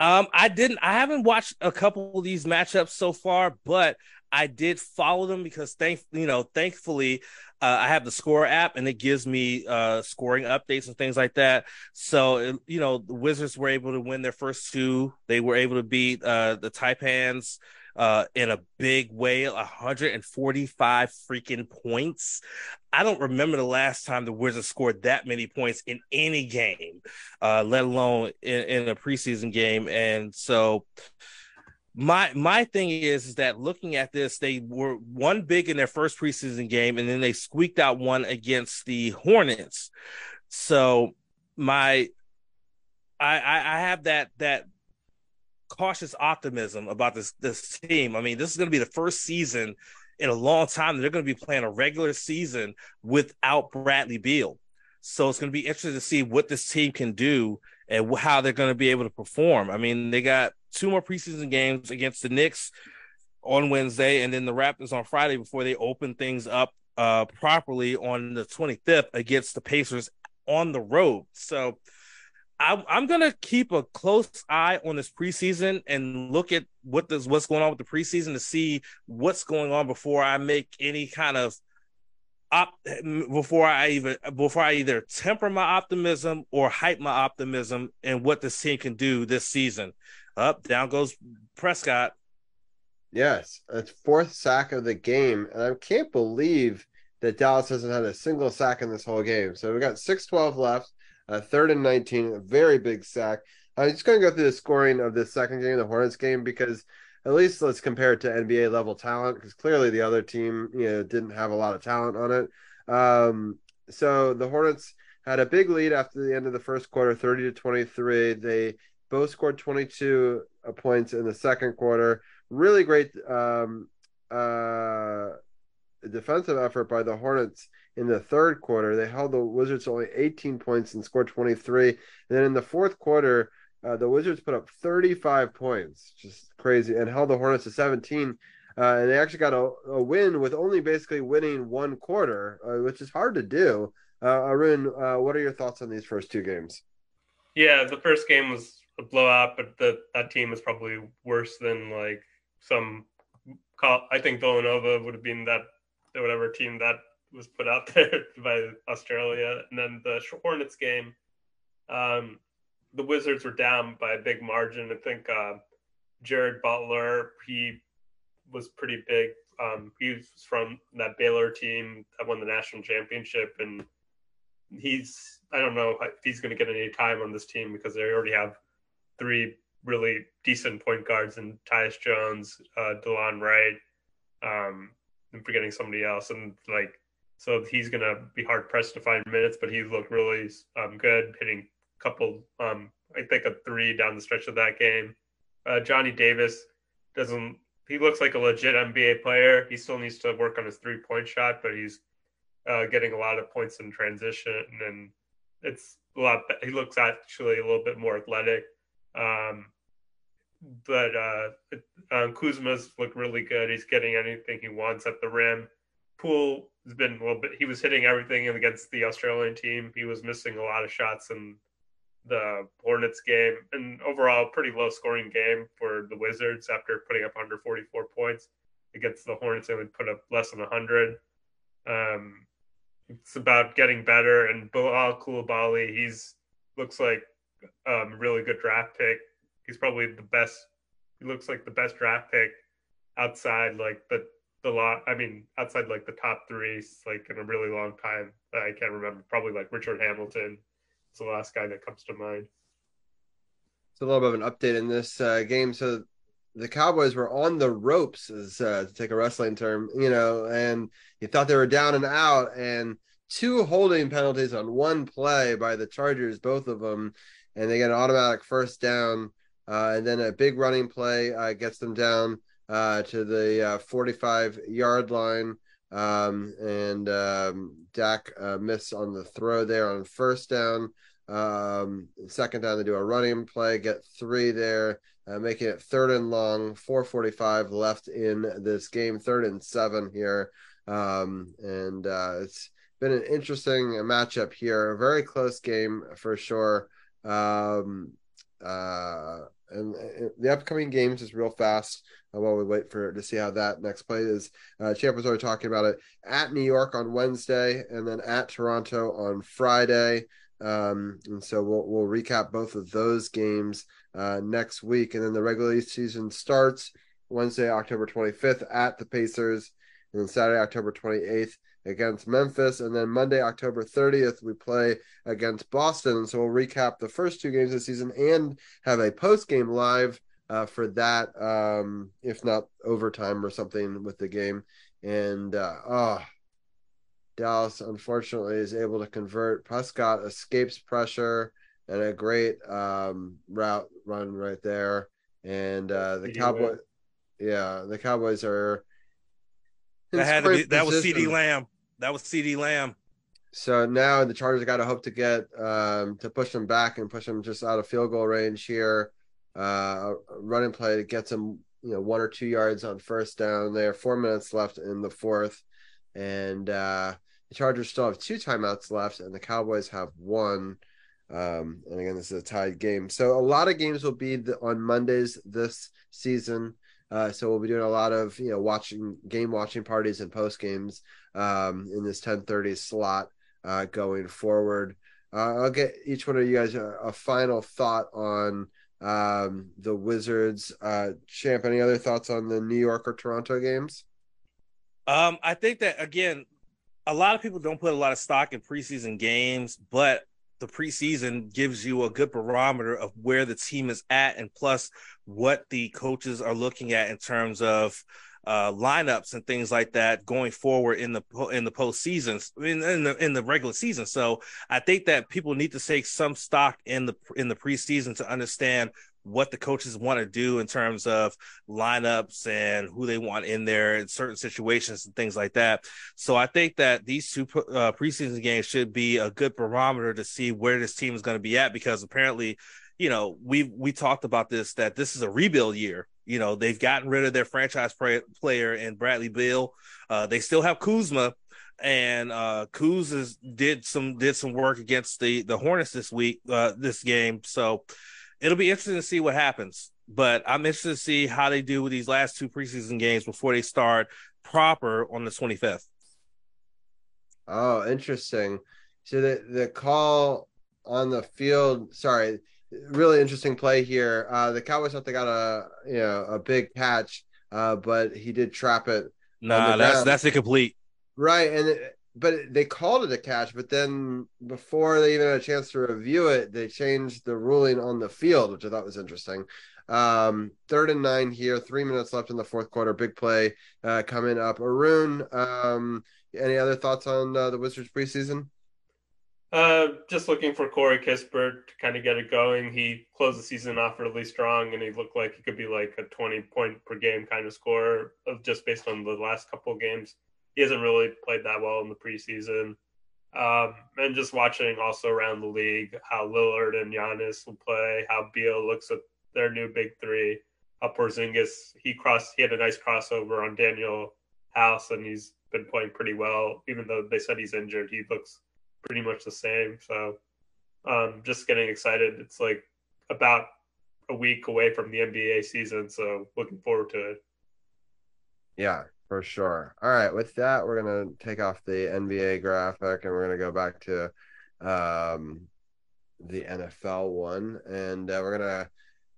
Um, I didn't, I haven't watched a couple of these matchups so far, but I did follow them because thank you know, thankfully, uh, I have the score app and it gives me uh, scoring updates and things like that. So you know, the Wizards were able to win their first two. They were able to beat uh, the Taipans uh, in a big way, 145 freaking points. I don't remember the last time the Wizards scored that many points in any game, uh, let alone in, in a preseason game. And so my my thing is, is that looking at this, they were one big in their first preseason game, and then they squeaked out one against the Hornets. So my I I, I have that that cautious optimism about this this team. I mean, this is going to be the first season in a long time that they're going to be playing a regular season without Bradley Beal. So it's going to be interesting to see what this team can do and how they're going to be able to perform. I mean, they got two more preseason games against the Knicks on Wednesday and then the Raptors on Friday before they open things up uh, properly on the 25th against the Pacers on the road. So I'm, I'm gonna keep a close eye on this preseason and look at what this what's going on with the preseason to see what's going on before I make any kind of op before I even before I either temper my optimism or hype my optimism and what this team can do this season. Up, down goes Prescott. Yes, it's fourth sack of the game, and I can't believe that Dallas hasn't had a single sack in this whole game. So we got six twelve left. Uh, third and 19, a very big sack. I'm just going to go through the scoring of the second game, the Hornets game, because at least let's compare it to NBA level talent, because clearly the other team, you know, didn't have a lot of talent on it. Um, so the Hornets had a big lead after the end of the first quarter, 30 to 23. They both scored 22 uh, points in the second quarter. Really great um, uh, defensive effort by the Hornets in the third quarter. They held the Wizards only 18 points and scored 23. And then in the fourth quarter, uh, the Wizards put up 35 points, just crazy, and held the Hornets to 17. Uh, and they actually got a, a, win with only basically winning one quarter, uh, which is hard to do. Uh, Arun, uh, what are your thoughts on these first two games? Yeah, the first game was a blowout, but the, that team was probably worse than like some. I think Villanova would have been that whatever team that was put out there by Australia. And then the Hornets game, um, the Wizards were down by a big margin. I think uh, Jared Butler, he was pretty big. Um, he was from that Baylor team that won the national championship, and he's I don't know if he's going to get any time on this team because they already have three really decent point guards and Tyus Jones, uh, Delon Wright. Um, I'm forgetting somebody else, and like so he's going to be hard pressed to find minutes, but he looked really um, good, hitting a couple, um, I think a three down the stretch of that game. Uh, Johnny Davis doesn't, he looks like a legit NBA player. He still needs to work on his three point shot, but he's uh, getting a lot of points in transition. And it's a lot, he looks actually a little bit more athletic. Um, but uh, uh, Kuzma's looked really good. He's getting anything he wants at the rim. Poole has been well, bit. He was hitting everything against the Australian team. He was missing a lot of shots in the Hornets game, and overall, pretty low scoring game for the Wizards after putting up 144 points against the Hornets. They would put up less than 100. Um, it's about getting better, and Bilal Coulibaly, he's looks like um, really good draft pick. He's probably the best. He looks like the best draft pick outside like the the lot. I mean, outside like the top three, like in a really long time. I can't remember. Probably like Richard Hamilton. It's the last guy that comes to mind. It's a little bit of an update in this uh, game. So the Cowboys were on the ropes, as uh, to take a wrestling term, you know, and you thought they were down and out, and two holding penalties on one play by the Chargers, both of them, and they get an automatic first down, uh, and then a big running play uh, gets them down uh, to the uh, 45 yard line. Um, and um, Dak uh, missed on the throw there on first down. Um, second down, they do a running play, get three there, uh, making it third and long, 445 left in this game, third and seven here. Um, and uh, it's been an interesting matchup here, a very close game for sure. Um, uh, and uh, the upcoming games is real fast. While we wait for to see how that next play is, uh, Champ was already talking about it at New York on Wednesday, and then at Toronto on Friday. Um, and so we'll we'll recap both of those games uh, next week, and then the regular season starts Wednesday, October 25th at the Pacers, and then Saturday, October 28th against Memphis, and then Monday, October 30th, we play against Boston. So we'll recap the first two games of the season and have a post game live uh, for that, um, if not overtime or something with the game. And uh, oh, Dallas unfortunately is able to convert. Prescott escapes pressure and a great um, route run right there. And uh, the Cowboys, yeah, the Cowboys are. That had to be, that was CeeDee Lamb. That was CeeDee Lamb. So now the Chargers got to hope to get um, to push them back and push them just out of field goal range here. Uh, running play that gets them, you know, one or two yards on first down. There, four minutes left in the fourth, and uh, the Chargers still have two timeouts left, and the Cowboys have one. Um, and again, this is a tied game. So a lot of games will be the, on Mondays this season. Uh, so we'll be doing a lot of you know watching game watching parties and post games um, in this 10:30 slot uh, going forward. Uh, I'll get each one of you guys a, a final thought on um, the Wizards. Uh, Champ, any other thoughts on the New York or Toronto games? Um, I think that again, a lot of people don't put a lot of stock in preseason games, but the preseason gives you a good barometer of where the team is at and plus what the coaches are looking at in terms of uh, lineups and things like that going forward in the in the postseason in, in the in the regular season. So I think that people need to take some stock in the in the preseason to understand what the coaches want to do in terms of lineups and who they want in there in certain situations and things like that. So I think that these two uh, preseason games should be a good barometer to see where this team is going to be at because apparently, you know, we we talked about this that this is a rebuild year. You know, they've gotten rid of their franchise player and Bradley Beal. Uh, they still have Kuzma, and uh Kuz is, did some did some work against the the Hornets this week, uh, this game. So it'll be interesting to see what happens. But I'm interested to see how they do with these last two preseason games before they start proper on the 25th. Oh, interesting. So the the call on the field, sorry, really interesting play here. Uh the Cowboys thought they got a you know a big catch, uh, but he did trap it. Nah, that's ground. that's incomplete. Right, and but they called it a catch, but then before they even had a chance to review it, they changed the ruling on the field, which I thought was interesting. Um, third and nine here, three minutes left in the fourth quarter. Big play uh, coming up. Arun, um, any other thoughts on uh, the Wizards preseason? Uh, just looking for Corey Kispert to kind of get it going. He closed the season off really strong, and he looked like he could be like a 20 point per game kind of scorer, of just based on the last couple of games he hasn't really played that well in the preseason. Um, and just watching also around the league how Lillard and Giannis will play, how Beal looks at their new big three, how Porzingis he crossed he had a nice crossover on Daniel House and he's been playing pretty well. Even though they said he's injured, he looks pretty much the same. So um, just getting excited. It's like about a week away from the NBA season, so looking forward to it. Yeah, for sure. All right, with that, we're gonna take off the NBA graphic and we're gonna go back to um, the NFL one, and uh, we're gonna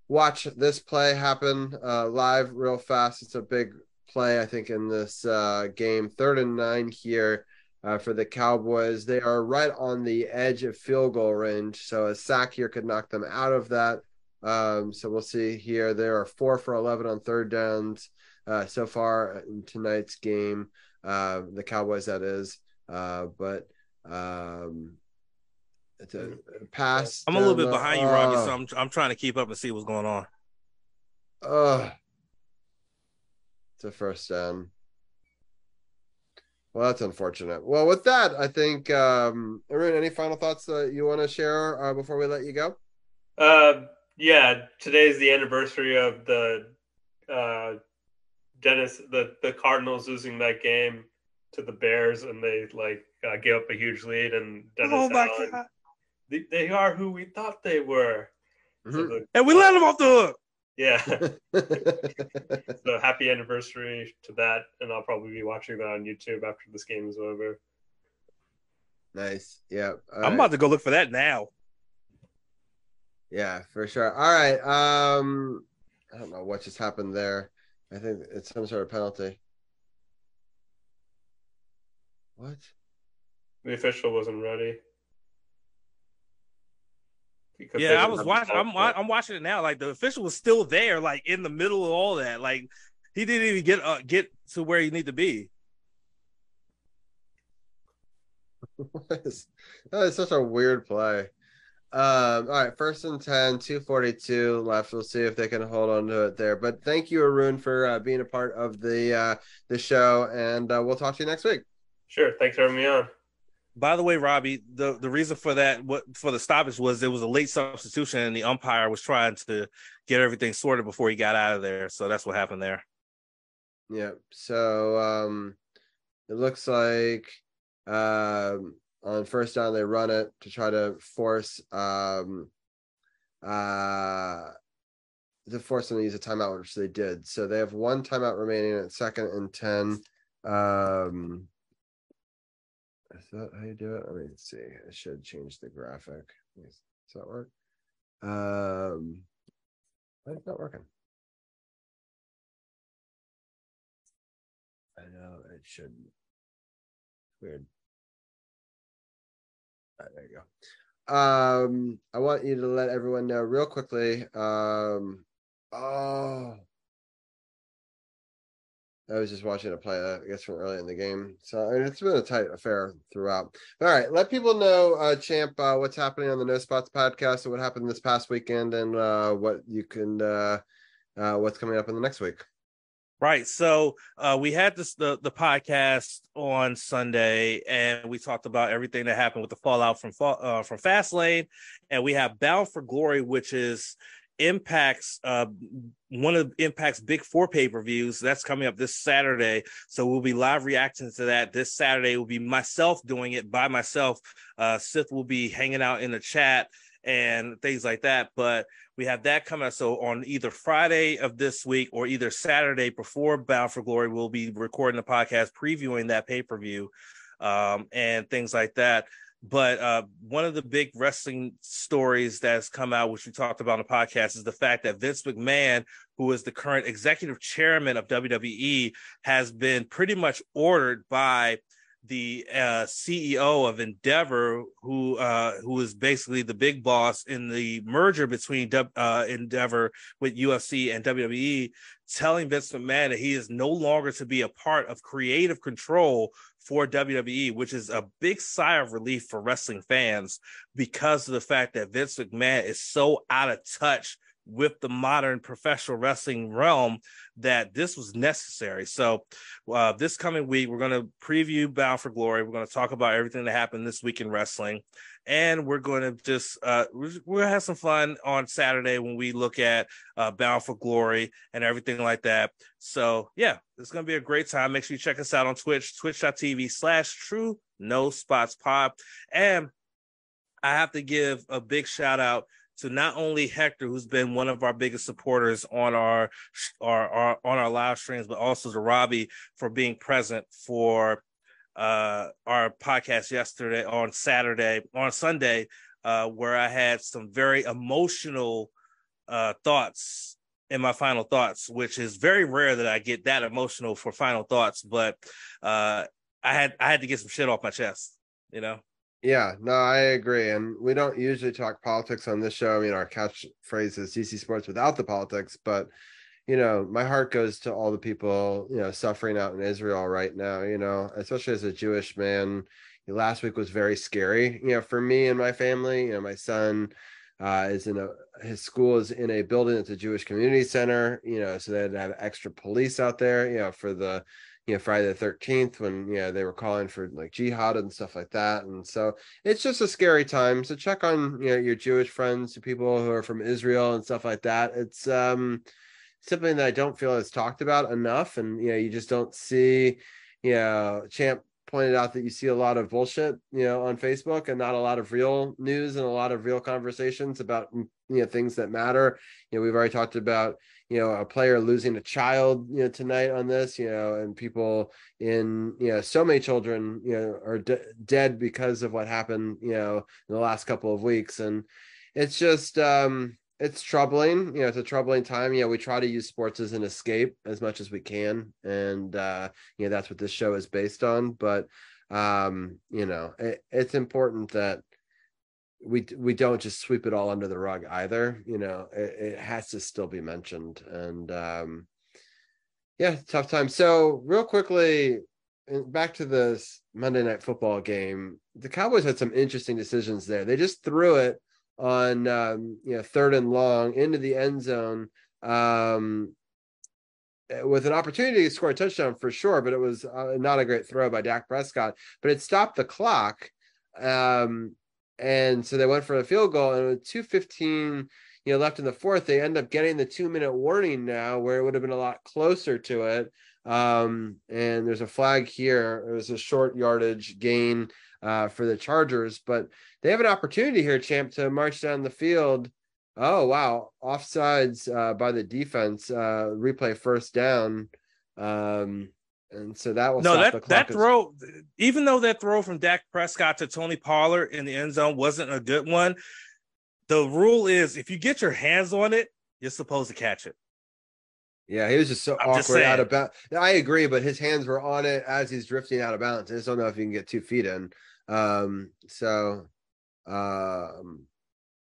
watch this play happen uh, live real fast. It's a big play, I think, in this uh, game. Third and nine here uh, for the Cowboys. They are right on the edge of field goal range, so a sack here could knock them out of that. Um, so we'll see here. There are four for 11 on third downs uh, so far in tonight's game. Uh, the Cowboys, that is. Uh, but um, it's a pass. I'm a little bit behind you, Robbie, so uh, I'm I'm trying to keep up and see what's going on. Uh, it's a first down. Well, that's unfortunate. Well, with that, I think, um, Arun, any final thoughts that you want to share uh, before we let you go? Uh, yeah, today is the anniversary of the uh, Dennis, the the Cardinals losing that game to the Bears, and they like uh, gave up a huge lead, and Dennis oh Allen, they, they, are who we thought they were. Mm-hmm. So the, and we let them off the hook. Yeah. so happy anniversary to that, and I'll probably be watching that on YouTube after this game is over. Nice. Yeah. All I'm right. about to go look for that now. Yeah, for sure. All right. Um, I don't know what just happened there. I think it's some sort of penalty. What? The official wasn't ready. Because Yeah, I was watching. I'm for. I'm watching it now. Like the official was still there, like in the middle of all that. Like he didn't even get uh, get to where he need to be. What is- that is such a weird play. Um, all right, first and 10, 242 left. We'll see if they can hold on to it there. But thank you, Arun, for uh, being a part of the uh, the show, and uh, we'll talk to you next week. Sure. Thanks for having me on. By the way, Robbie, the the reason for that what for the stoppage was there was a late substitution and the umpire was trying to get everything sorted before he got out of there. So that's what happened there. Yeah. So um, it looks like um, on first down they run it to try to force um, uh, to force them to use a timeout, which they did. So they have one timeout remaining at second and ten. Um, is that how you do it? Let me see. I should change the graphic. Does that work? Um, why is not working? I know it should. Weird. Ah, there you go. Um, I want you to let everyone know real quickly. Um, oh, I was just watching a play, uh, I guess, from early in the game. So I mean, it's been a tight affair throughout. All right, let people know, uh, Champ, uh, what's happening on the No Spots podcast and what happened this past weekend, and uh, what you can, uh, uh, what's coming up in the next week. Right. So uh, we had this the the podcast on Sunday, and we talked about everything that happened with the fallout from uh, from Fastlane, and we have Bound for Glory, which is Impact's uh, one of Impact's big four pay per views. That's coming up this Saturday, so we'll be live reacting to that this Saturday. Will be myself doing it by myself. Uh, Sith will be hanging out in the chat and things like that. But we have that coming up. So on either Friday of this week or either Saturday before Bound for Glory, we'll be recording the podcast previewing that pay per view um, and things like that. But uh, one of the big wrestling stories that's come out, which we talked about on the podcast, is the fact that Vince McMahon, who is the current executive chairman of WWE, has been pretty much ordered by the uh, CEO of Endeavor, who uh, who is basically the big boss in the merger between uh, Endeavor with UFC and WWE, telling Vince McMahon that he is no longer to be a part of creative control for WWE, which is a big sigh of relief for wrestling fans because of the fact that Vince McMahon is so out of touch with the modern professional wrestling realm that this was necessary. So, uh, this coming week, we're going to preview Bound for Glory. We're going to talk about everything that happened this week in wrestling, and we're going to just uh, we're, going to have some fun on Saturday when we look at uh, Bound for Glory and everything like that. So, yeah, it's going to be a great time. Make sure you check us out on Twitch, twitch.tv slash True No Spots Pod, and I have to give a big shout out to not only Hector, who's been one of our biggest supporters on our, our, our on our live streams, but also to Robbie for being present for uh, our podcast yesterday on Saturday on Sunday, uh, where I had some very emotional uh, thoughts in my final thoughts, which is very rare that I get that emotional for final thoughts, but uh, I had I had to get some shit off my chest, you know. Yeah, no, I agree. And we don't usually talk politics on this show. I mean, our catchphrase is DC Sports without the politics, but you know, my heart goes to all the people, you know, suffering out in Israel right now, you know, especially as a Jewish man. Last week was very scary, you know, for me and my family. You know, my son uh, is in a his school is in a building that's a Jewish community center, you know, so they had to have extra police out there, you know, for the you know Friday the 13th when you know they were calling for like jihad and stuff like that and so it's just a scary time so check on you know your Jewish friends people who are from Israel and stuff like that it's um something that I don't feel is talked about enough and you know you just don't see you know champ pointed out that you see a lot of bullshit, you know, on Facebook and not a lot of real news and a lot of real conversations about you know things that matter. You know, we've already talked about you know a player losing a child you know tonight on this you know and people in you know so many children you know are d- dead because of what happened you know in the last couple of weeks. And it's just um it's troubling you know it's a troubling time. You know we try to use sports as an escape as much as we can. And uh you know that's what this show is based on. But um you know it, it's important that we we don't just sweep it all under the rug either you know it, it has to still be mentioned and um yeah tough time. So real quickly back to this monday night football game the cowboys had some interesting decisions there. They just threw it on um you know third and long into the end zone um with an opportunity to score a touchdown for sure but it was uh, not a great throw by Dak Prescott but it stopped the clock um and so they went for a field goal, and with 215, you know, left in the fourth, they end up getting the two minute warning now, where it would have been a lot closer to it. Um, and there's a flag here. It was a short yardage gain uh, for the Chargers, but they have an opportunity here, champ, to march down the field. Oh wow, offsides uh, by the defense. Uh, replay first down. Um, and so that was no that that throw. Even though that throw from Dak Prescott to Tony Pollard in the end zone wasn't a good one, the rule is if you get your hands on it, you're supposed to catch it. Yeah, he was just so I'm awkward just out of bounds. I agree, but his hands were on it as he's drifting out of bounds. I just don't know if you can get two feet in. Um, so um,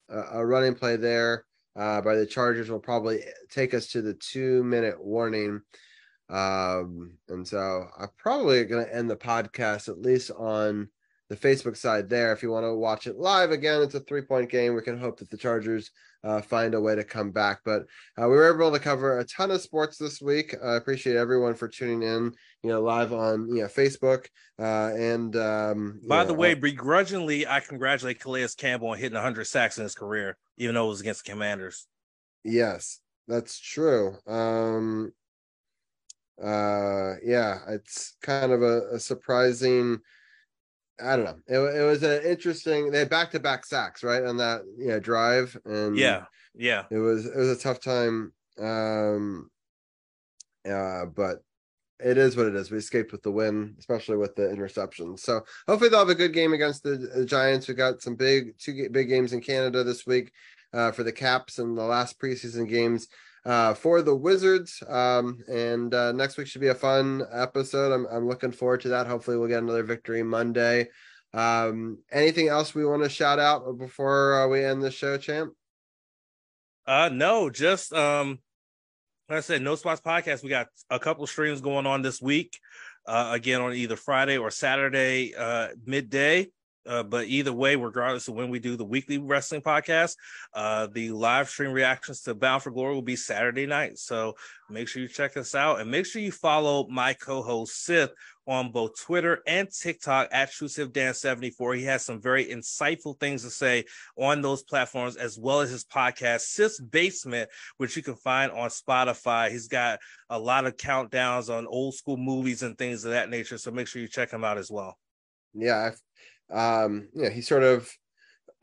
a, a running play there uh, by the Chargers will probably take us to the two minute warning. Um, and so I'm probably going to end the podcast at least on the Facebook side there. If you want to watch it live again, it's a three point game. We can hope that the Chargers uh, find a way to come back. But uh, we were able to cover a ton of sports this week. I appreciate everyone for tuning in, you know, live on you know Facebook. Uh, and um, by know, the way, begrudgingly, I congratulate Calais Campbell on hitting 100 sacks in his career, even though it was against the Commanders. Yes, that's true. Um, uh yeah it's kind of a, a surprising i don't know. It, it was an interesting they had back-to-back sacks right on that you know drive and yeah yeah. it was it was a tough time um uh but it is what it is. We escaped with the win especially with the interception so hopefully they'll have a good game against the, the giants. We got some big two big games in canada this week uh for the caps and the last preseason games uh, for the Wizards. Um, and uh, next week should be a fun episode. I'm, I'm looking forward to that. Hopefully, we'll get another victory Monday. Um, anything else we want to shout out before uh, we end the show, champ? Uh, no, just um, like I said, No Spots Podcast. We got a couple streams going on this week. Uh, again on either Friday or Saturday uh, midday. Uh, but either way, regardless of when we do the weekly wrestling podcast, uh, the live stream reactions to Bound for Glory will be Saturday night. So make sure you check us out and make sure you follow my co-host Sith on both Twitter and TikTok at TrueSithDan74. He has some very insightful things to say on those platforms, as well as his podcast, Sith's Basement, which you can find on Spotify. He's got a lot of countdowns on old school movies and things of that nature. So make sure you check him out as well. Yeah, um, you know, he sort of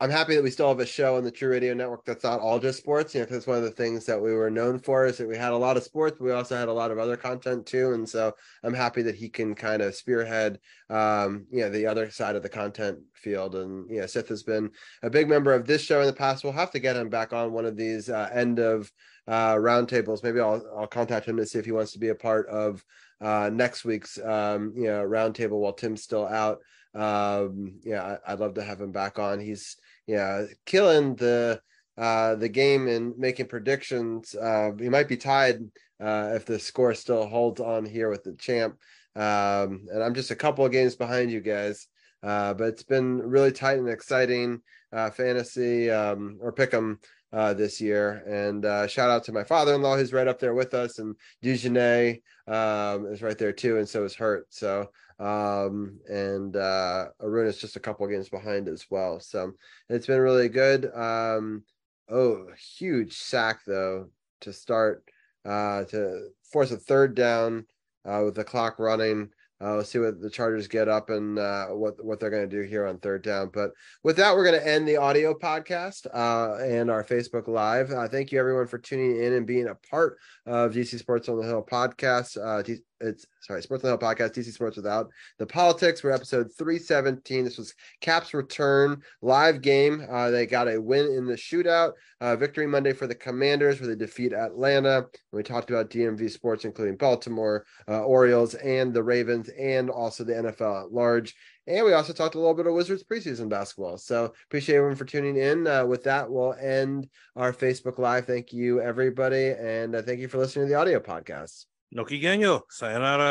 I'm happy that we still have a show on the True Radio Network that's not all just sports. You know, because one of the things that we were known for is that we had a lot of sports, but we also had a lot of other content too. And so I'm happy that he can kind of spearhead, um, you know, the other side of the content field. And you know, Sith has been a big member of this show in the past. We'll have to get him back on one of these uh, end of uh, roundtables. Maybe I'll I'll contact him to see if he wants to be a part of uh, next week's um, you know roundtable while Tim's still out um yeah i'd love to have him back on. He's yeah killing the uh the game and making predictions. Uh he might be tied uh if the score still holds on here with the champ. Um and i'm just a couple of games behind you guys. Uh but it's been really tight and exciting uh fantasy um or pick 'em uh, this year. And uh, shout out to my father-in-law who's right up there with us, and Dujunnea um, is right there too, and so is Hurt. So um, and uh, Arun is just a couple games behind as well. So it's been really good. Um, oh, huge sack though to start uh, to force a third down uh, with the clock running Uh, we'll see what the Chargers get up and uh, what what they're going to do here on third down. But with that, we're going to end the audio podcast uh, and our Facebook Live. Uh, thank you everyone for tuning in and being a part of DC Sports on the Hill podcast. Uh, D- it's sorry, Sports Hill podcast, DC Sports Without the Politics. We're episode 317. This was Caps return live game. Uh, they got a win in the shootout. Uh, victory Monday for the Commanders, where they defeat Atlanta. We talked about DMV sports, including Baltimore, uh, Orioles, and the Ravens, and also the NFL at large. And we also talked a little bit of Wizards preseason basketball. So appreciate everyone for tuning in. Uh, with that, we'll end our Facebook Live. Thank you, everybody. And uh, thank you for listening to the audio podcast. No Sayonara.